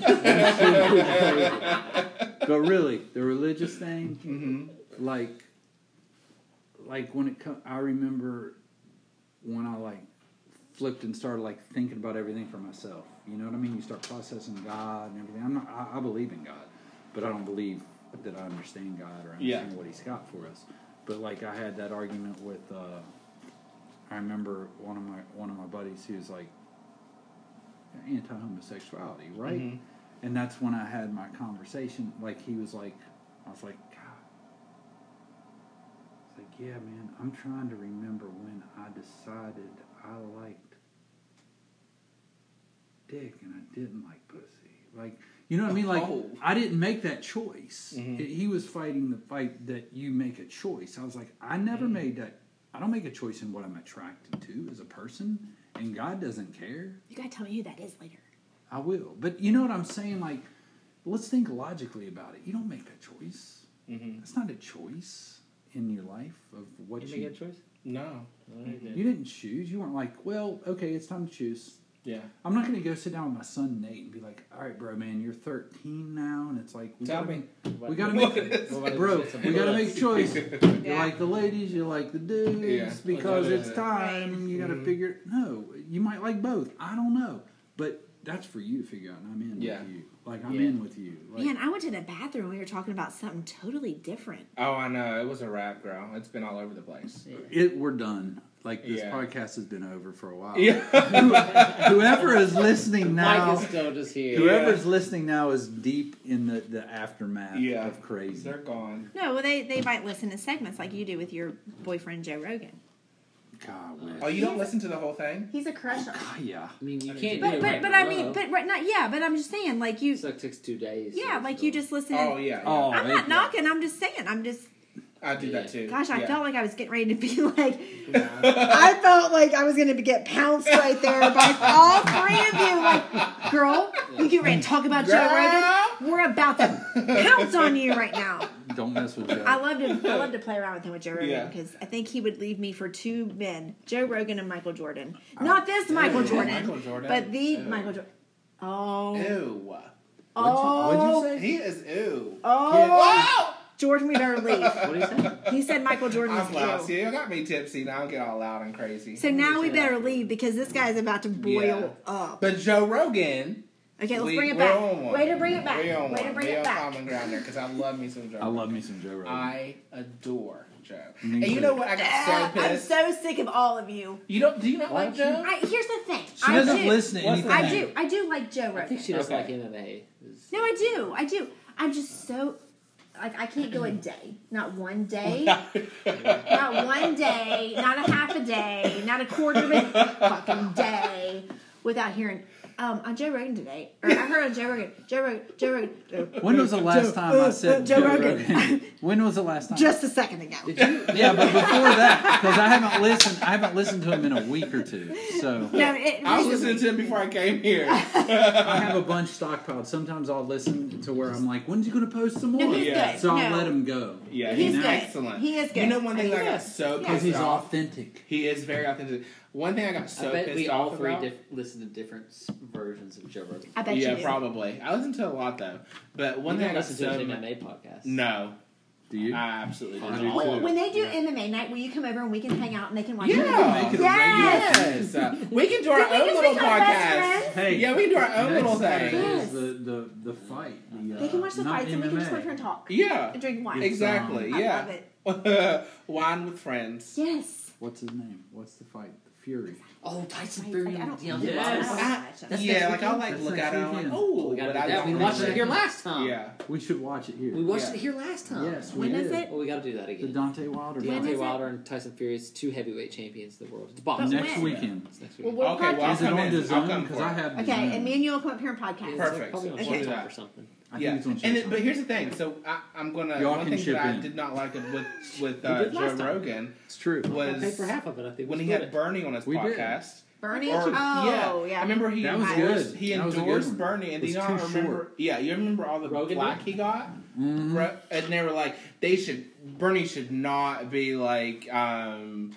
really, the religious thing, hmm like, like when it comes, I remember when I like flipped and started like thinking about everything for myself. You know what I mean? You start processing God and everything. I'm not. I, I believe in God, but I don't believe that I understand God or Yeah. understand what He's got for us. But like I had that argument with. Uh, I remember one of my one of my buddies who was like anti-homosexuality, right? Mhm. And that's when I had my conversation. Like he was like, I was like, God. It's like, yeah, man. I'm trying to remember when I decided I liked dick and I didn't like pussy. Like, you know what I mean? Like, Oh. I didn't make that choice. Mhm. He- He was fighting the fight that you make a choice. I was like, I never Mhm. made that. I don't make a choice in what I'm attracted to as a person, and God doesn't care. You gotta tell me who that is later. I will. But you know what I'm saying? Like, let's think logically about it. You don't make that choice. hmm That's not a choice in your life of what You you. make a choice? No. No, you didn't. You didn't choose. You weren't like, well, okay, it's time to choose. Yeah. I'm not going to go sit down with my son Nate and be like, all right, bro, man, you're 13 now, and it's like, we Tell gotta me. make- we gotta make, is- What bro, some we gotta make a bullets? choice. You like the ladies, you like the dudes, Yeah. because Yeah. it's time. You got to Mhm. figure. No, you might like both. I don't know, but that's for you to figure out. And I'm in Yeah. with you. Like I'm Yeah. in with you. Like, Man, I went to the bathroom. We were talking about something totally different. Oh, I know. It was a wrap, girl. It's been all over the place. it, we're done. Like this Yeah. podcast has been over for a while. Yeah. Whoever is listening now, Mike is still just here. whoever's listening now is deep in the, the aftermath Yeah. of crazy. They're gone. No, well, they, they might listen to segments like you do with your boyfriend Joe Rogan. God, wish. Oh, you don't listen to the whole thing? He's a crush oh, on. God, yeah. I mean, you But- can't But do it but right but in a I mean, but right not yeah. But I'm just saying, like you, So it takes two days. yeah, so like you just listen. Oh, yeah. Oh, I'm not knocking. I'm just saying. I'm just. I do that too. Gosh, I Yeah. felt like I was getting ready to be like. I felt like I was going to get pounced right there by all three of you. Like, girl, you get ready to talk about Joe Rogan. We're about to pounce on you right now. Don't mess with Joe. I love to I love to play around with him with Joe Rogan because I think he would leave me for two men: Joe Rogan and Michael Jordan. Not this Michael Ew, Jordan, Michael Jordan. but the Ew. Michael Jordan. Oh, Ew. oh, What'd you oh. say? He is ew. oh, Jordan, we better leave. What do you say? He said Michael Jordan I'm loud. was See, you got me tipsy. Now I get all loud and crazy. So now we better leave because this guy's about to boil up. But Joe Rogan. Okay, let's we- bring it we're back. on one. Way to bring it back. We're on Way to one. bring We're it on back. common ground there because I love me some Joe. I love me some Joe Rogan. I adore Joe. Me and you too. know what? I got Ah, so I'm pissed. so sick of all of you. you don't? Do you not like don't Joe? I, here's the thing. she I doesn't do. listen to What's anything. the I do. I do like Joe Rogan. I Rogan. think she does Okay. like MMA. Is- No, I do. I do. I'm just so like I can't go a day, not one day, not one day, not a half a day, not a quarter of a fucking day without hearing. Um, on Joe Rogan today, or I heard on Joe Rogan, Joe Rogan, Joe Rogan. Joe- When was the last Joe- time I uh, said uh, Joe Rogan? when was the last time? Just a second ago. yeah, but before that, because I haven't listened. I haven't listened to him in a week or two. So No, it, I was listening to him before I came here. I have a bunch stockpiled. Sometimes I'll listen to where I'm like, when's he going to post some more? No, he's Yeah. good. So I'll no. let him go. yeah, He's he's, good. excellent. He is good. You know one thing I that I got so Because he's off. authentic. He is very authentic. One thing I got so I bet pissed we all off three about. diff- listen to different s- versions of Joe Rogan. I bet yeah, you do. probably. I listen to a lot though, but one you thing I don't got listen so to his ma- MMA podcast. no, Do you? I absolutely I do do not. When they do MMA night, will you come over and we can hang out and they can watch it? Yeah, Make it a Yes. yes. Uh, we can do our Then we own can little become best podcast. friends. Hey, Yeah, we can do our own next little Saturday thing. Yes. is the, the the fight. The, uh, They can watch the not fights and we can just MMA. sit here and talk Yeah, and drink wine. Exactly. I yeah, love it. wine with friends. Yes. What's his name? What's the fight? The Fury. Oh, Tyson Right, Fury. like, I don't- Deontay Yes. Wilder. I- That's yeah, like I'll like That's look at it. I'm like, oh, we gotta but do that. We watched it here last time. Yeah. We should watch it here. We watched Yeah. it here last time. Yes, we When did. is it? Well, we got to do that again. The. Deontay Wilder. When fight. is Wilder and Tyson Fury is two heavyweight champions of the world. It's boxing. Next when? weekend. It's next Well, week. we'll Okay, well, I'll Is it on in. the I'll zone? come Because I have Okay, zone. and me and you will come up here and podcast. It's Perfect. Probably on We'll do Showtime that. or something. I think Yeah, it's on and it, but here's the thing. So I, I'm gonna Y'all one can thing chip that I did not like with with uh, did Joe time. Rogan It's true. I was paid for half of it. I think when he had it. Bernie on his We did. podcast. Bernie? Or- oh, yeah. yeah, I remember he That was endorsed, good. he That was good endorsed. Bernie, and you was not too remember? short. Yeah, you remember all the Rogan flack did? he got, Mhm. Ro- and they were like, they should Bernie should not be like um,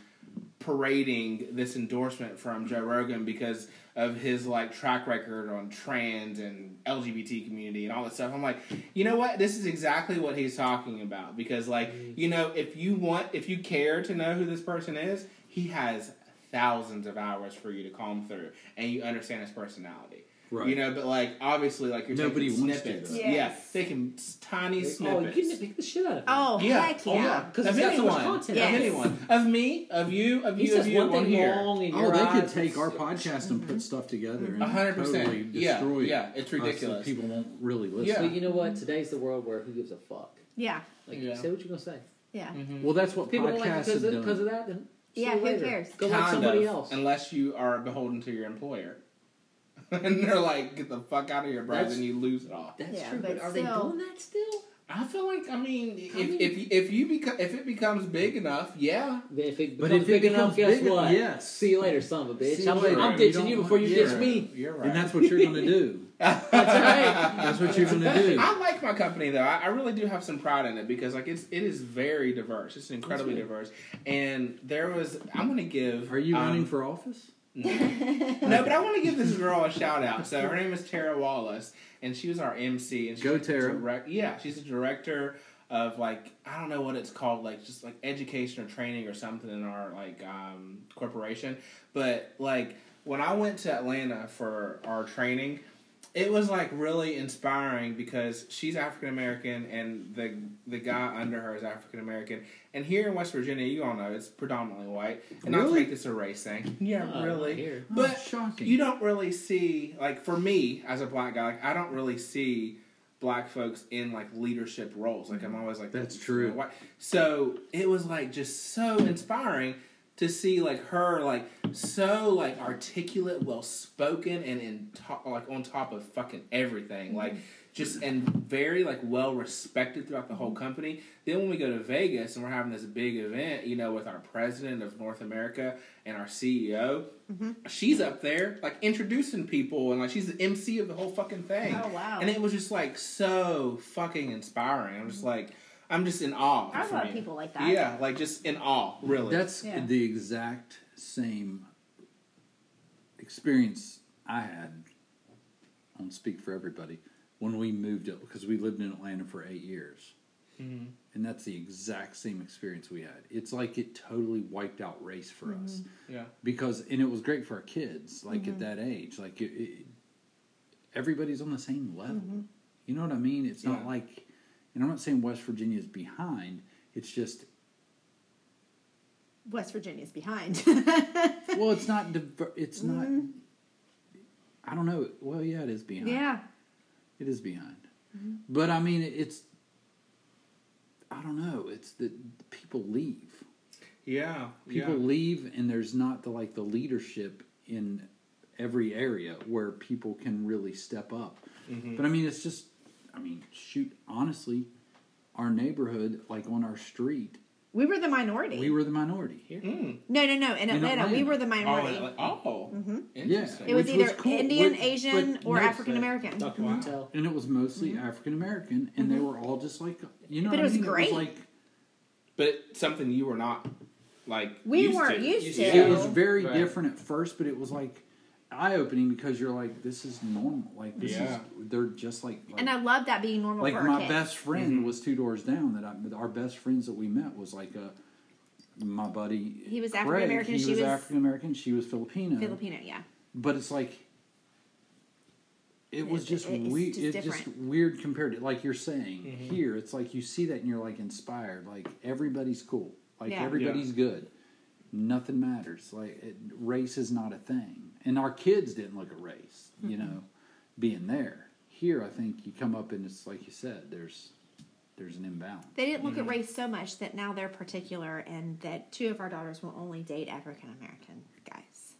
parading this endorsement from Joe Rogan because of his like track record on trans and LGBT community and all that stuff. I'm like, you know what? This is exactly what he's talking about because like, mm-hmm. you know, if you want, if you care to know who this person is, he has thousands of hours for you to comb through, and you understand his personality. Right. You know, but like obviously, like you're Nobody taking wants to, snippets. though. Yeah, Yes. taking s- tiny Oh, you snippets. can pick the shit out of it. Oh, Yeah. heck yeah. Oh, yeah. 'Cause of it's got so much anyone. content. Yes. Of anyone. Of me, of you, of He you, says of you, one one thing here. wrong in Oh, your they could eyes, take our podcast and put stuff together and A hundred percent. totally Yeah, destroy yeah, it's us and ridiculous. People won't really listen. Yeah. But you know what? Today's the world where who gives a fuck? Yeah. Like, Yeah. say what you're gonna say. Yeah. Mm-hmm. Well, that's what People don't like podcasts because have of, because of that. Then see Yeah, you who later. cares? Go like somebody else. Unless you are beholden to your employer. and they're like, get the fuck out of here, bro, That's- then you lose it all. That's Yeah, true. but But, are they still- doing that still? I feel like I mean, if I mean- if if you beco- if it becomes big enough, yeah. If it But becomes if it big enough, guess big- what? yes. See you later, son of a bitch. See you I'm, later. I'm ditching don't you before you ditch yeah. me. You're right. And that's what you're going to do. That's right. That's what you're going to do. I like my company though. I, I really do have some pride in it because like it's it is very diverse. It's incredibly diverse. And there was I'm gonna give. Are you um, running for office? No, but I want to give this girl a shout out. So her name is Tara Wallace, and she was our MC. And she's Go, a Tara. direct- yeah, she's a director of like I don't know what it's called, like just like education or training or something in our like um, corporation. But like when I went to Atlanta for our training, it was like really inspiring because she's African American and the the guy under her is African American. And here in West Virginia, you all know it's predominantly white. And not to Really? make this a race thing. Yeah, Uh, really. Here. Oh, But shocking. you don't really see like for me as a black guy, like I don't really see black folks in like leadership roles. Like I'm always like That's true. why- So it was like just so inspiring to see like her like so like articulate, well spoken, and in top like on top of fucking everything. Mm-hmm. Like just and very like well respected throughout the whole mm-hmm. company. Then when we go to Vegas and we're having this big event, you know, with our president of North America and our CEO, mm-hmm. she's up there like introducing people and like she's the MC of the whole fucking thing. Oh, wow. And it was just like so fucking inspiring. I'm just like I'm just in awe. I for love people like that. Yeah, like just in awe, really. That's Yeah. the exact same experience I had. I don't speak for everybody when we moved it because we lived in Atlanta for eight years, Mhm. and that's the exact same experience we had. It's like it totally wiped out race for mm-hmm. us yeah. because, and it was great for our kids, like at mm-hmm. that age, like it, it, everybody's on the same level. Mm-hmm. You know what I mean? It's not like, and I'm not saying West Virginia is behind. It's just West Virginia's behind. well, it's not. Diver- it's not. I don't know. Well, yeah, it is behind. yeah. it is behind. But I mean, it's. I don't know. It's that people leave. Yeah. People yeah. leave, and there's not the like the leadership in every area where people can really step up. Mm-hmm. But I mean, it's just. I mean, shoot. Honestly, our neighborhood, like on our street, We were the minority. we were the minority. Mm. no, no, no. In In Atlanta, we were the Oh, minority. like- oh. Mm-hmm. Yeah, Interesting. it was which either was cool. Indian, Which- Asian, or African American. Dr. Mm-hmm. Montel. and it was mostly mm-hmm. African American, and they were all just like you know. But what it I was mean? great. like But something you were not like We used weren't to. used to. it was very Right. different at first, but it was like eye opening because you're like, this is normal. Like this Yeah. is they're just like, like And I love that being normal like for our my kids. best friend Mm-hmm. was two doors down. That I, our best friends that we met was like a my buddy. He was African-American, He she was, was- African American. She was Filipino. Filipino, yeah. But it's like. It was It- just it's weird. It's just different. weird compared to like you're saying Mm-hmm. here. It's like you see that and you're like inspired. Like everybody's cool. Like Yeah. everybody's good. nothing matters. Like it, race is not a thing, and our kids didn't look at race. You know, being there. Here, I think you come up and it's like you said. There's there's an imbalance. They didn't look at race so much that now they're particular, and that two of our daughters will only date African American guys.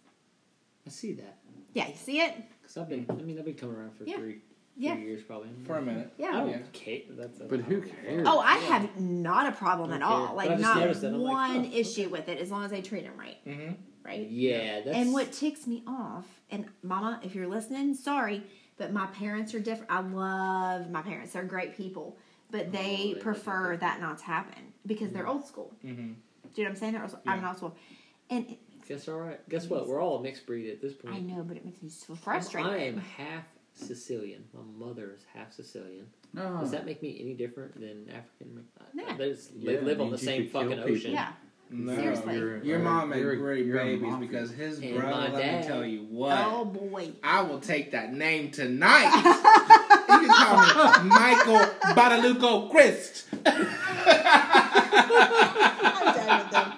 I see that Yeah, you see it? because I've been. I mean, I've been coming around for Yeah. three, Yeah. three years probably. For a minute. I Yeah. don't Yeah. care. That's But who cares? Oh, I have not a problem at Don't care. all. But Like I just not noticed that. I'm like, one oh, issue with it, as long as they treat them right. Mm-hmm. Right. Yeah, that's And what ticks me off, and Mama, if you're listening, sorry, but my parents are different. I love my parents; they're great people, but they they prefer that not to happen because they're old school. Mm-hmm. Do you know what I'm saying? They're old school. I'm Yeah. old school, and it, Guess all right. Guess what? We're all mixed breed at this point. I know, but it makes me so frustrated. I am half Sicilian. My mother is half Sicilian. No. Does that make me any different than African? Yeah. There's- Yeah, they it live on the same fucking people. ocean. yeah, No, Seriously. your You're- mom made you're a- great you're a babies mafia. because his And brother. Let dad- me tell you what. oh boy, I will take that name tonight. you can call me Michael Badaluco Christ. I'm done with them.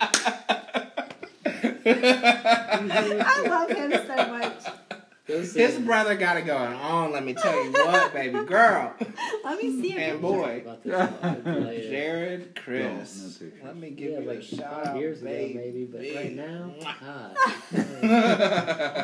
I love him so much. Those His brother got it going on. Let me tell you what, baby girl Let me see him. and boy, About this one later. Jared Chris. no pictures. Let me give Yeah, you like a shout out, years ago, baby. maybe, but right now, God,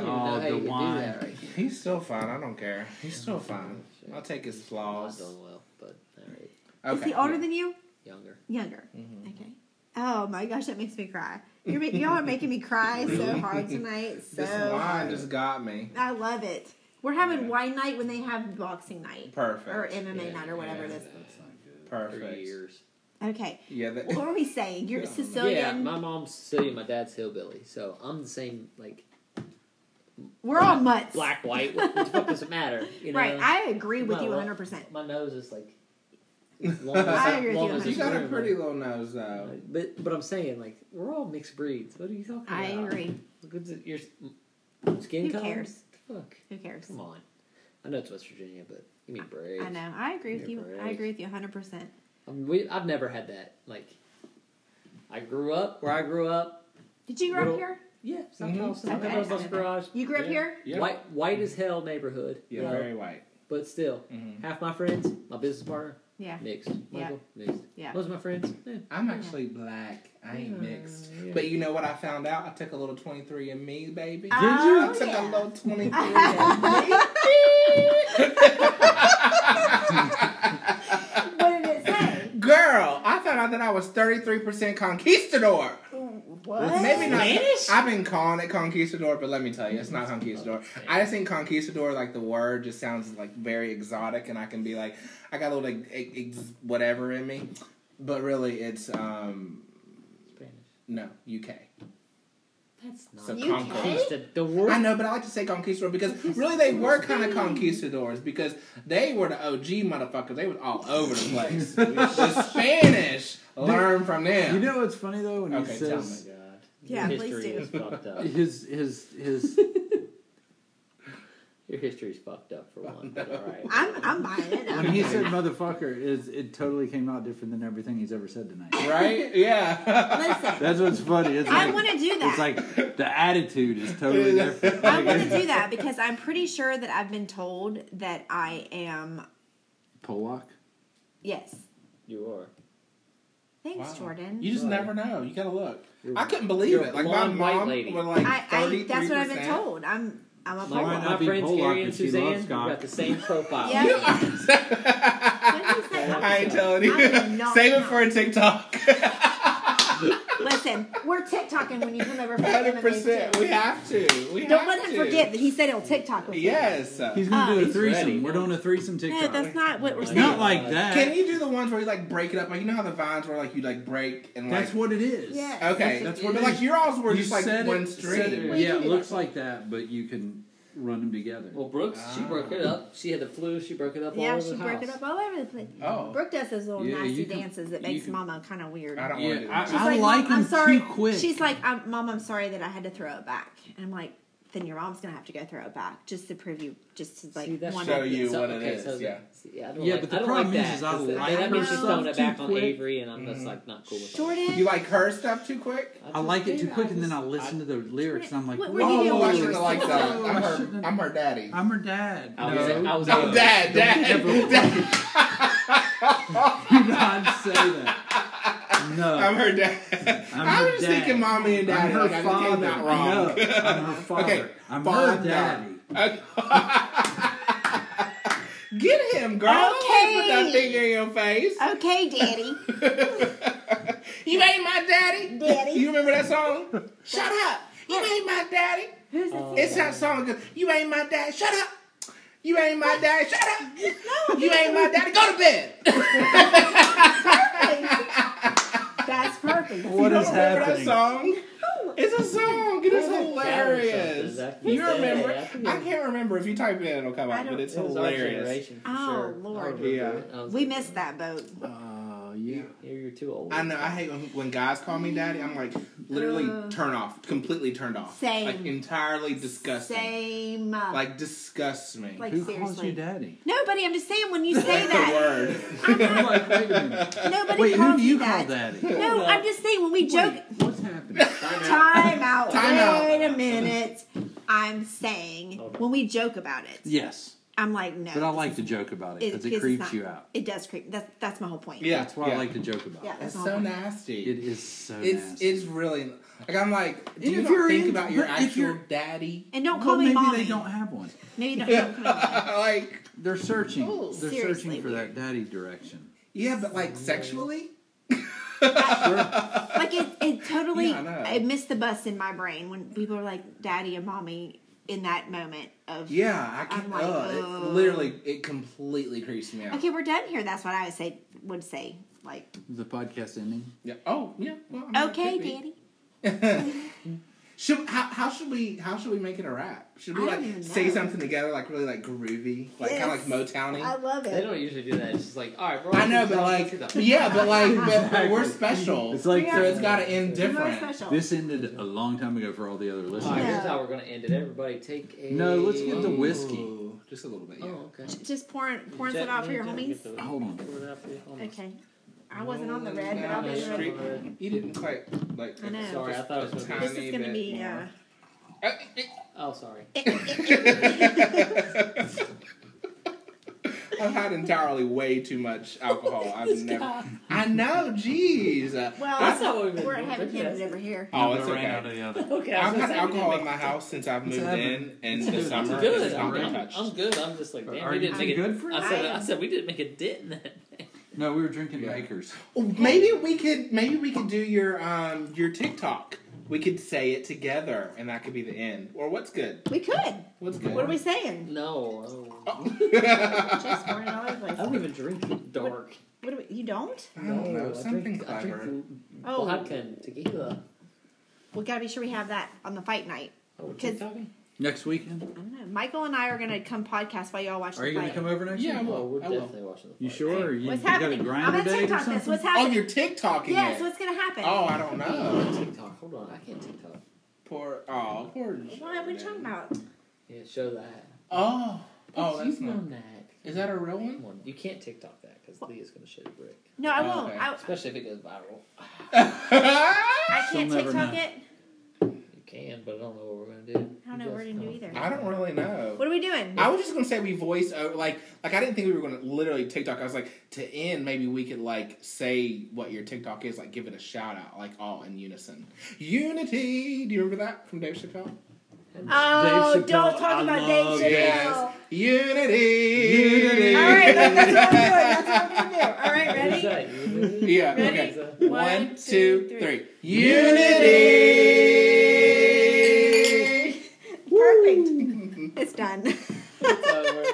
Oh, even the wine. right He's still fine. I don't care. He's still fine. I'll take his now. Not flaws. doing well, but all right, Okay. Is he older than you? younger. Younger. Mhm. Okay. Oh my gosh, that makes me cry. You're, y'all are making me cry so hard tonight. So This wine just got me. I love it. We're having Yeah. wine night when they have boxing night Perfect. or MMA Yeah, night or whatever yeah. it is. That's not good. Perfect. Three years. Okay. Yeah. That, What were we saying? You're Yeah. Sicilian. Yeah, my mom's Sicilian, my dad's hillbilly, so I'm the same. Like We're all mutts. black, white. What the fuck does it matter? You know? Right. I agree with My you 100. percent My nose is like. as Long as, I agree with you you got a pretty like- little nose though. But but I'm saying like we're all mixed breeds. What are you talking I about? I agree. Look at the- your skin Who color. cares? Fuck. Who cares? Come on. I know it's West Virginia, but you mean brave. I know. I agree with Yeah, you. I agree with you 100. percent I mean, we, I've never had that. Like, I grew up where I grew up. Did you grow up here? Yeah, South Mhm. Carolina, South Okay. Carolina, Los Garage. You grew up Yeah. here? Yeah. White, white as hell neighborhood. Yeah, you know, very white. but still, Mhm. half my friends, my business partner, Yeah. mixed. Yeah. Michael, mixed. Yeah. Most of my friends, eh. I'm actually black. I ain't Yeah, mixed. yeah. But you know what I found out? I took a little 23 and me, baby. Did I you? took yeah. a little 23 and What did it say? me. Girl, I found out that I was 33% conquistador. What? Maybe not. Spanish? I've been calling it conquistador, but let me tell you, it's not conquistador. I just think conquistador, like the word, just sounds like very exotic, and I can be like, I got a little like, ex- ex- whatever in me, but really, it's um Spanish. no UK. That's not So UK? conquistador. I know, but I like to say conquistador because really they were kind of conquistadors because they were the OG motherfuckers. They was all over the place. the Spanish learned from them. You know what's funny though when Okay, he tell Oh says my god. Yeah, Your please history do. is fucked up. his his his Your history's fucked up for one. But all right. I'm I'm buying it. when he said motherfucker is it totally came out different than everything he's ever said tonight. right? Yeah. Listen, That's what's funny. It's I like, want to do that. it's like the attitude is totally different. I want to do that because I'm pretty sure that I've been told that I am. Pollock. Yes. You are. Thanks, Wow. Jordan. You just never know. You gotta look. You're- I couldn't believe you're a it. Like my blonde white mom lady. was like I, I thirty that's what I've been told. I'm I'm a My, Might my friends Pollock, Gary and Suzanne, loves we've got the same profile. Yeah. You What did he say? are. I ain't telling you. I am not Save it for a TikTok. Listen, we're TikToking when you come over for Hundred MMA percent. too. We have to. We Don't have let him to. forget that he said he'll TikTok with you. Yes. He's gonna Uh, do a threesome. ready. We're doing a threesome No, TikTok. that's not what we're saying. not like that. Can you do the ones where you like break it up? Like you know how the vines where like you like break and like That's what it is. Yeah. okay. That's what but it like is. your alls were You just like said one it- stream. said it- Well, yeah, it looks like that, but you can run them together. Well, Brooks, she broke it Ah. up. She had the flu. She broke it up all Yeah, over she the broke house. it up all over the place. Oh. Brooke does those little Yeah, nasty can- dances that makes can- Mama kind of weird. I don't Yeah, want to do I- that. She's I like, like Mom, I'm them sorry. too quick. She's like, I'm, Mom, I'm sorry that I had to throw it back. And I'm like, then your mom's gonna have to go throw it back just to prove you, just to like See, that's one Show up you So- what it okay, is, so yeah. see, yeah, I don't Yeah, like, but the I don't problem like is, that, is I 'cause like that means her she's throwing it back too on quick. Avery, and I'm just like not cool with that. Jordan. You like her stuff too quick? I like it too just- quick, and then I listen to the lyrics, and I'm like, What- "Whoa, what do you do? Oh, I shouldn't have liked that. I'm her, I'm her daddy. I'm her dad. I was- no, I was- No, dad, dad, Ever- dad. do not say that. No, I'm her dad. I'm I her was just dad. thinking mommy and daddy. I'm her like, I just came father. out wrong. No, I'm her father. Okay, I'm father. her daddy. Get him, girl. Don't Okay. Put that finger in your face. Okay, Daddy. you ain't my daddy. Daddy. You remember that song? Shut up. You ain't my daddy. Who's this? It's that song. You ain't my daddy. Shut up. You ain't my daddy. Shut up. No, You ain't my daddy. Go to bed. That's perfect. What You is don't happening? that song? It's a song. It is hilarious. You remember? I think I it- can't remember. If you type it in, it'll come I out. don't- But it's It was our hilarious. generation for Oh, sure. Lord. I remember Yeah. it. I was We like, missed that boat. Oh yeah. Yeah, you're too old. I know. I hate when, when guys call me daddy. I'm like, literally Uh, turn off, completely turned off. Same. Like entirely disgusting. Same. Like disgusts me. Like, Who seriously. calls you daddy? Nobody, I'm just saying when you say Like the that. word. I'm like, wait a minute. Nobody Wait, calls who do you me call that. daddy? No, I'm just saying when we joke. Wait, what's happening? Time out. Time out. Wait a minute. I'm saying Okay. when we joke about it, Yes, I'm like, no. but I like is- to joke about it it- because it, this is creeps not- you out. It does creep. That's that's my whole point. Yeah, That's why yeah. I like to joke about Yeah, it. It's that's my so point. nasty. It is so it's nasty. it's really like I'm like, do And you if not think in- about your actual daddy? And don't well, call me maybe mommy. they don't have one. Maybe don't, don't call me mommy. like, They're searching. Oh, They're searching for weird. that daddy direction. yeah, but like sexually. Like it, it totally. Yeah, I. I missed the bus in my brain when people are like daddy and mommy in that moment of. Yeah, I can. Like, uh, it literally, it completely creeps me out. Okay, we're done here. That's what I would say. Would say like, The podcast ending. Yeah. Oh, yeah. Well, I mean, okay, daddy. Should how, how should we how should we make it a rap? Should we I like don't even say know. something together like really like groovy, like kind of like Yes. Motowny? I love it. They it. don't usually do that. It's just like, all right, bro. I know, but like yeah, but like but, but we're special. It's like so it's got to end You are different. special. this ended a long time ago for all the other All right, listeners. here's how we're gonna end it. Everybody take a. No, let's get the Ooh, whiskey. Oh, just a little bit. Yeah. Oh, okay. Just pouring pouring Jack- some out for your homies. Hold on. pour it out for your homies. Okay. I wasn't on the red, but I'll be Down the ready. street. You didn't quite like. I know. Sorry, I thought it was gonna be. This is gonna be. more. Uh, Uh, Oh, sorry. I've had entirely way too much alcohol. I've never. I know. Jeez. Uh, well, That's not what we've been we're doing. heavy-handed over here. Oh, it's They okay. out of the other. Okay, I I've was had gonna say, we alcohol didn't in my house since I've It's moved happening. in in It's the good. It's summer. Good. It's not I'm, been I'm, touched. I'm good. I'm just like, damn, Are we you didn't make it. good for I said, I said we didn't make a dent in that. No, we were drinking Yeah. Makers. Oh, maybe we could maybe we could do your um your TikTok. We could say it together, and that could be the end. Or what's good? We could. What's good? What are we saying? No, I don't- Oh. Just pouring all over I don't even drink dark. What do we, you don't? I don't know. I Something drink, I clever. drink Oh. vodka and tequila. We gotta be sure we have that on the fight night. Oh, we're Kids- TikToking? Next weekend? I don't know. Michael and I are gonna come podcast while y'all watch Are the you going fight. to come over next Yeah, I week? will. Oh, we're I will. definitely watching the You sure? Or you, What's you got a happening? I'm Grindr gonna date or TikTok something? this. What's Oh, happening? you're TikToking yes, it. what's gonna happen? Oh, I don't know. TikTok. Hold on, I can't TikTok. Poor. Oh, poor. What are we talking about? Yeah, show that. Oh. Oh, But that's you've not. known that. Is that a real Come one? you can't TikTok that because Leah's gonna show you brick. No, I Oh, won't. okay. I, Especially if it goes viral. I can't TikTok know. it. You can, but I don't know what we're gonna do. I don't know what we're gonna do either. I don't really know. What are we doing? I was just gonna say we voice over like like I didn't think we were gonna literally TikTok. I was like to end maybe we could like say what your TikTok is, like give it a shout out, like all in unison. Unity. Do you remember that from Dave Chappelle? Oh, Dave Chappelle, don't talk I about Dave Chappelle. Yes. Unity. Unity. All right, that's what we're doing. That's what we're gonna do. All right, What is ready? Yeah. Ready? Okay. One, One, two, two, three. three. Unity. Perfect. it's done. It's over.